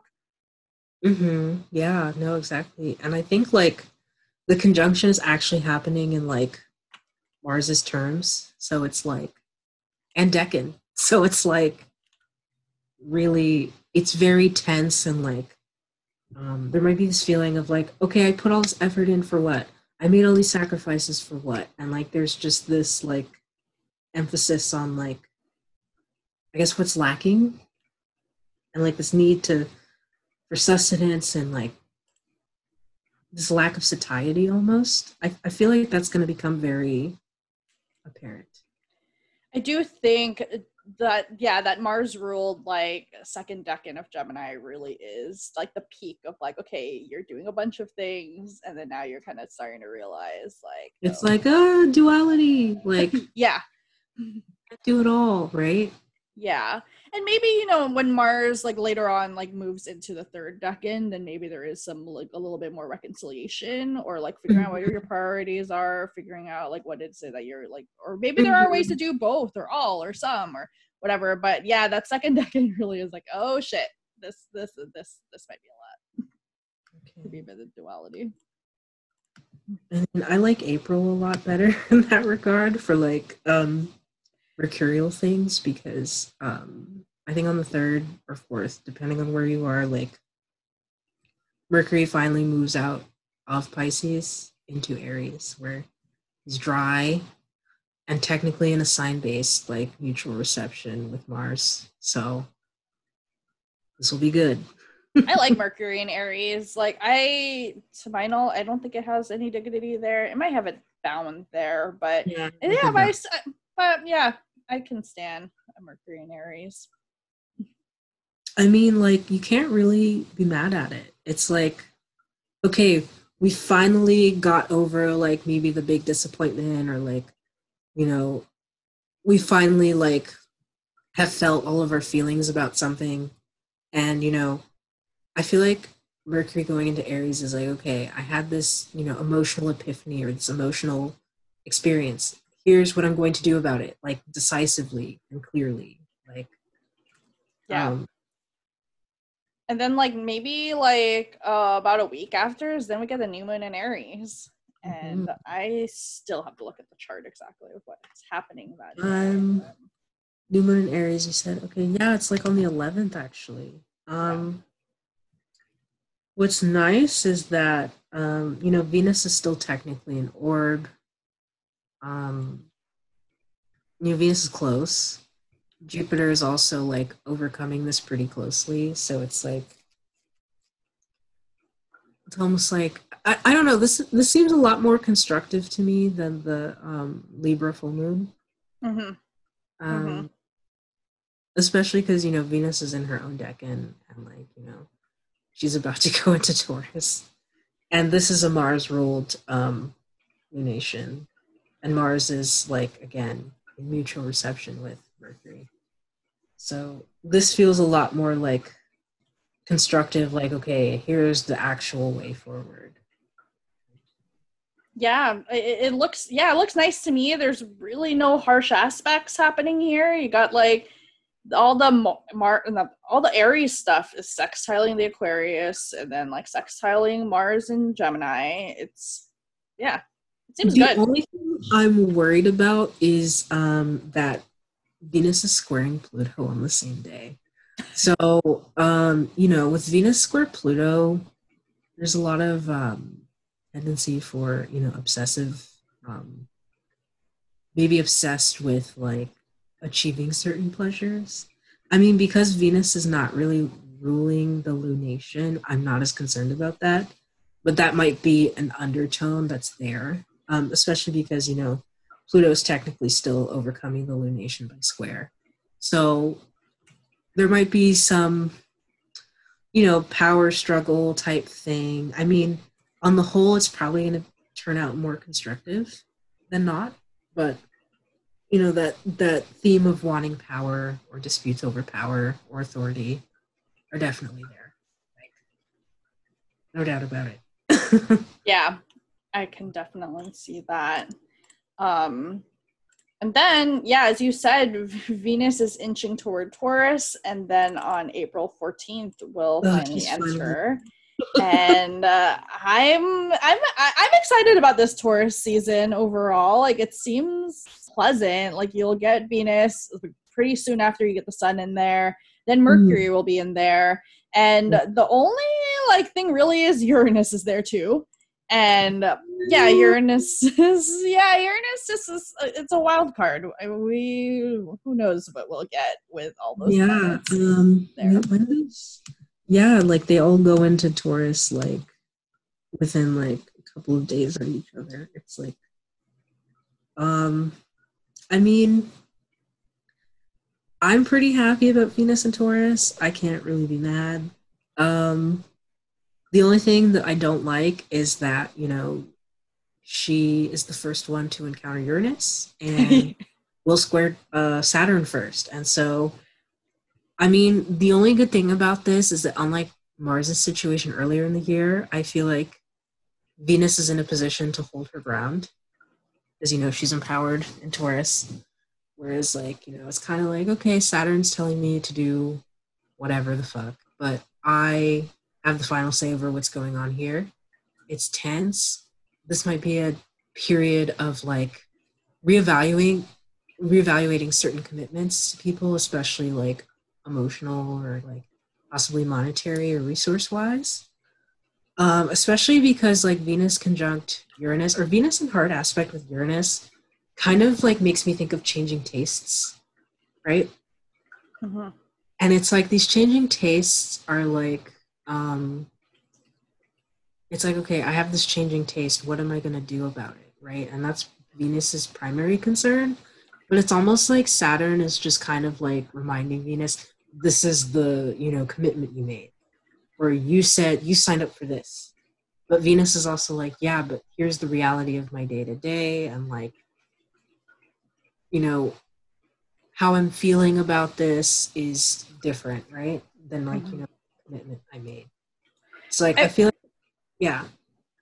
Mm-hmm. Yeah, no, exactly. And I think like the conjunction is actually happening in like Mars's terms. So it's like, and Decan. So it's like really, it's very tense and like, um, there might be this feeling of like, okay, I put all this effort in for what? I made all these sacrifices for what? And like, there's just this like emphasis on like, I guess what's lacking and like this need to for sustenance and like this lack of satiety almost. I, I feel like that's going to become very apparent. I do think that yeah, that Mars ruled like second decan of Gemini really is like the peak of like okay, you're doing a bunch of things and then now you're kind of starting to realize like it's oh. like a oh, duality, like yeah, do it all right. Yeah and maybe you know when mars like later on like moves into the third decan then maybe there is some like a little bit more reconciliation or like figuring out what your priorities are figuring out like what is it that you're like or maybe there are ways to do both or all or some or whatever. But yeah that second decan really is like oh shit this this this this might be a lot. Okay. be a bit of duality. And i like april a lot better in that regard for like um mercurial things because um, I think on the third or fourth, depending on where you are, like Mercury finally moves out of Pisces into Aries, where it's dry and technically in a sign based like mutual reception with Mars. So this will be good. I like Mercury in Aries. Like I, to my knowledge, I don't think it has any dignity there. It might have it bound there, but yeah, yeah, I, but yeah, I can stand a Mercury and Aries. I mean, like, you can't really be mad at it. It's like, okay, we finally got over like maybe the big disappointment or like, you know, we finally like have felt all of our feelings about something. And, you know, I feel like Mercury going into Aries is like, okay, I had this, you know, emotional epiphany or this emotional experience. Here's what I'm going to do about it, like decisively and clearly. Like, yeah. Um, and then like maybe like uh, about a week after is then we get the new moon in Aries. And mm-hmm. I still have to look at the chart exactly of what's happening that um, new moon in Aries, you said. Okay, yeah, it's like on the eleventh actually. Um what's nice is that um, you know, Venus is still technically an orb. Um know, Venus is close. Jupiter is also like overcoming this pretty closely. So it's like it's almost like I, I don't know, this this seems a lot more constructive to me than the um Libra full moon. Mm-hmm. Um mm-hmm. especially because you know Venus is in her own decan and like, you know, she's about to go into Taurus. And this is a Mars ruled um lunation. And Mars is like again in mutual reception with Mercury. So this feels a lot more like constructive, like, okay, here's the actual way forward. Yeah, it, it looks yeah, it looks nice to me. There's really no harsh aspects happening here. You got like all the Mar all the Aries stuff is sextiling the Aquarius, and then like sextiling Mars and Gemini. It's yeah, it seems the good. The only thing I'm worried about is um, that Venus is squaring Pluto on the same day. So, um, you know, with Venus square Pluto, there's a lot of um, tendency for, you know, obsessive, um, maybe obsessed with like achieving certain pleasures. I mean, because Venus is not really ruling the lunation, I'm not as concerned about that. But that might be an undertone that's there, um, especially because, you know, Pluto is technically still overcoming the lunation by square. So there might be some, you know, power struggle type thing. I mean, on the whole, it's probably going to turn out more constructive than not. But you know that that theme of wanting power or disputes over power or authority are definitely there. Like, no doubt about it. yeah, I can definitely see that. Um, and then, yeah, as you said, Venus is inching toward Taurus, and then on April 14th, will oh, finally enter. and uh, I'm I'm I'm excited about this Taurus season overall. Like it seems pleasant. Like you'll get Venus pretty soon after you get the sun in there. Then mm. Mercury mm. will be in there, and the only like thing really is Uranus is there too and yeah uranus is yeah uranus just is uh, it's a wild card. We who knows what we'll get with all those yeah um yeah like they all go into taurus like within like a couple of days of each other. It's like um i mean i'm pretty happy about venus and taurus. I can't really be mad. Um the only thing that I don't like is that, you know, she is the first one to encounter Uranus and will square uh, Saturn first. And so, I mean, the only good thing about this is that unlike Mars's situation earlier in the year, I feel like Venus is in a position to hold her ground. As you know, she's empowered in Taurus. Whereas, like, you know, it's kind of like, okay, Saturn's telling me to do whatever the fuck, but I have the final say over what's going on here. It's tense. This might be a period of like reevaluating reevaluating certain commitments to people, especially like emotional or like possibly monetary or resource wise. Um, especially because like Venus conjunct Uranus or Venus in hard aspect with Uranus kind of like makes me think of changing tastes, right? Mm-hmm. And it's like these changing tastes are like um, it's like, okay, I have this changing taste. What am I going to do about it? Right. And that's Venus's primary concern. But it's almost like Saturn is just kind of like reminding Venus, this is the, you know, commitment you made. Or you said you signed up for this. But Venus is also like, yeah, but here's the reality of my day to day and like, you know, how I'm feeling about this is different, right? Than like, mm-hmm. you know, commitment I made. It's like I, I feel like yeah.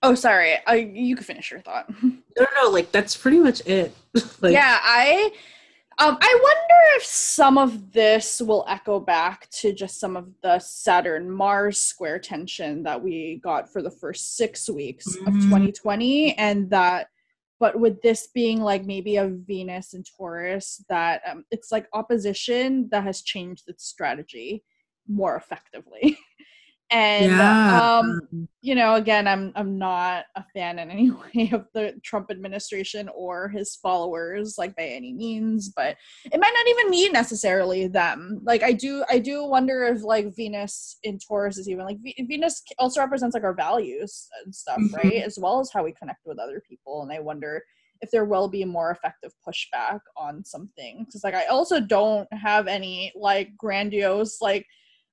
Oh, sorry. I, you can finish your thought. No, no, no. Like that's pretty much it. like, yeah, I. Um, I wonder if some of this will echo back to just some of the Saturn Mars square tension that we got for the first six weeks mm-hmm. of 2020, and that, but with this being like maybe a Venus and Taurus, that um, it's like opposition that has changed its strategy more effectively. and yeah. um you know again i'm i'm not a fan in any way of the trump administration or his followers like by any means but it might not even mean necessarily them like i do i do wonder if like venus in taurus is even like v- venus also represents like our values and stuff mm-hmm. right as well as how we connect with other people and i wonder if there will be more effective pushback on something because like i also don't have any like grandiose like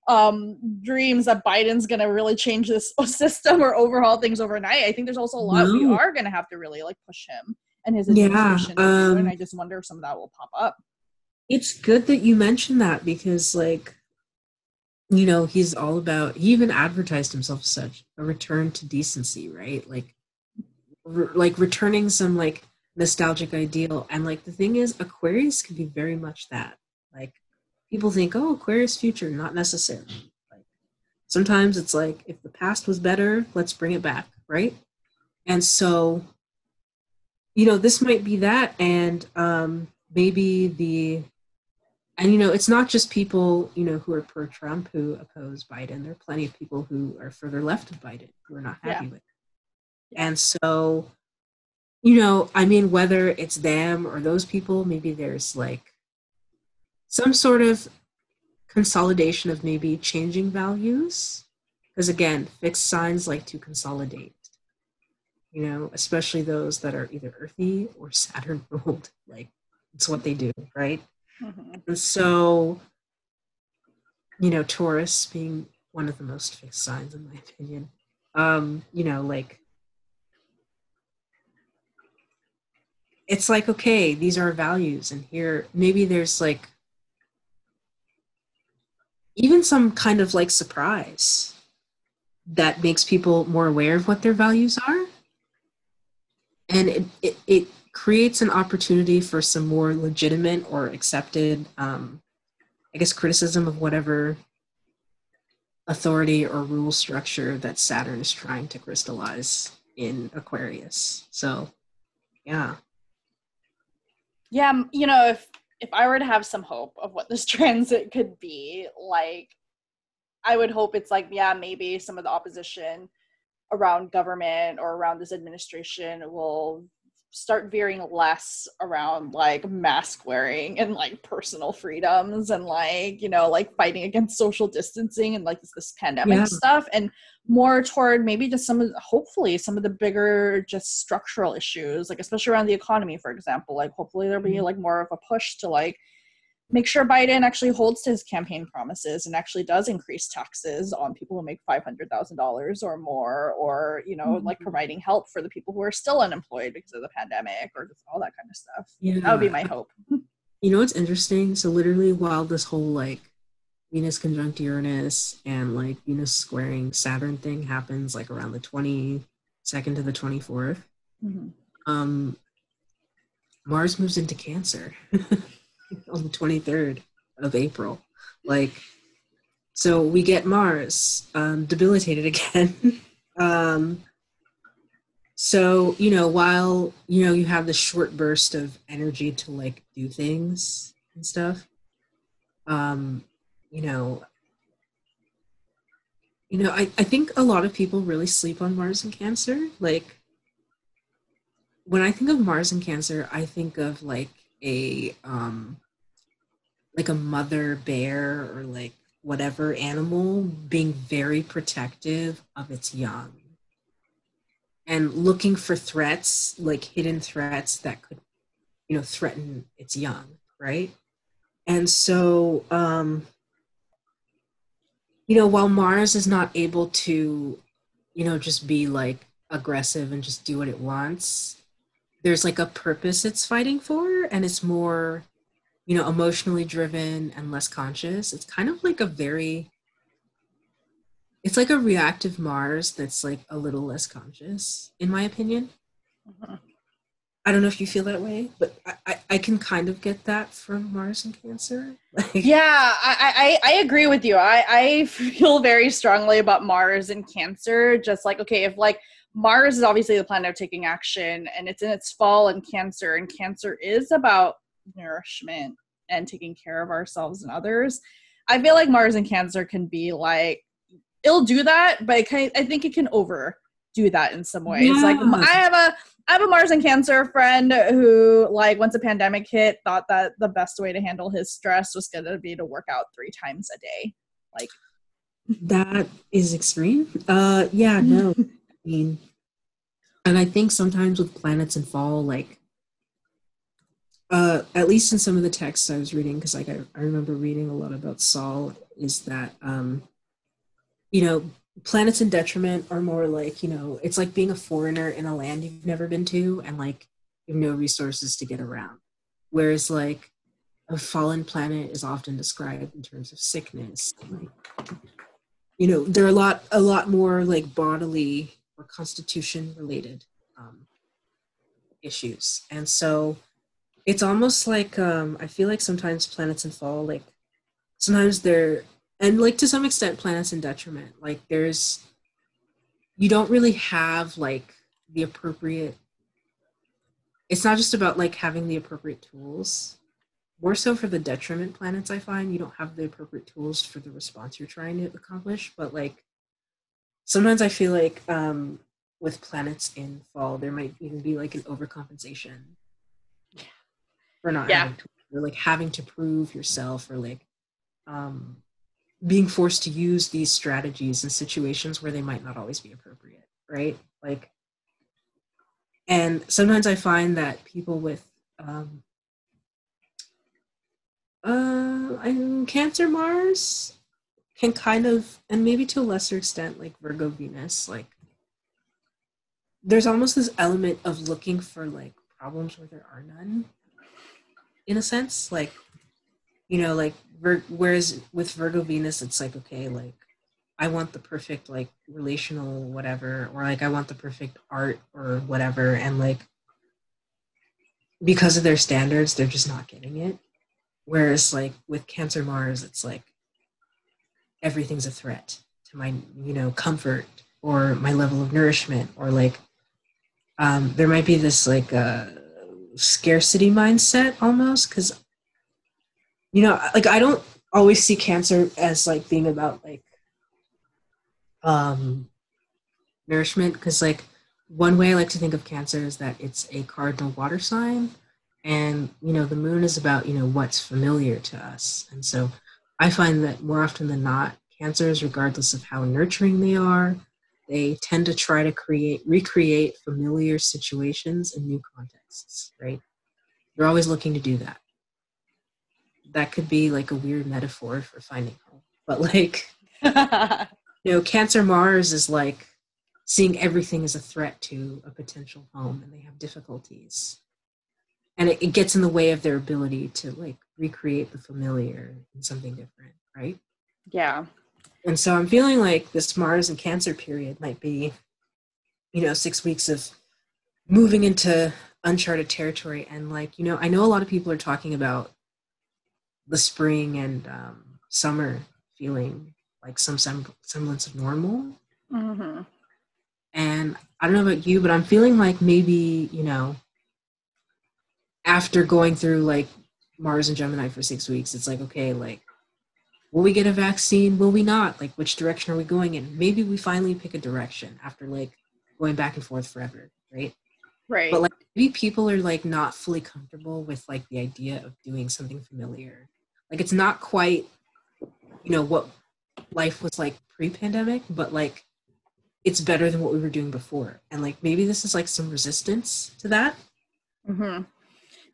um, dreams that Biden's going to really change this system or overhaul things overnight. I think there's also a lot no. we are going to have to really like push him and his administration. Yeah, um, and I just wonder if some of that will pop up. It's good that you mentioned that because, like, you know, he's all about. He even advertised himself as such a return to decency, right? Like, re- like returning some like nostalgic ideal. And like the thing is, Aquarius can be very much that. People think, oh, Aquarius future, not necessarily. Like sometimes it's like if the past was better, let's bring it back, right? And so, you know, this might be that, and um, maybe the, and you know, it's not just people, you know, who are pro Trump who oppose Biden. There are plenty of people who are further left of Biden who are not happy yeah. with it. And so, you know, I mean, whether it's them or those people, maybe there's like some sort of consolidation of maybe changing values because again fixed signs like to consolidate you know especially those that are either earthy or saturn ruled like it's what they do right mm-hmm. and so you know taurus being one of the most fixed signs in my opinion um you know like it's like okay these are values and here maybe there's like even some kind of like surprise that makes people more aware of what their values are. And it, it, it creates an opportunity for some more legitimate or accepted um, i guess criticism of whatever authority or rule structure that saturn is trying to crystallize in aquarius. So yeah. Yeah you know if if I were to have some hope of what this transit could be, like I would hope it's like, yeah, maybe some of the opposition around government or around this administration will start veering less around like mask wearing and like personal freedoms and like you know like fighting against social distancing and like this, this pandemic yeah. stuff and more toward maybe just some of hopefully some of the bigger just structural issues like especially around the economy for example like hopefully there'll be mm-hmm. like more of a push to like make sure Biden actually holds to his campaign promises and actually does increase taxes on people who make $500,000 or more, or, you know, mm-hmm. like providing help for the people who are still unemployed because of the pandemic or just all that kind of stuff. Yeah. That would be my hope. You know what's interesting? So, literally, while this whole like Venus conjunct Uranus and like Venus squaring Saturn thing happens like around the 22nd to the 24th, mm-hmm. um, Mars moves into Cancer. on the 23rd of April. Like, so we get Mars um, debilitated again. um, so, you know, while, you know, you have this short burst of energy to like do things and stuff, um, you know, you know, I, I think a lot of people really sleep on Mars and Cancer. Like, when I think of Mars and Cancer, I think of like a um like a mother bear or like whatever animal being very protective of its young and looking for threats like hidden threats that could you know threaten its young right and so um you know while mars is not able to you know just be like aggressive and just do what it wants there's like a purpose it's fighting for and it's more you know emotionally driven and less conscious it's kind of like a very it's like a reactive mars that's like a little less conscious in my opinion mm-hmm. I don't know if you feel that way but I, I, I can kind of get that from mars and cancer yeah I, I i agree with you i i feel very strongly about mars and cancer just like okay if like mars is obviously the planet of taking action and it's in its fall in cancer and cancer is about nourishment and taking care of ourselves and others. I feel like Mars and Cancer can be like it'll do that, but can, I think it can overdo that in some ways. Yeah. Like I have a I have a Mars and Cancer friend who like once a pandemic hit thought that the best way to handle his stress was going to be to work out 3 times a day. Like that is extreme. Uh yeah, no. I mean and I think sometimes with planets and fall like uh, at least in some of the texts I was reading, because like I, I remember reading a lot about Sahl, is that um, you know planets in detriment are more like you know it's like being a foreigner in a land you've never been to and like you have no resources to get around. Whereas like a fallen planet is often described in terms of sickness. Like, you know, there are a lot a lot more like bodily or constitution related um, issues, and so it's almost like um, I feel like sometimes planets in fall, like sometimes they're and like to some extent planets in detriment. Like there's you don't really have like the appropriate it's not just about like having the appropriate tools more so for the detriment planets i find you don't have the appropriate tools for the response you're trying to accomplish but like sometimes i feel like um with planets in fall there might even be like an overcompensation yeah. for not yeah. having to, or like having to prove yourself or like um, being forced to use these strategies in situations where they might not always be appropriate right? Like and sometimes i find that people with um, uh, I'm Cancer Mars can kind of, and maybe to a lesser extent, like Virgo Venus, like there's almost this element of looking for like problems where there are none in a sense like you know like whereas with virgo venus it's like okay like i want the perfect like relational whatever or like i want the perfect art or whatever and like because of their standards they're just not getting it. Whereas like with cancer mars it's like everything's a threat to my you know comfort or my level of nourishment or like um, there might be this like uh, scarcity mindset almost because you know like i don't always see cancer as like being about like um nourishment because like one way i like to think of cancer is that it's a cardinal water sign and you know the moon is about you know what's familiar to us. And so i find that more often than not cancers regardless of how nurturing they are they tend to try to create recreate familiar situations in new contexts right? They're always looking to do that that could be like a weird metaphor for finding home. But like you know cancer mars is like seeing everything as a threat to a potential home and they have difficulties. And it, it gets in the way of their ability to like recreate the familiar in something different right? Yeah. And so I'm feeling like this Mars and Cancer period might be, you know, six weeks of moving into uncharted territory. And like, you know, I know a lot of people are talking about the spring and um, summer feeling like some sem- semblance of normal. Mm-hmm. And I don't know about you, but I'm feeling like maybe, you know, after going through like Mars and Gemini for six weeks, it's like, okay, like will we get a vaccine? Will we not? Like which direction are we going in? Maybe we finally pick a direction after like going back and forth forever right? Right. But like maybe people are like not fully comfortable with like the idea of doing something familiar like it's not quite you know what life was like pre-pandemic but like it's better than what we were doing before and like maybe this is like some resistance to that mm-hmm.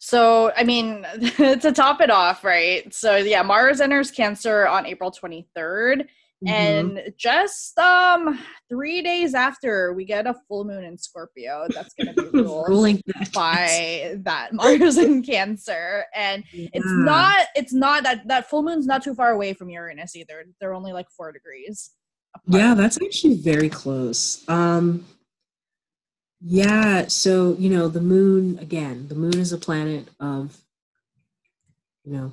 So, I mean, to top it off, right? So, yeah, Mars enters Cancer on April 23rd. Mm-hmm. And just um three days after we get a full moon in Scorpio, that's gonna be ruled by that Mars in Cancer. And yeah. it's not it's not that that full moon's not too far away from Uranus either. They're only like four degrees. Apart. Yeah, that's actually very close. Um yeah, so you know, the moon again, the moon is a planet of you know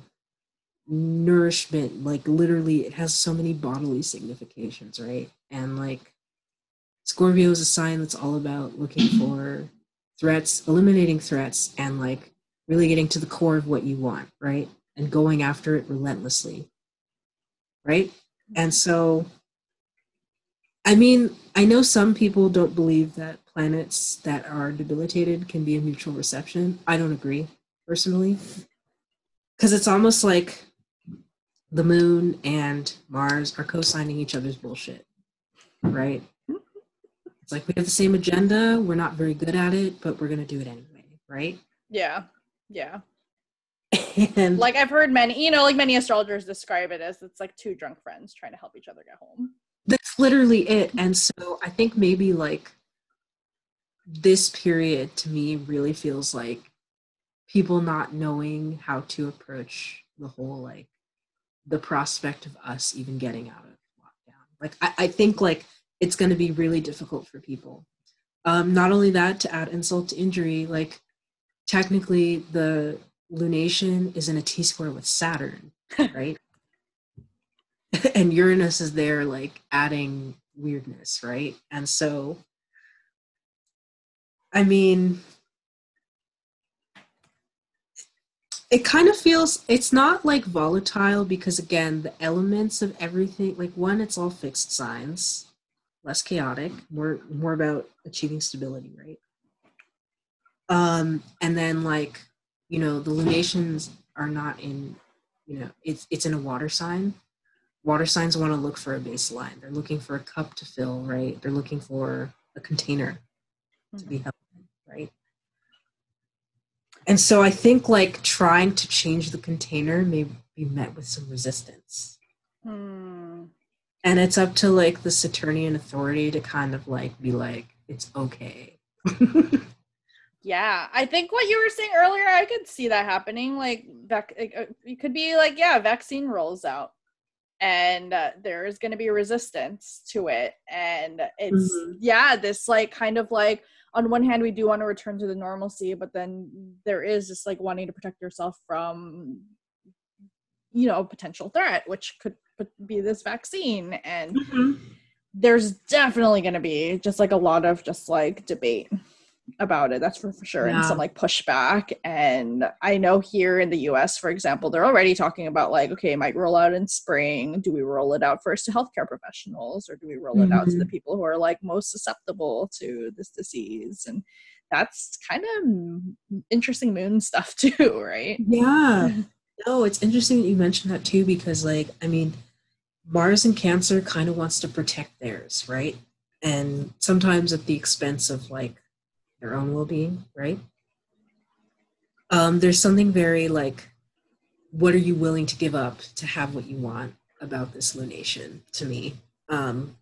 nourishment like literally it has so many bodily significations right? And like scorpio is a sign that's all about looking for threats eliminating threats and like really getting to the core of what you want right? And going after it relentlessly right? And so i mean i know some people don't believe that planets that are debilitated can be a mutual reception. I don't agree personally. Because it's almost like the moon and Mars are co-signing each other's bullshit, right? It's like we have the same agenda. We're not very good at it, but we're gonna do it anyway, right? Yeah, yeah. and like I've heard many, you know, like many astrologers describe it as it's like two drunk friends trying to help each other get home. That's literally it. And so I think maybe like this period to me really feels like people not knowing how to approach the whole like the prospect of us even getting out of lockdown. Like I, I think like it's going to be really difficult for people. Um, not only that, to add insult to injury, like technically the lunation is in a T square with Saturn, right? and Uranus is there, like adding weirdness, right? And so, I mean, it kind of feels it's not like volatile because again the elements of everything like one it's all fixed signs less chaotic more more about achieving stability right? Um and then like you know the lunations are not in you know it's it's in a water sign. Water signs want to look for a baseline. They're looking for a cup to fill right? They're looking for a container to be mm-hmm. held right and so I think like trying to change the container may be met with some resistance. Hmm. And it's up to like the Saturnian authority to kind of like be like, it's okay. yeah, I think what you were saying earlier, I could see that happening. Like, vac- uh, it could be like, yeah, vaccine rolls out and uh, there is going to be resistance to it. And it's, mm-hmm. yeah, this like kind of like, on one hand we do want to return to the normalcy but then there is just like wanting to protect yourself from you know potential threat which could be this vaccine and mm-hmm. there's definitely going to be just like a lot of just like debate about it that's for, for sure yeah. and some like pushback and i know here in the us for example they're already talking about like okay might roll out in spring do we roll it out first to healthcare professionals or do we roll mm-hmm. it out to the mm-hmm. people who are like most susceptible to this disease and that's kind of interesting moon stuff too right yeah no it's interesting that you mentioned that too because like i mean mars and cancer kind of wants to protect theirs right and sometimes at the expense of like their own well-being right? Um, there's something very like what are you willing to give up to have what you want about this lunation to me? Um,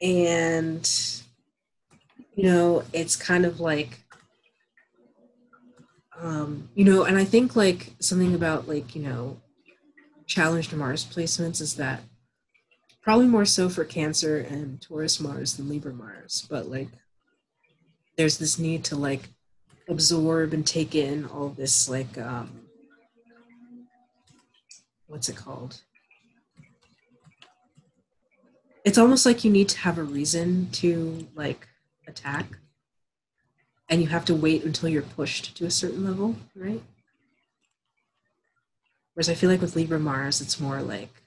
and you know it's kind of like um, you know and i think like something about like you know challenged mars placements is that probably more so for cancer and taurus mars than libra mars but like there's this need to like absorb and take in all this like um what's it called? It's almost like you need to have a reason to like attack. And you have to wait until you're pushed to a certain level right? Whereas i feel like with libra mars it's more like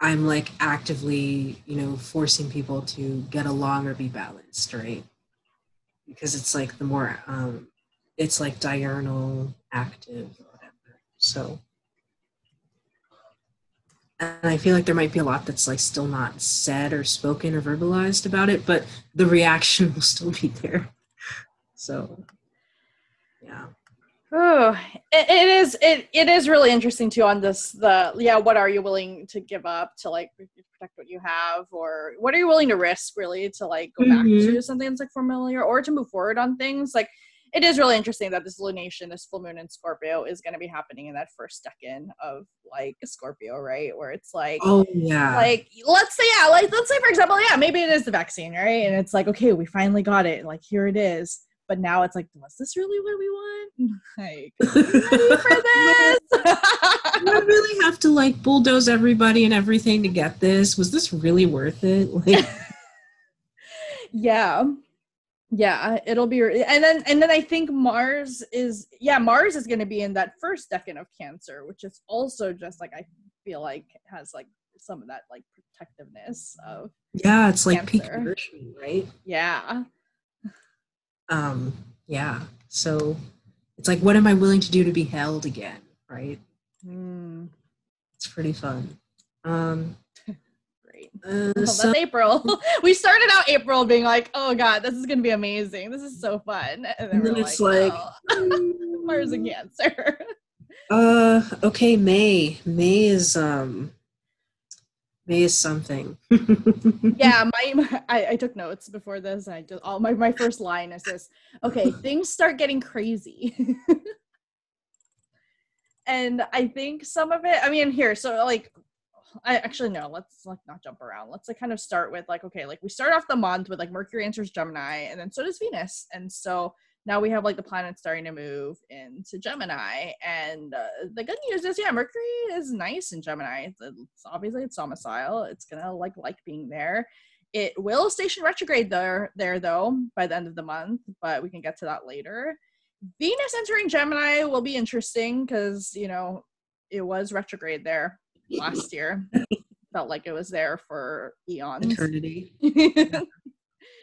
I'm like actively, you know, forcing people to get along or be balanced, right? Because it's like the more, um, it's like diurnal, active, whatever. So, and I feel like there might be a lot that's like still not said or spoken or verbalized about it, but the reaction will still be there. So, Oh, it, it is it, it is really interesting too on this the yeah what are you willing to give up to like protect what you have or what are you willing to risk really to like go back Mhm. to something that's like familiar or to move forward on things? Like it is really interesting that this lunation this full moon in Scorpio is going to be happening in that first second of like Scorpio right? Where it's like Oh yeah. like let's say yeah like let's say for example yeah maybe it is the vaccine right? And it's like okay we finally got it like here it is but now it's like was this really what we want like ready for this Do I really have to like bulldoze everybody and everything to get this? Was this really worth it? Like, yeah yeah it'll be and then and then i think mars is yeah mars is going to be in that first decade of cancer which is also just like i feel like has like some of that like protectiveness of yeah, it's like peak Cancer. nourishment, right? yeah Um, yeah. So it's like, what am I willing to do to be held again? Right? Mm, It's pretty fun. Um, great uh, Well, so- that's April. we started out April being like, "Oh God, this is gonna be amazing. This is so fun," and then, And then it's like, "Oh, Mars and Cancer. uh, okay, May. May is um, May is something. yeah, my, my- I, I took notes before this. I just all my my first line is this. Okay, things start getting crazy. and I think some of it. I mean, here, so like, I actually no. Let's like not jump around. Let's like kind of start with like, okay, like we start off the month with like Mercury enters Gemini, and then so does Venus, and so now we have like the planets starting to move into Gemini. And uh, the good news is, yeah, Mercury is nice in Gemini. It's, it's obviously it's domicile. It's gonna like like being there. It will station retrograde there there though by the end of the month, but we can get to that later. Venus entering Gemini will be interesting because you know it was retrograde there last year. Felt like it was there for eons. Eternity.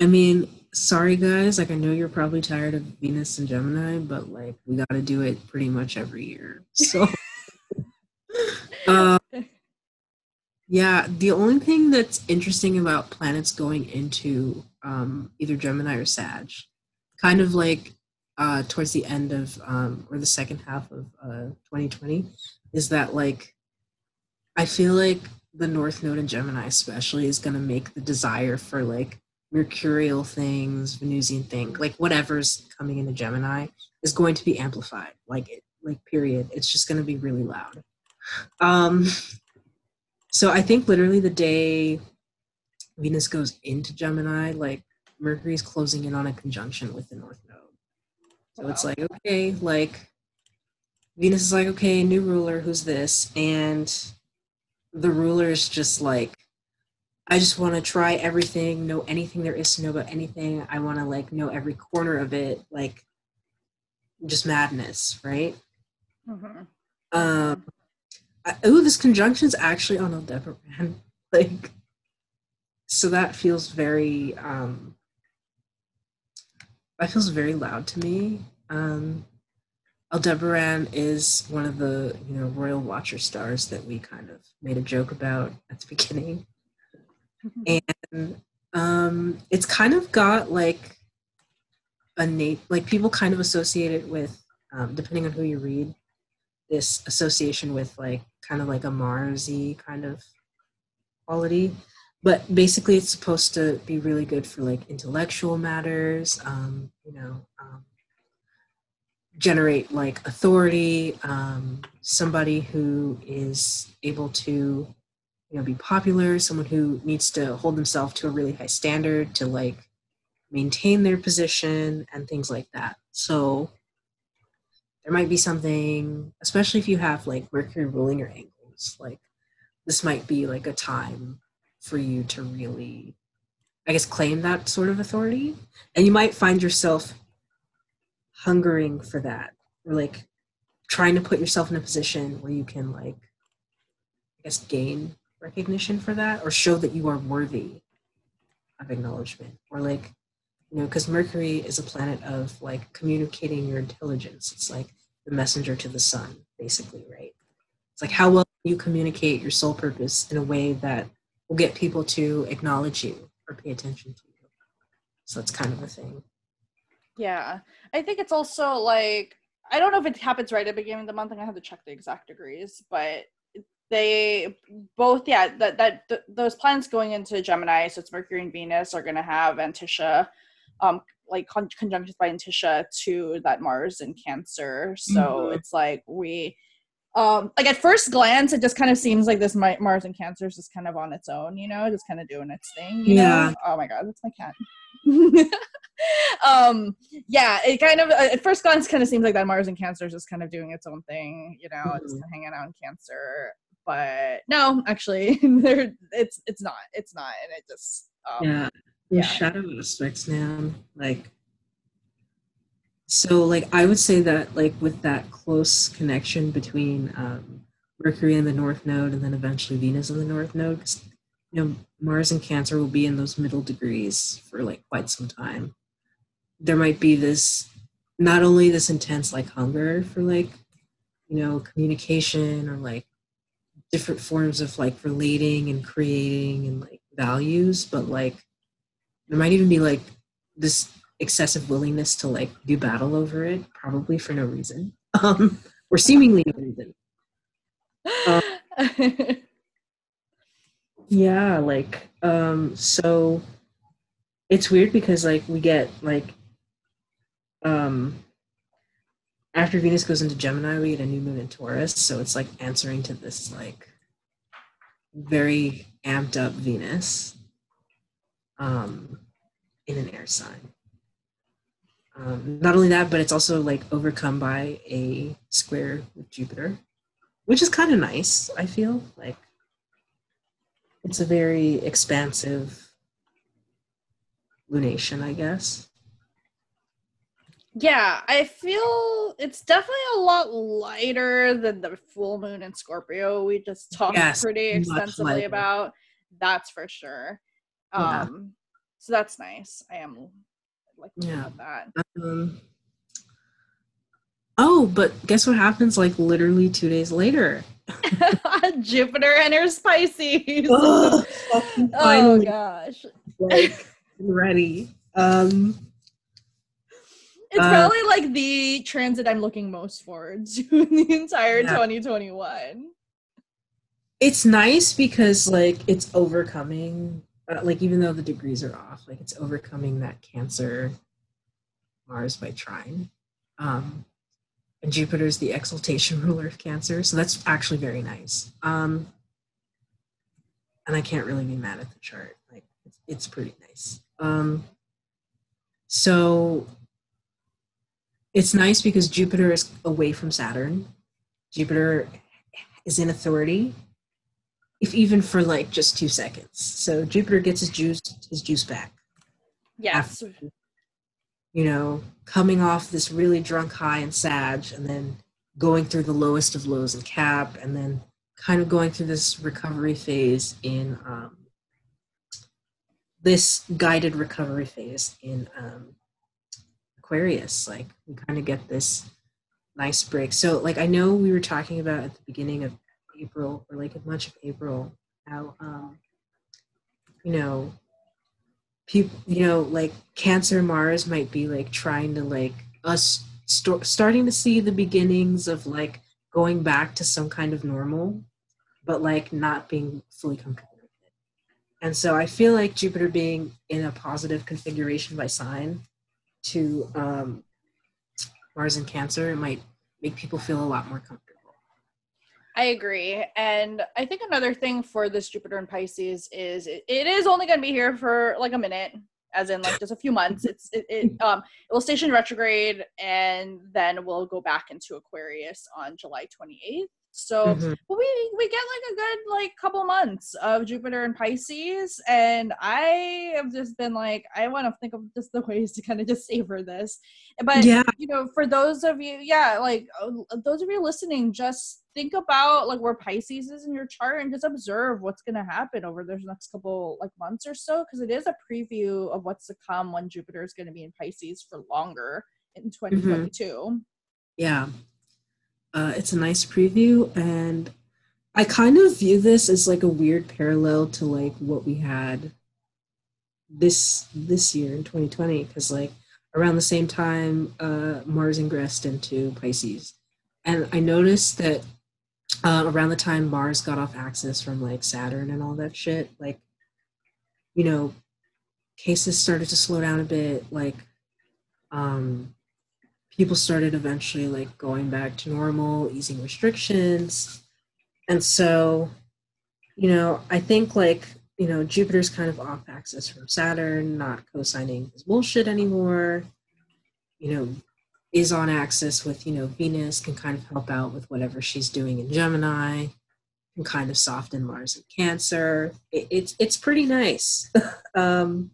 I mean, sorry guys, like I know you're probably tired of Venus and Gemini, but like we got to do it pretty much every year. So uh, yeah, the only thing that's interesting about planets going into um, either Gemini or Sag, kind of like uh, towards the end of um, or the second half of uh, 2020, is that like I feel like the North Node in Gemini, especially, is going to make the desire for like mercurial things, Venusian thing, like whatever's coming into Gemini is going to be amplified. Like it, like period. It's just going to be really loud. Um, so I think literally the day Venus goes into Gemini, like Mercury's closing in on a conjunction with the North Node. So it's like okay, like Venus is like okay, new ruler, who's this? And the ruler is just like I just want to try everything, know anything there is to know about anything. I want to like know every corner of it, like just madness, right? Mhm. Um, I, oh, this conjunction's actually on Aldebaran, like, so that feels very, um, that feels very loud to me. Um, Aldebaran is one of the you know royal watcher stars that we kind of made a joke about at the beginning and um, it's kind of got like a nat like people kind of associate it with um, depending on who you read this association with like kind of like a marsy kind of quality. But basically it's supposed to be really good for like intellectual matters um, you know um, generate like authority um, somebody who is able to you know be popular someone who needs to hold themselves to a really high standard to like maintain their position and things like that. So there might be something especially if you have like mercury ruling your angles like this might be like a time for you to really i guess claim that sort of authority. And you might find yourself hungering for that or like trying to put yourself in a position where you can like i guess gain recognition for that or show that you are worthy of acknowledgement? Or like you know because mercury is a planet of like communicating your intelligence. It's like the messenger to the sun basically right? It's like how well you communicate your soul purpose in a way that will get people to acknowledge you or pay attention to you? So that's kind of a thing. Yeah. I think it's also like I don't know if it happens right at the beginning of the month. I have to check the exact degrees, but they both yeah that that th- those planets going into Gemini, so it's Mercury and Venus are going to have Antiscia, um, like con- conjunctions by Antiscia to that Mars and Cancer. So mm-hmm. it's like we um like at first glance it just kind of seems like this mars and cancer is just kind of on its own you know just kind of doing its thing yeah know? oh my god that's my cat um yeah it kind of at first glance kind of seems like that mars and cancer is just kind of doing its own thing you know mm-hmm. just kind of hanging out in cancer but no actually there it's it's not it's not and it just um, yeah the yeah. shadow aspects man like so like i would say that like with that close connection between um, mercury in the north node and then eventually venus in the north node because you know mars and cancer will be in those middle degrees for like quite some time there might be this not only this intense like hunger for like you know communication or like different forms of like relating and creating and like values but like there might even be like this excessive willingness to like do battle over it, probably for no reason, um, or seemingly no reason. Um, yeah, like um, so it's weird because like we get like um after Venus goes into Gemini, we get a new moon in Taurus, so it's like answering to this like very amped up Venus um in an air sign. Um, not only that, but it's also like overcome by a square with Jupiter, which is kind of nice. I feel like it's a very expansive lunation, I guess. Yeah, I feel it's definitely a lot lighter than the full moon in Scorpio we just talked yes, pretty extensively about. That's for sure. Um, so that's nice. I am like yeah. that. Um, oh, but guess what happens like literally two days later? Jupiter enters Pisces. oh, oh gosh. Like ready. Um it's uh, probably like the transit I'm looking most forward to in the entire yeah. 2021. It's nice because like it's overcoming uh, like even though the degrees are off, like it's overcoming that Cancer Mars by trine. Um, and Jupiter is the exaltation ruler of Cancer, so that's actually very nice. Um, and I can't really be mad at the chart; like it's, it's pretty nice. Um, so it's nice because Jupiter is away from Saturn. Jupiter is in authority if even for like just two seconds. So Jupiter gets his juice his juice back. Yes. After, you know, coming off this really drunk high in Sag and then going through the lowest of lows in Cap and then kind of going through this recovery phase in um, this guided recovery phase in um, Aquarius. Like we kind of get this nice break. So like I know we were talking about at the beginning of April or like much of April, how um, you know, people, you know, like Cancer Mars might be like trying to like us st- starting to see the beginnings of like going back to some kind of normal, but like not being fully comfortable. And so I feel like Jupiter being in a positive configuration by sign to um, Mars and Cancer, it might make people feel a lot more comfortable. I agree. And I think another thing for this Jupiter and Pisces is it, it is only going to be here for like a minute, as in like just a few months. It's it, it um it will station retrograde and then we'll go back into Aquarius on July 28th. So mm-hmm. we we get like a good like couple months of Jupiter and Pisces, and I have just been like I want to think of just the ways to kind of just savor this. But yeah. you know, for those of you, yeah, like uh, those of you listening, just think about like where Pisces is in your chart and just observe what's going to happen over those next couple like months or so because it is a preview of what's to come when Jupiter is going to be in Pisces for longer in 2022. Mm-hmm. Yeah. Uh, it's a nice preview, and I kind of view this as like a weird parallel to like what we had this this year in 2020 because like around the same time uh, Mars ingressed into Pisces. And I noticed that uh, around the time Mars got off axis from like Saturn and all that shit, like, you know, cases started to slow down a bit. Like, um, people started eventually like going back to normal, easing restrictions. And so, you know, I think like, you know, Jupiter's kind of off axis from Saturn, not co signing his bullshit anymore. You know, is on axis with, you know, Venus can kind of help out with whatever she's doing in Gemini, can kind of soften Mars and Cancer. It, it's it's pretty nice. um,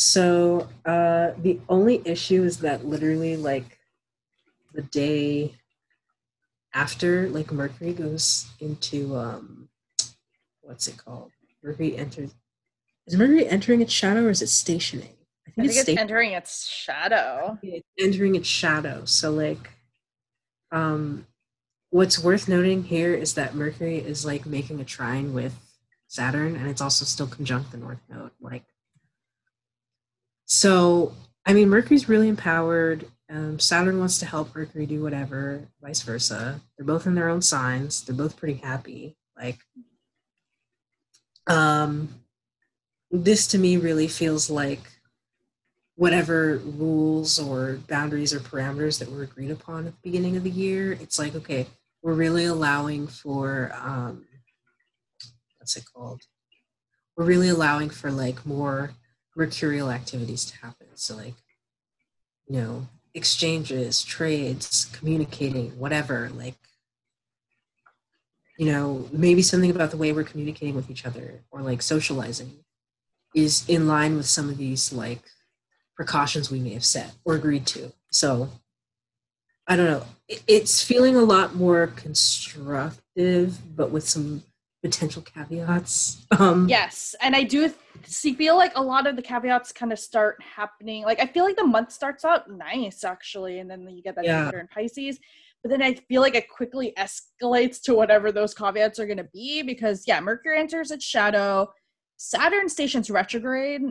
so uh, the only issue is that literally like the day after like Mercury goes into um, what's it called? Mercury enters. Is Mercury entering its shadow or is it stationing? I think, I think it's, it's entering its shadow. It's entering its shadow. So like, um, what's worth noting here is that Mercury is like making a trine with Saturn, and it's also still conjunct the North Node. Like, so I mean, Mercury's really empowered. Um, Saturn wants to help Mercury do whatever, vice versa. They're both in their own signs. They're both pretty happy. Like, um, this to me really feels like whatever rules or boundaries or parameters that were agreed upon at the beginning of the year. It's like, okay, we're really allowing for, um, what's it called? We're really allowing for like more mercurial activities to happen. So, like, you know, exchanges, trades, communicating, whatever, like, you know, maybe something about the way we're communicating with each other or like socializing is in line with some of these like precautions we may have set or agreed to. So I don't know. It's feeling a lot more constructive, but with some potential caveats. Um, yes, and I do see feel like a lot of the caveats kind of start happening. Like I feel like the month starts out nice actually, and then you get that yeah. Jupiter in Pisces. But then I feel like it quickly escalates to whatever those caveats are going to be because yeah, Mercury enters its shadow, Saturn stations retrograde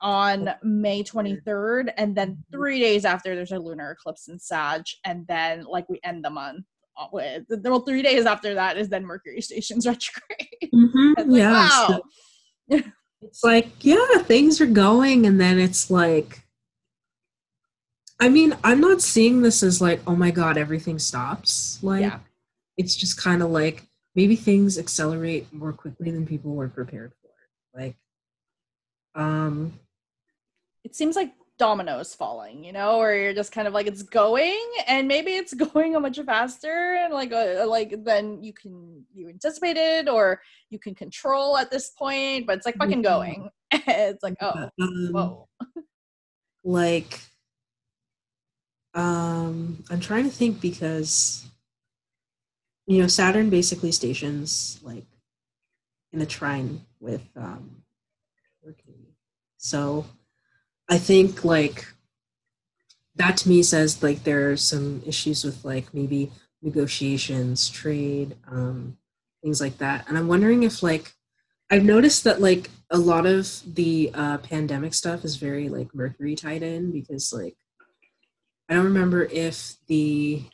on May 23rd, and then mm-hmm. three days after there's a lunar eclipse in Sag, and then like we end the month well, three days after that is then Mercury stations retrograde. Mm-hmm. Like, yeah, wow. So it's like yeah, things are going, and then it's like I mean, I'm not seeing this as like, oh my god, everything stops. Like, yeah. it's just kind of like maybe things accelerate more quickly than people were prepared for. Like, um, it seems like dominoes falling, you know, or you're just kind of like it's going, and maybe it's going a much faster, and like uh, like then you can you anticipated or you can control at this point, but it's like fucking going. it's like oh, um, whoa, like um, I'm trying to think because you know Saturn basically stations like in a trine with um, Mercury. So I think like that to me says like there are some issues with like maybe negotiations, trade, um, things like that. And I'm wondering if like I've noticed that like a lot of the uh, pandemic stuff is very like Mercury tied in because like I don't remember if the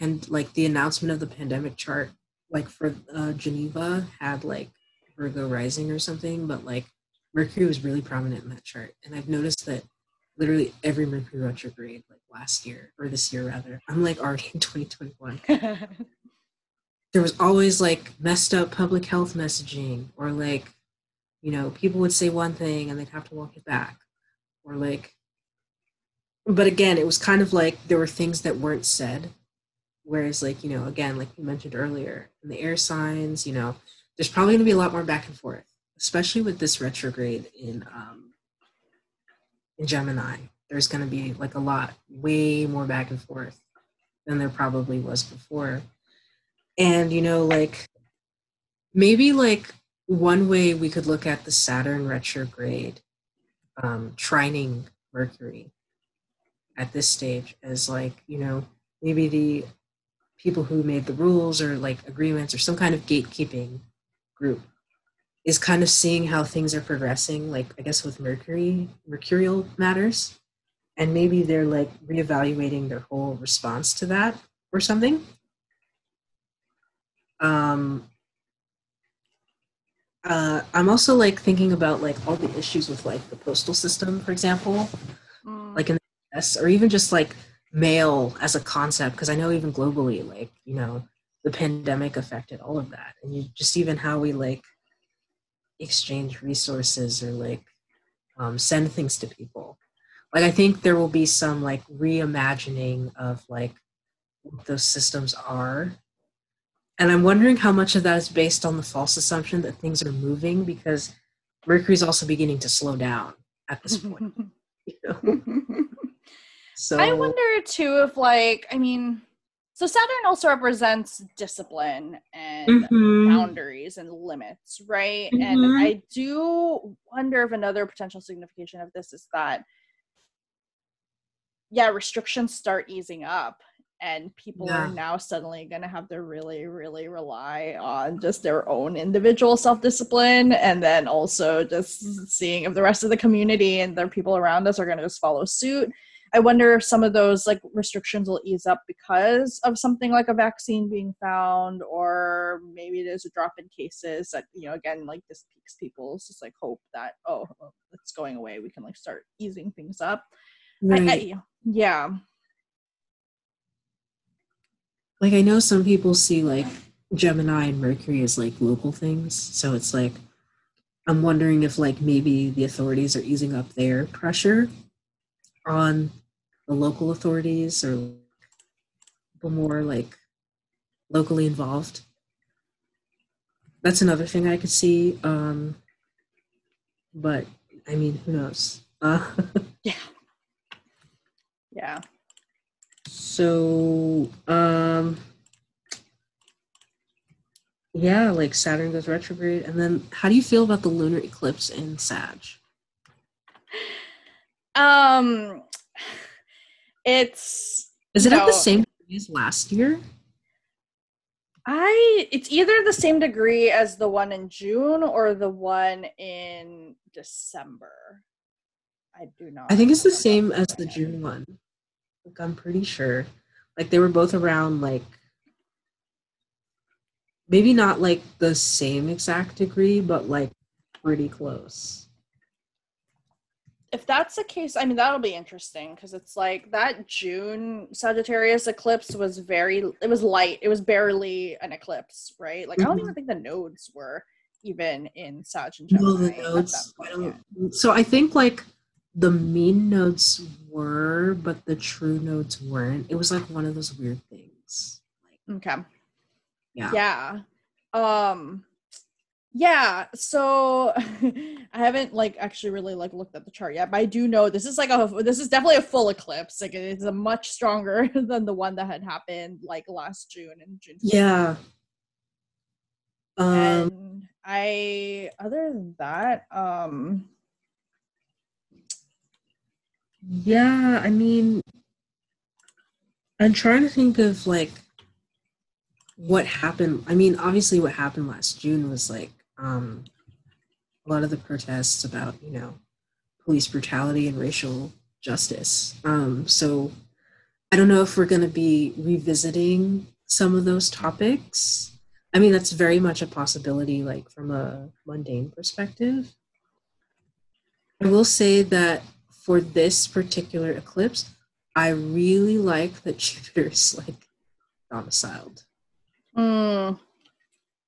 and like the announcement of the pandemic chart, like for uh, Geneva, had like Virgo rising or something, but like Mercury was really prominent in that chart, and I've noticed that literally every Mercury retrograde, like last year or this year rather, I'm like already in 2021. there was always like messed up public health messaging, or like, you know, people would say one thing and they'd have to walk it back, or like but again, it was kind of like there were things that weren't said. Whereas, like, you know, again, like you mentioned earlier, in the air signs, you know, there's probably going to be a lot more back and forth, especially with this retrograde in um, in Gemini. There's going to be like a lot, way more back and forth than there probably was before. And, you know, like maybe like one way we could look at the Saturn retrograde um, trining Mercury at this stage as like you know maybe the people who made the rules or like agreements or some kind of gatekeeping group is kind of seeing how things are progressing like i guess with mercury mercurial matters and maybe they're like reevaluating their whole response to that or something. Um, uh, I'm also like thinking about like all the issues with like the postal system, for example, mm. like in the US, or even just like mail as a concept, because I know even globally, like you know, the pandemic affected all of that, and you just even how we like exchange resources or like um, send things to people. Like I think there will be some like reimagining of like what those systems are and I'm wondering how much of that is based on the false assumption that things are moving because Mercury is also beginning to slow down at this point. you know? so I wonder too if like I mean so Saturn also represents discipline and mm-hmm. boundaries and limits, right? Mm-hmm. And I do wonder if another potential signification of this is that yeah, restrictions start easing up and people yeah. are now suddenly going to have to really really rely on just their own individual self-discipline and then also just seeing if the rest of the community and the people around us are going to just follow suit i wonder if some of those like restrictions will ease up because of something like a vaccine being found or maybe there's a drop in cases that you know again like this piques people's just like hope that oh, oh it's going away we can like start easing things up right. I, I, yeah like I know some people see like Gemini and Mercury as like local things. So it's like I'm wondering if like maybe the authorities are easing up their pressure on the local authorities or people more like locally involved. That's another thing I could see. Um, but I mean, who knows? Uh, yeah. Yeah. So, um, yeah, like Saturn goes retrograde. And then how do you feel about the lunar eclipse in Sag? Um, it's. Is it at the same degree as last year? I it's either the same degree as the one in June or the one in December. I do not. I think it's the same as the June one. Like I'm pretty sure. Like they were both around like maybe not like the same exact degree, but like pretty close. If that's the case, I mean that'll be interesting because it's like that June Sagittarius eclipse was very it was light. It was barely an eclipse, right? Like mm-hmm. I don't even mm-hmm. think the nodes were even in Sag and Gemini. No, the nodes. So I think like the mean nodes were, but the true nodes weren't. It was like one of those weird things. okay. Yeah. Yeah. Um yeah, so I haven't like actually really like looked at the chart yet, but I do know this is like a this is definitely a full eclipse. Like it's a much stronger than the one that had happened like last June and June. Yeah. Um and I other than that, um yeah, I mean, I'm trying to think of like what happened. I mean, obviously, what happened last June was like um, a lot of the protests about, you know, police brutality and racial justice. Um, so I don't know if we're going to be revisiting some of those topics. I mean, that's very much a possibility, like from a mundane perspective. I will say that for this particular eclipse, I really like that Jupiter's like domiciled. Mm.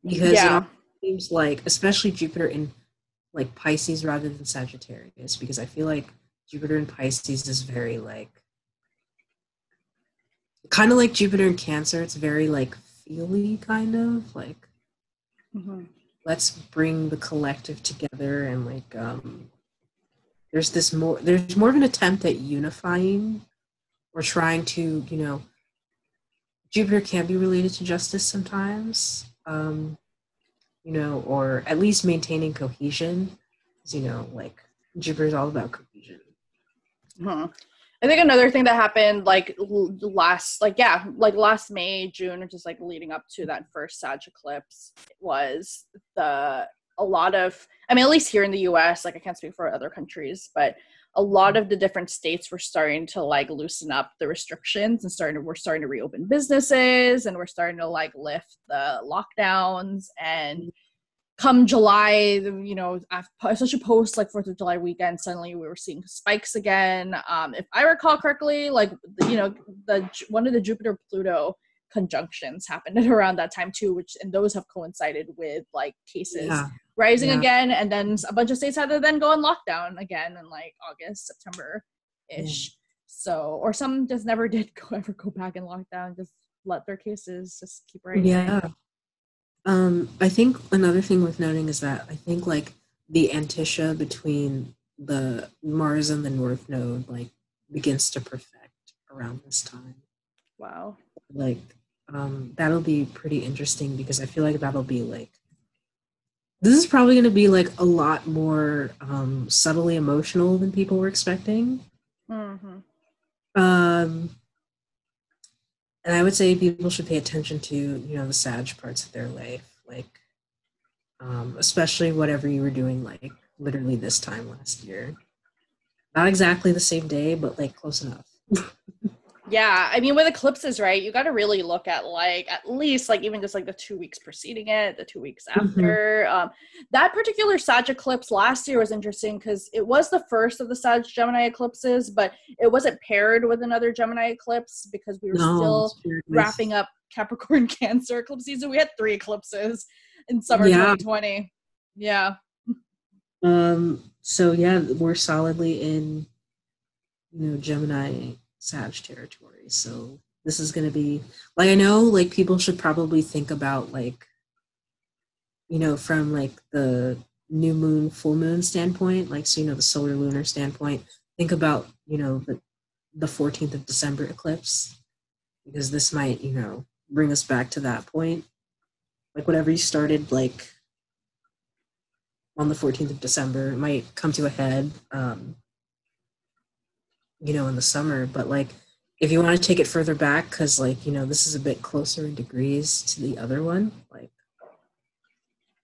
Because yeah. Seems like, especially Jupiter in like Pisces rather than Sagittarius, because I feel like Jupiter in Pisces is very like kind of like Jupiter in Cancer. It's very like feely kind of like mm-hmm. let's bring the collective together and like um there's this more there's more of an attempt at unifying or trying to you know jupiter can be related to justice sometimes um you know or at least maintaining cohesion Because, you know like jupiter is all about cohesion huh. i think another thing that happened like last like yeah like last may june or just like leading up to that first sag eclipse was the a lot of i mean at least here in the us like i can't speak for other countries but a lot of the different states were starting to like loosen up the restrictions and starting to, we're starting to reopen businesses and we're starting to like lift the lockdowns and come July, you know, especially post like Fourth of July weekend, suddenly we were seeing spikes again. Um, if I recall correctly, like you know, the one of the Jupiter Pluto conjunctions happened around that time too, which and those have coincided with like cases yeah. Rising yeah. again, and then a bunch of states had to then go on lockdown again in like August, September ish. Yeah. So, or some just never did go ever go back in lockdown, just let their cases just keep rising. Yeah. Um, I think another thing worth noting is that I think like the antiscia between the Mars and the North Node like begins to perfect around this time. Wow. Like um, that'll be pretty interesting because I feel like that'll be like this is probably going to be like a lot more um, subtly emotional than people were expecting. Mm-hmm. Um, and I would say people should pay attention to you know the Sag parts of their life, like um, especially whatever you were doing, like literally this time last year. Not exactly the same day, but like close enough. Yeah, I mean, with eclipses, right? You got to really look at like at least like even just like the two weeks preceding it, the two weeks mm-hmm. after. Mm-hmm. Um, that particular Sag eclipse last year was interesting because it was the first of the Sag Gemini eclipses, but it wasn't paired with another Gemini eclipse because we were no, still wrapping up Capricorn Cancer eclipse season. We had three eclipses in summer yeah. 2020. Yeah. Um. So yeah, we're solidly in, you know, Gemini Sag territory. So this is going to be like I know like people should probably think about like you know from like the new moon full moon standpoint like so you know the solar lunar standpoint think about you know the the 14th of December eclipse because this might you know bring us back to that point like whatever you started like on the 14th of December it might come to a head um you know, in the summer. But like, if you want to take it further back, because like, you know, this is a bit closer in degrees to the other one, like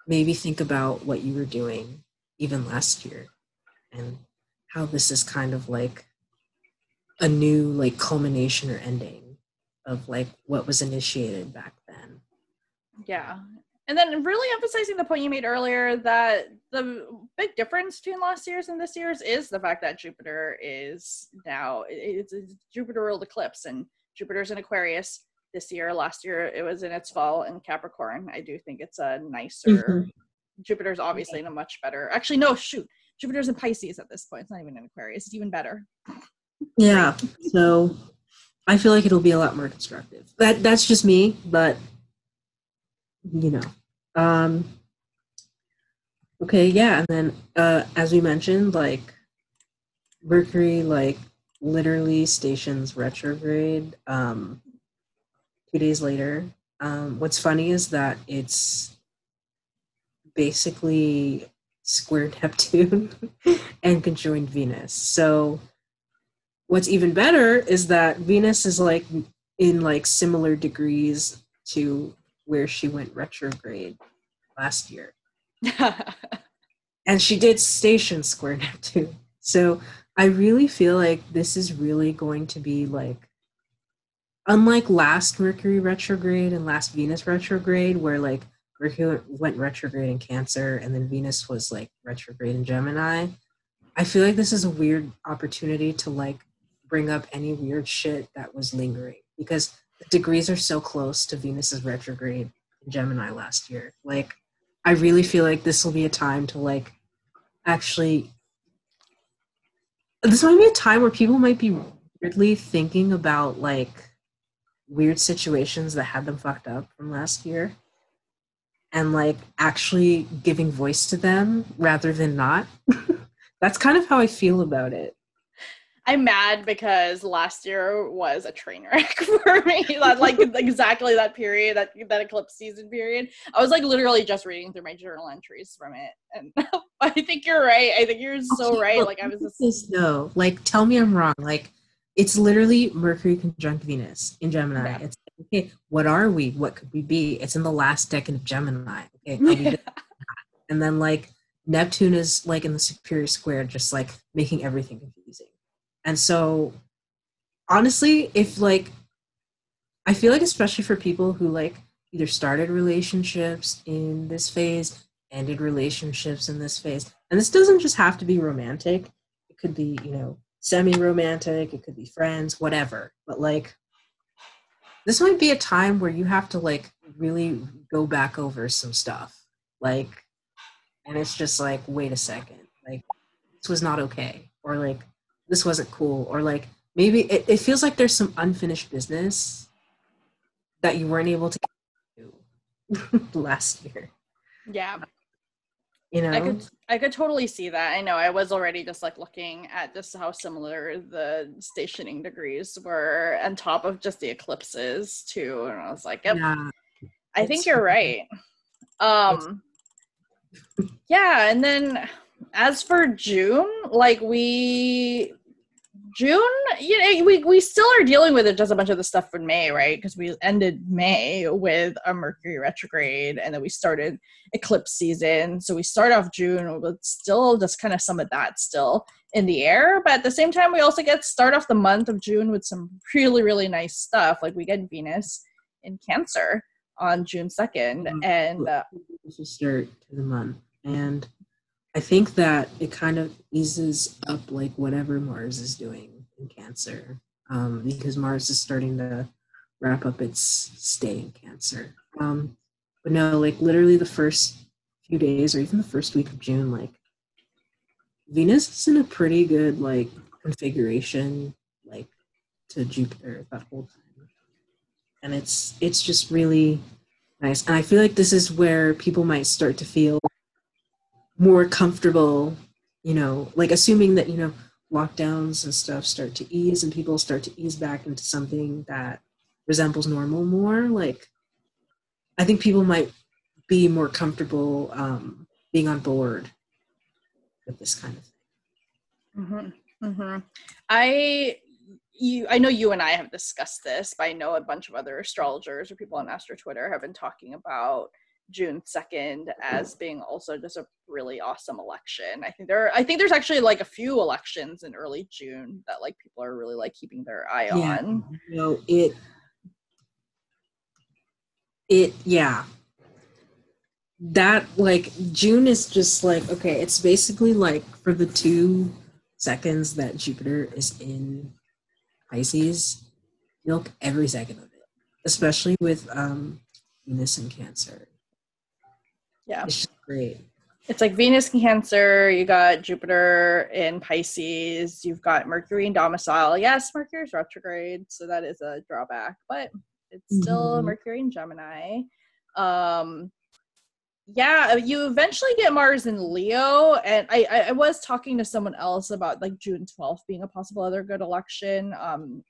maybe think about what you were doing even last year and how this is kind of like a new like culmination or ending of like what was initiated back then. Yeah. And then really emphasizing the point you made earlier that the big difference between last year's and this year's is the fact that Jupiter is now it's a Jupiter ruled eclipse and Jupiter's in Aquarius this year. Last year it was in its fall in Capricorn. I do think it's a nicer mm-hmm. Jupiter's obviously in a much better actually no shoot. Jupiter's in Pisces at this point. It's not even in Aquarius. It's even better. Yeah. so I feel like it'll be a lot more constructive. That that's just me, but you know. Um Okay, yeah, and then uh, as we mentioned, like Mercury, like literally stations retrograde um, two days later. Um, what's funny is that it's basically square Neptune and conjoined Venus. So what's even better is that Venus is like in like similar degrees to where she went retrograde last year. and she did station square Neptune. So I really feel like this is really going to be like, unlike last Mercury retrograde and last Venus retrograde, where like Mercury went retrograde in Cancer and then Venus was like retrograde in Gemini. I feel like this is a weird opportunity to like bring up any weird shit that was lingering because degrees are so close to Venus's retrograde in Gemini last year. Like, I really feel like this will be a time to like actually. This might be a time where people might be weirdly thinking about like weird situations that had them fucked up from last year and like actually giving voice to them rather than not. That's kind of how I feel about it. I'm mad because last year was a train wreck for me. that, like exactly that period, that that eclipse season period. I was like literally just reading through my journal entries from it, and I think you're right. I think you're so right. Like I was just no. Like tell me I'm wrong. Like it's literally Mercury conjunct Venus in Gemini. Yeah. It's okay. What are we? What could we be? It's in the last decan of Gemini. Okay, and then like Neptune is like in the superior square, just like making everything confusing And so honestly, if like I feel like especially for people who like either started relationships in this phase, ended relationships in this phase, and this doesn't just have to be romantic. It could be, you know, semi-romantic, it could be friends, whatever. But like this might be a time where you have to like really go back over some stuff. Like and it's just like, wait a second. Like this was not okay. Or like this wasn't cool. Or like maybe it, it feels like there's some unfinished business that you weren't able to do last year. Yeah. You know, I could I could totally see that. I know I was already just like looking at just how similar the stationing degrees were on top of just the eclipses too. And I was like, yep. Yeah, I think you're right. Um yeah, and then as for June, like we June, you know, we, we still are dealing with it just a bunch of the stuff in May, right? Because we ended May with a Mercury retrograde and then we started eclipse season. So we start off June with still just kind of some of that still in the air. But at the same time, we also get start off the month of June with some really, really nice stuff. Like we get Venus in Cancer on June 2nd. Mm-hmm. And uh, start to the month. And I think that it kind of eases up like whatever Mars is doing in Cancer, um, because Mars is starting to wrap up its stay in Cancer. Um, but no, like literally the first few days or even the first week of June, like Venus is in a pretty good like configuration, like to Jupiter that whole time, and it's it's just really nice. And I feel like this is where people might start to feel more comfortable, you know, like assuming that, you know, lockdowns and stuff start to ease and people start to ease back into something that resembles normal more, like I think people might be more comfortable um, being on board with this kind of thing. Mm-hmm. Mm-hmm. I you I know you and I have discussed this, but I know a bunch of other astrologers or people on Astro Twitter have been talking about June 2nd as being also just a really awesome election. I think there are, I think there's actually like a few elections in early June that like people are really like keeping their eye yeah, on. Know, it it yeah. That like June is just like okay, it's basically like for the two seconds that Jupiter is in Pisces, milk every second of it. Especially with um Venus and Cancer yeah. It's great. It's like Venus in Cancer, you got Jupiter in Pisces, you've got Mercury in domicile. Yes, Mercury's retrograde, so that is a drawback, but it's still mm-hmm. Mercury in Gemini. Um yeah, you eventually get Mars in Leo, and I, I was talking to someone else about like June 12th being a possible other good election. Um,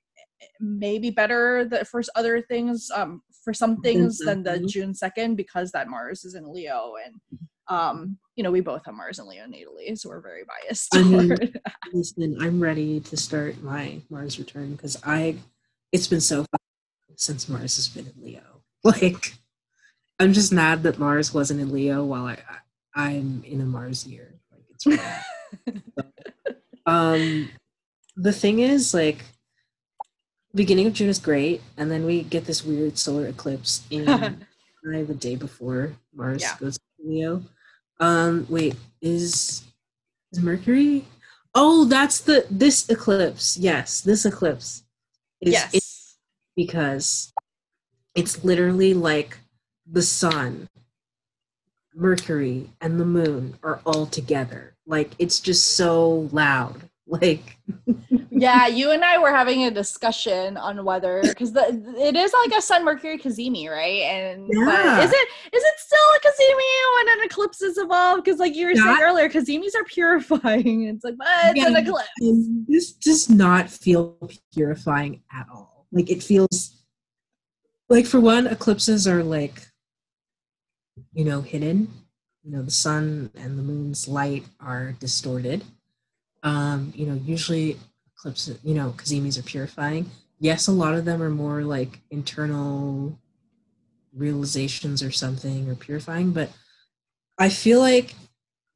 maybe better that for other things um for some things than the june 2nd because that mars is in leo and um you know we both have mars and leo natally so we're very biased I mean, listen i'm ready to start my mars return because i it's been so fun since mars has been in leo. Like i'm just mad that mars wasn't in leo while i, I i'm in a mars year. Like it's um the thing is like beginning of June is great, and then we get this weird solar eclipse in the day before Mars yeah. goes to Leo. Um, wait, is is Mercury? Oh, that's the this eclipse. Yes, this eclipse is yes. because it's literally like the sun, Mercury, and the moon are all together. Like it's just so loud. Like yeah, you and I were having a discussion on whether because it is like a Sun Mercury cazimi, right? And yeah. is it is it still a cazimi when an eclipse is involved? Because like you were not, saying earlier, cazimis are purifying. It's like, but it's yeah, an eclipse. This does not feel purifying at all. Like it feels like for one, eclipses are like you know hidden. You know, the sun and the moon's light are distorted um, you know, usually eclipses, you know, cazimis are purifying. Yes, a lot of them are more like internal realizations or something or purifying, but I feel like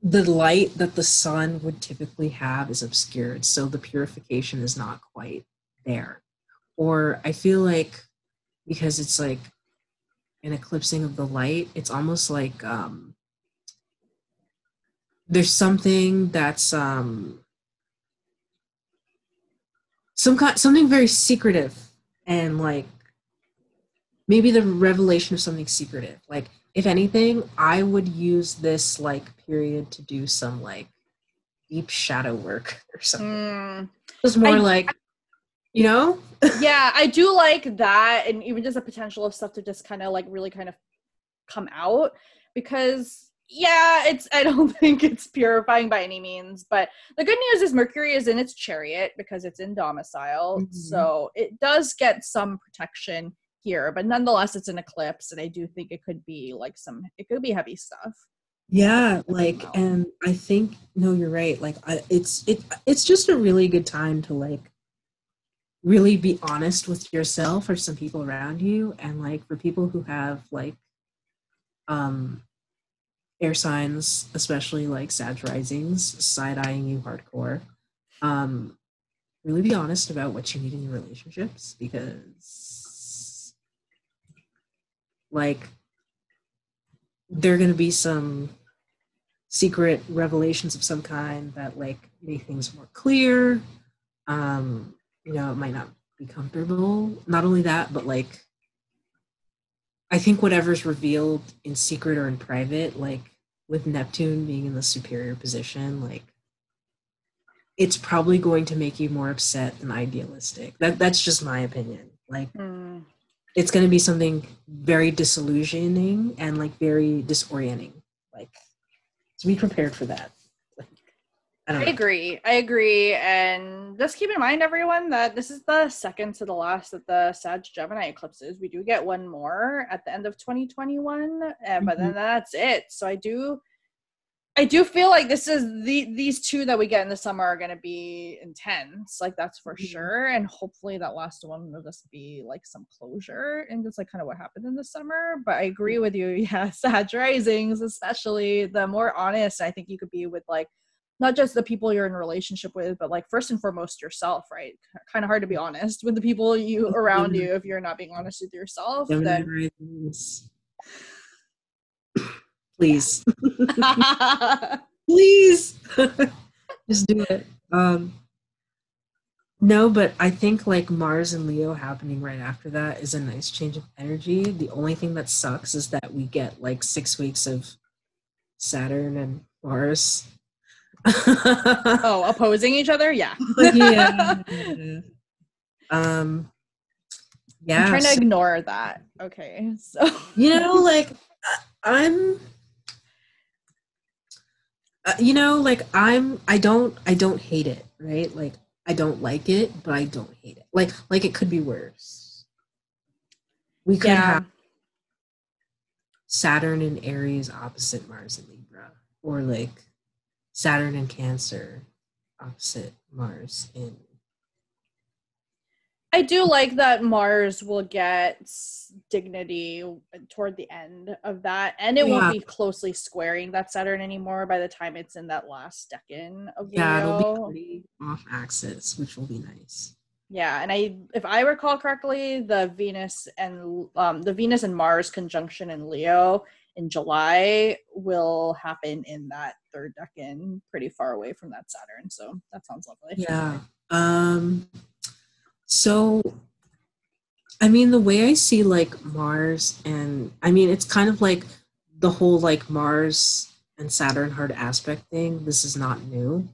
the light that the sun would typically have is obscured so the purification is not quite there or i feel like because it's like an eclipsing of the light it's almost like um there's something that's um some kind something very secretive and like maybe the revelation of something secretive. Like if anything i would use this like period to do some like deep shadow work or something. Mm, was more I, like you know? Yeah i do like that and even just the potential of stuff to just kind of like really kind of come out because yeah, it's I don't think it's purifying by any means, but the good news is Mercury is in its chariot because it's in domicile. Mm-hmm. So it does get some protection here, but nonetheless it's an eclipse and I do think it could be like some it could be heavy stuff. Yeah, like and I think no you're right. Like I, it's it it's just a really good time to like really be honest with yourself or some people around you and like for people who have like um air signs, especially like Sag risings, side eyeing you hardcore. Um, really be honest about what you need in your relationships because, like, there are going to be some secret revelations of some kind that like make things more clear. Um, you know, it might not be comfortable. Not only that, but like I think whatever's revealed in secret or in private, like with Neptune being in the superior position, like it's probably going to make you more upset than idealistic. That that's just my opinion. Like mm. it's going to be something very disillusioning and like very disorienting. Like to be prepared for that. I, I agree. I agree. And just keep in mind, everyone, that this is the second to the last of the Sag Gemini eclipses. We do get one more at the end of 2021, and, mm-hmm. but then that's it. So I do. I do feel like this is the these two that we get in the summer are going to be intense, like that's for mm-hmm. sure. And hopefully that last one will just be like some closure and just like kind of what happened in the summer. But I agree with you, yeah, Sag risings, especially the more honest I think you could be with like not just the people you're in a relationship with, but like first and foremost yourself, right? Kind of hard to be honest with the people you around you if you're not being honest with yourself. Then... Please. Please. Just do it. Um no, but I think like Mars and Leo happening right after that is a nice change of energy. The only thing that sucks is that we get like six weeks of Saturn and Mars oh, opposing each other? Yeah. yeah. Um yeah. I'm trying to ignore that. Okay. So you know, like I'm uh, you know, like I'm I don't I don't hate it, right? Like I don't like it, but I don't hate it. Like like it could be worse. We could yeah. have Saturn and Aries opposite Mars and Libra or like Saturn in Cancer opposite Mars in. I do like that Mars will get dignity toward the end of that, and it yeah. won't be closely squaring that Saturn anymore by the time it's in that last decan of Leo. Yeah, it'll be off axis, which will be nice. Yeah, and I, if I recall correctly, the Venus and um, the Venus and Mars conjunction in Leo in July will happen in that third decan, pretty far away from that Saturn. So that sounds lovely. Yeah. Um, so, I mean, the way I see like Mars, and I mean, it's kind of like the whole like Mars and Saturn hard aspect thing. This is not new.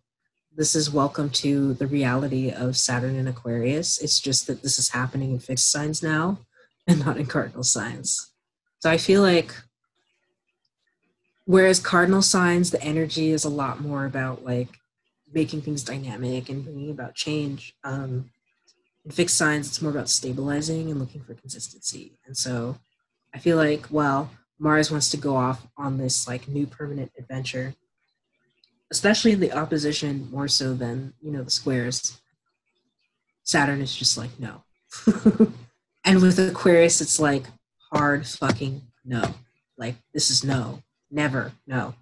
This is welcome to the reality of Saturn and Aquarius. It's just that this is happening in fixed signs now and not in cardinal signs. So I feel like whereas cardinal signs the energy is a lot more about like making things dynamic and bringing about change. Um, in fixed signs it's more about stabilizing and looking for consistency. And so i feel like well mars wants to go off on this like new permanent adventure especially in the opposition more so than you know the squares. Saturn is just like no. And with aquarius it's like hard fucking no. Like this is no Never. No.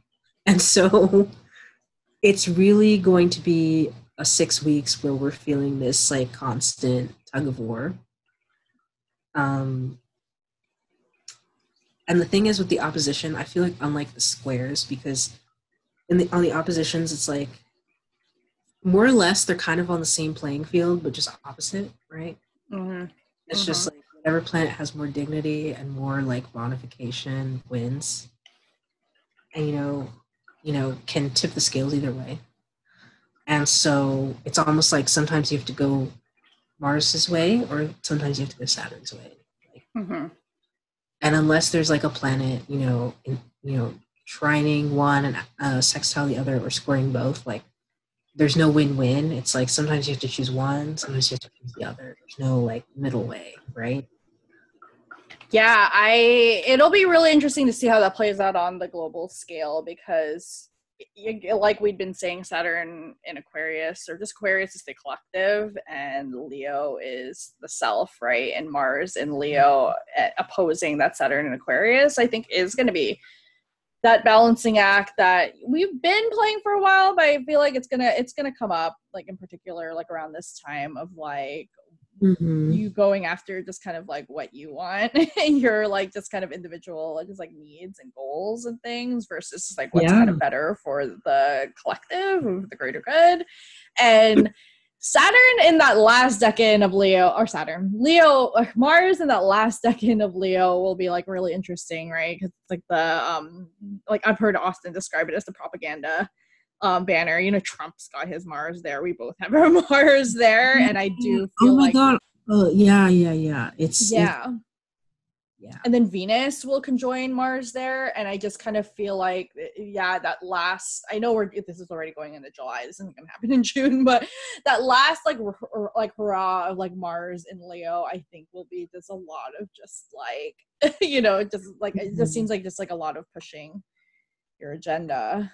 And so it's really going to be a six weeks where we're feeling this like constant tug of war. Um, and the thing is with the opposition, I feel like unlike the squares, because in the on the oppositions, it's like more or less they're kind of on the same playing field, but just opposite, right? Mm-hmm. It's just like whatever planet has more dignity and more like bonification wins. And you know, you know, can tip the scales either way. And so it's almost like sometimes you have to go Mars's way or sometimes you have to go Saturn's way. Like, Mm-hmm. and unless there's like a planet, you know, in, you know, trining one and uh, sextile the other or squaring both, like there's no win-win. It's like sometimes you have to choose one, sometimes you have to choose the other. There's no like middle way, right? Yeah, I it'll be really interesting to see how that plays out on the global scale because like we'd been saying Saturn in Aquarius or just Aquarius is the collective and Leo is the self, right? And Mars and Leo uh, opposing that Saturn in Aquarius I think is going to be that balancing act that we've been playing for a while but I feel like it's going to it's to come up like in particular like around this time of like Mm-hmm. you going after just kind of like what you want and your like just kind of individual like just like needs and goals and things versus just, like what's Yeah. kind of better for the collective or the greater good and saturn in that last decan of leo or saturn leo uh, mars in that last decan of leo will be like really interesting right because it's like the um like i've heard austin describe it as the propaganda um banner you know trump's got his mars there we both have our mars there and i do feel Oh my like god. Oh yeah, yeah, yeah. It's yeah yeah. and then venus will conjoin mars there and i just kind of feel like eh, yeah that last i know we're this is already going into july this isn't gonna happen in june but that last like r- like hurrah of like mars and leo i think will be just a lot of just like you know just like it just Mhm. seems like just like a lot of pushing your agenda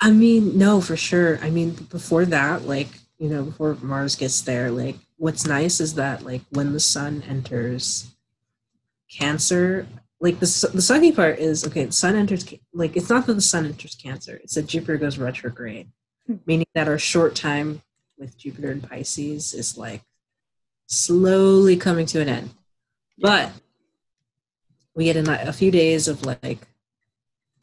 I mean, no, for sure. I mean, before that, like, you know, before Mars gets there, like, what's nice is that, like, when the sun enters Cancer, like, the, the sucky part is, okay, the sun enters, like, it's not that the sun enters Cancer, it's that Jupiter goes retrograde, Hmm. meaning that our short time with Jupiter and Pisces is, like, slowly coming to an end. But we get a, a few days of, like,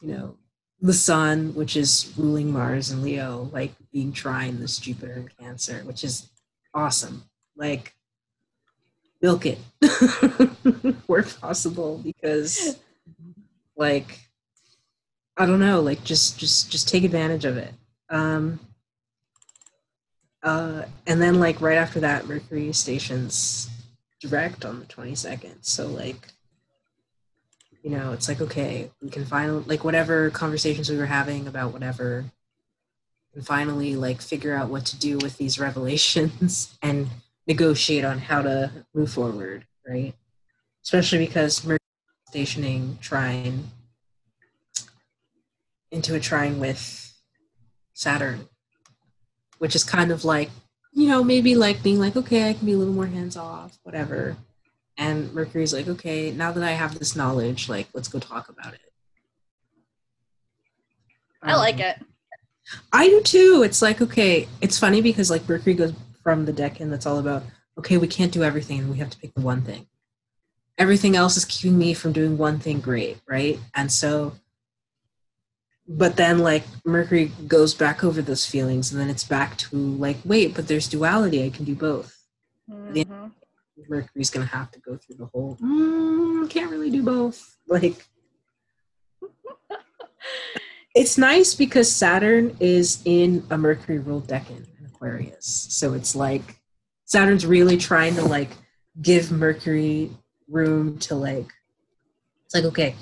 you know, the sun, which is ruling Mars and Leo, like being trine this Jupiter and Cancer, which is awesome. Like, milk it where possible because, like, I don't know, like just just just take advantage of it. Um, uh, and then like right after that, Mercury stations direct on the twenty second. So like you know it's like okay we can finally like whatever conversations we were having about whatever and finally like figure out what to do with these revelations and negotiate on how to move forward right? Especially because Mercury stationing trine into a trine with saturn which is kind of like you know maybe like being like okay i can be a little more hands off whatever and Mercury's like, okay, now that I have this knowledge, like, let's go talk about it. i like Um, it I do too. It's like, okay, it's funny because like Mercury goes from the decan that's all about, okay, we can't do everything and we have to pick the one thing. Everything else is keeping me from doing one thing great, right? And so, but then like Mercury goes back over those feelings and then it's back to like, wait, but there's duality. I can do both. Mhm. Mercury's gonna have to go through the whole mm, can't really do both. Like it's nice because Saturn is in a Mercury ruled decan in Aquarius. So it's like Saturn's really trying to like give Mercury room to like it's like, okay,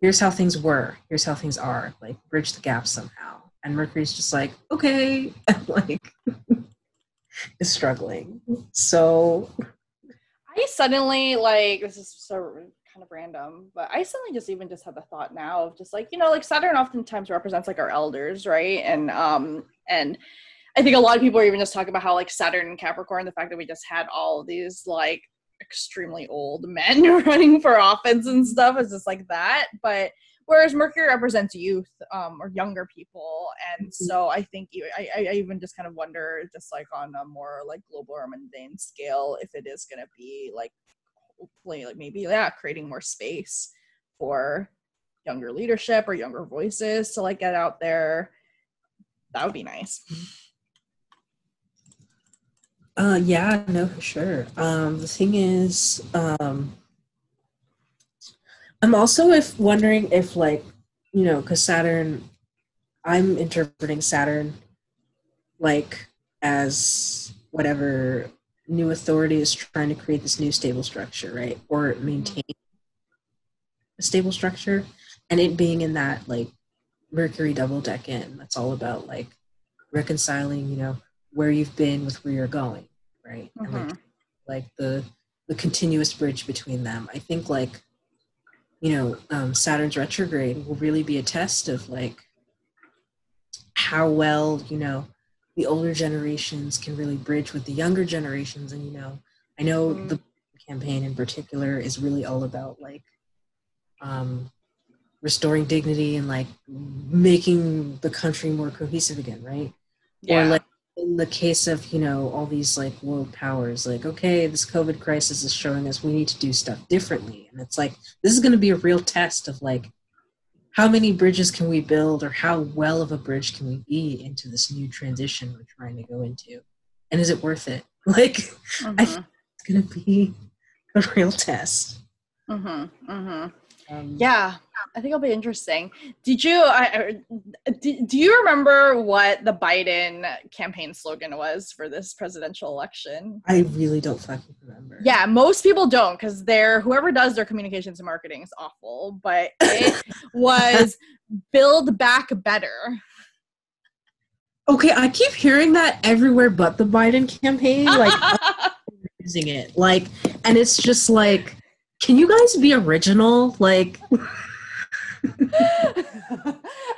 here's how things were, here's how things are, like bridge the gap somehow. And Mercury's just like, okay, and like is struggling. So I suddenly like this is so kind of random, but I suddenly just even just had the thought now of just like you know like Saturn oftentimes represents like our elders, right? And um and I think a lot of people are even just talking about how like Saturn and Capricorn, the fact that we just had all these like extremely old men running for office and stuff is just like that. But whereas Mercury represents youth um, or younger people, and mm-hmm. so I think I, I even just kind of wonder, just like on a more like global or mundane scale, if it is going to be like hopefully like maybe yeah creating more space for younger leadership or younger voices to like get out there. That would be nice. Uh yeah no for sure. Um the thing is um i'm also if wondering if like you know because saturn i'm interpreting saturn like as whatever new authority is trying to create this new stable structure right or maintain a stable structure and it being in that like mercury double decan that's all about like reconciling you know where you've been with where you're going right mm-hmm. and like, mm-hmm. like the the continuous bridge between them i think like you know um, saturn's retrograde will really be a test of like how well you know the older generations can really bridge with the younger generations and you know i know mm-hmm. the campaign in particular is really all about like um, restoring dignity and like making the country more cohesive again, right? Yeah. Or like in the case of, you know, all these like world powers, like, okay, this COVID crisis is showing us we need to do stuff differently. And it's like, this is going to be a real test of like, how many bridges can we build or how well of a bridge can we be into this new transition we're trying to go into? And is it worth it? Like, mm-hmm. I think it's going to be a real test. Mm-hmm. Mm-hmm. Um, yeah, I think it'll be interesting. Did you I, do, do you remember what the Biden campaign slogan was for this presidential election? I really don't fucking remember. Yeah, most people don't because they're whoever does their communications and marketing is awful. But it was "Build Back Better." Okay, I keep hearing that everywhere but the Biden campaign. Like using it, like, and it's just like can you guys be original? Like,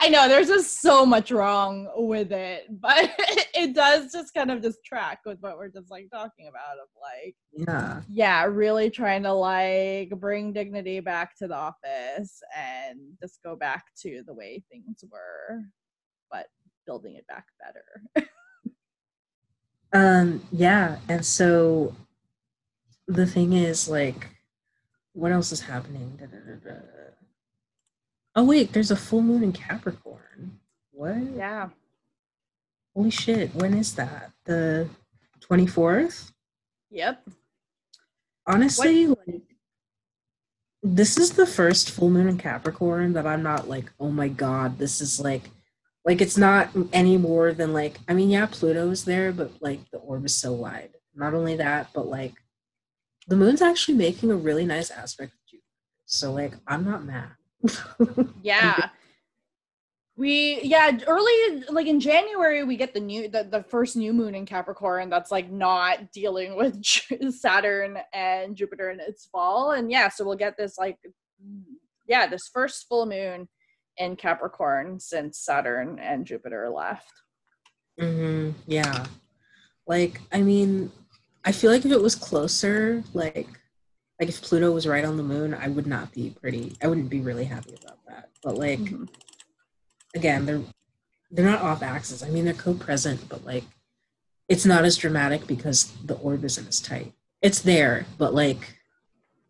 I know there's just so much wrong with it, but it does just kind of just track with what we're just like talking about of like, yeah, yeah, really trying to like bring dignity back to the office and just go back to the way things were, but building it back better. um, yeah, and so the thing is like what else is happening? Da, da, da, oh wait, there's a full moon in Capricorn. What? Yeah. Holy shit! When is that? The twenty fourth. Yep. Honestly, what? like this is the first full moon in Capricorn that I'm not like, oh my god, this is like like it's not any more than like I mean, yeah, Pluto is there, but like the orb is so wide. Not only that, but like the moon's actually making a really nice aspect of Jupiter. So like I'm not mad. Yeah. We yeah, early like in January we get the new the, the first new moon in Capricorn that's like not dealing with Saturn and Jupiter in its fall. And yeah, so we'll get this like yeah, this first full moon in Capricorn since Saturn and Jupiter left. Mhm. Yeah. Like I mean, I feel like if it was closer, like like if Pluto was right on the moon, I would not be pretty. I wouldn't be really happy about that. But like, mm-hmm. again, they're they're not off axis. I mean, they're co-present, but like, it's not as dramatic because the orb isn't as tight. It's there, but like,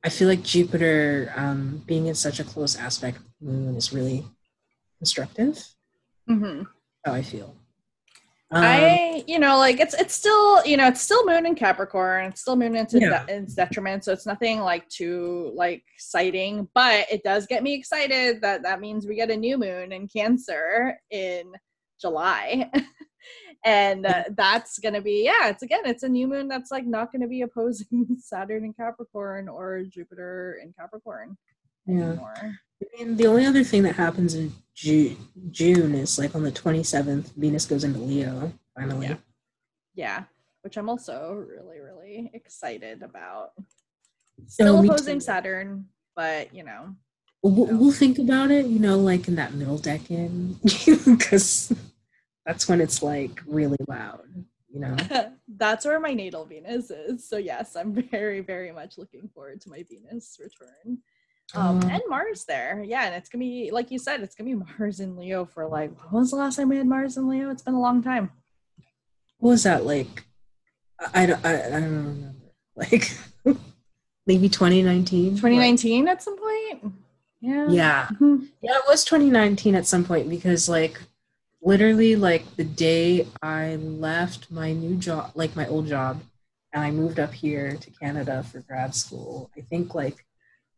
I feel like Jupiter um, being in such a close aspect moon is really constructive. Mm-hmm. How I feel. Um, I, you know, like it's it's still, you know, it's still moon in Capricorn. It's still moon into yeah. de- its detriment, so it's nothing like too like exciting. But it does get me excited that that means we get a new moon in Cancer in July, and uh, that's gonna be yeah. It's again, it's a new moon that's like not gonna be opposing Saturn in Capricorn or Jupiter in Capricorn yeah. anymore. I mean, the only other thing that happens in Ju- June is like on the 27th, Venus goes into Leo finally. Yeah. yeah, which I'm also really, really excited about. Still oh, opposing. Saturn, but you know. We'll, we'll think about it, you know, like in that middle decan, because that's when it's like really loud, you know. that's where my natal Venus is. So yes, I'm very, very much looking forward to my Venus return. Um, Um, and Mars there. Yeah, and it's gonna be like you said, it's gonna be Mars in Leo for like when was the last time we had Mars in Leo? It's been a long time. what was that like? I, don't. I, I don't remember. Like maybe 2019. 2019 at some point. Yeah. Yeah. Mhm. Yeah, it was 2019 at some point because like literally like the day I left my new job, like my old job, and I moved up here to Canada for grad school. I think like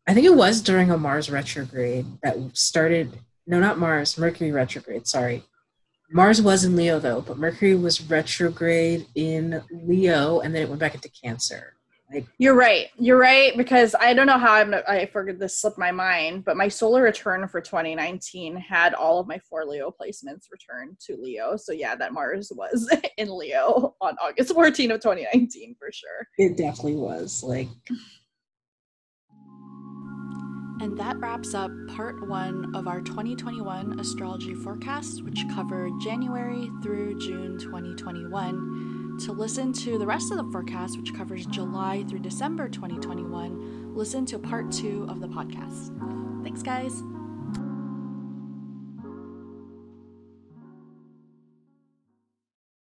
I think it was during a Mars retrograde that started no not Mars, Mercury retrograde, sorry. Mars was in Leo though, but Mercury was retrograde in Leo and then it went back into Cancer. Like You're right. You're right because I don't know how I'm. I forget this slipped my mind, but my solar return for 2019 had all of my four Leo placements returned to Leo. So yeah, that Mars was in Leo on August 14 of 2019 for sure. it definitely was. Like And that wraps up part one of our 2021 astrology forecast, which covered January through June 2021. To listen to the rest of the forecast, which covers July through December 2021, listen to part two of the podcast. Thanks, guys.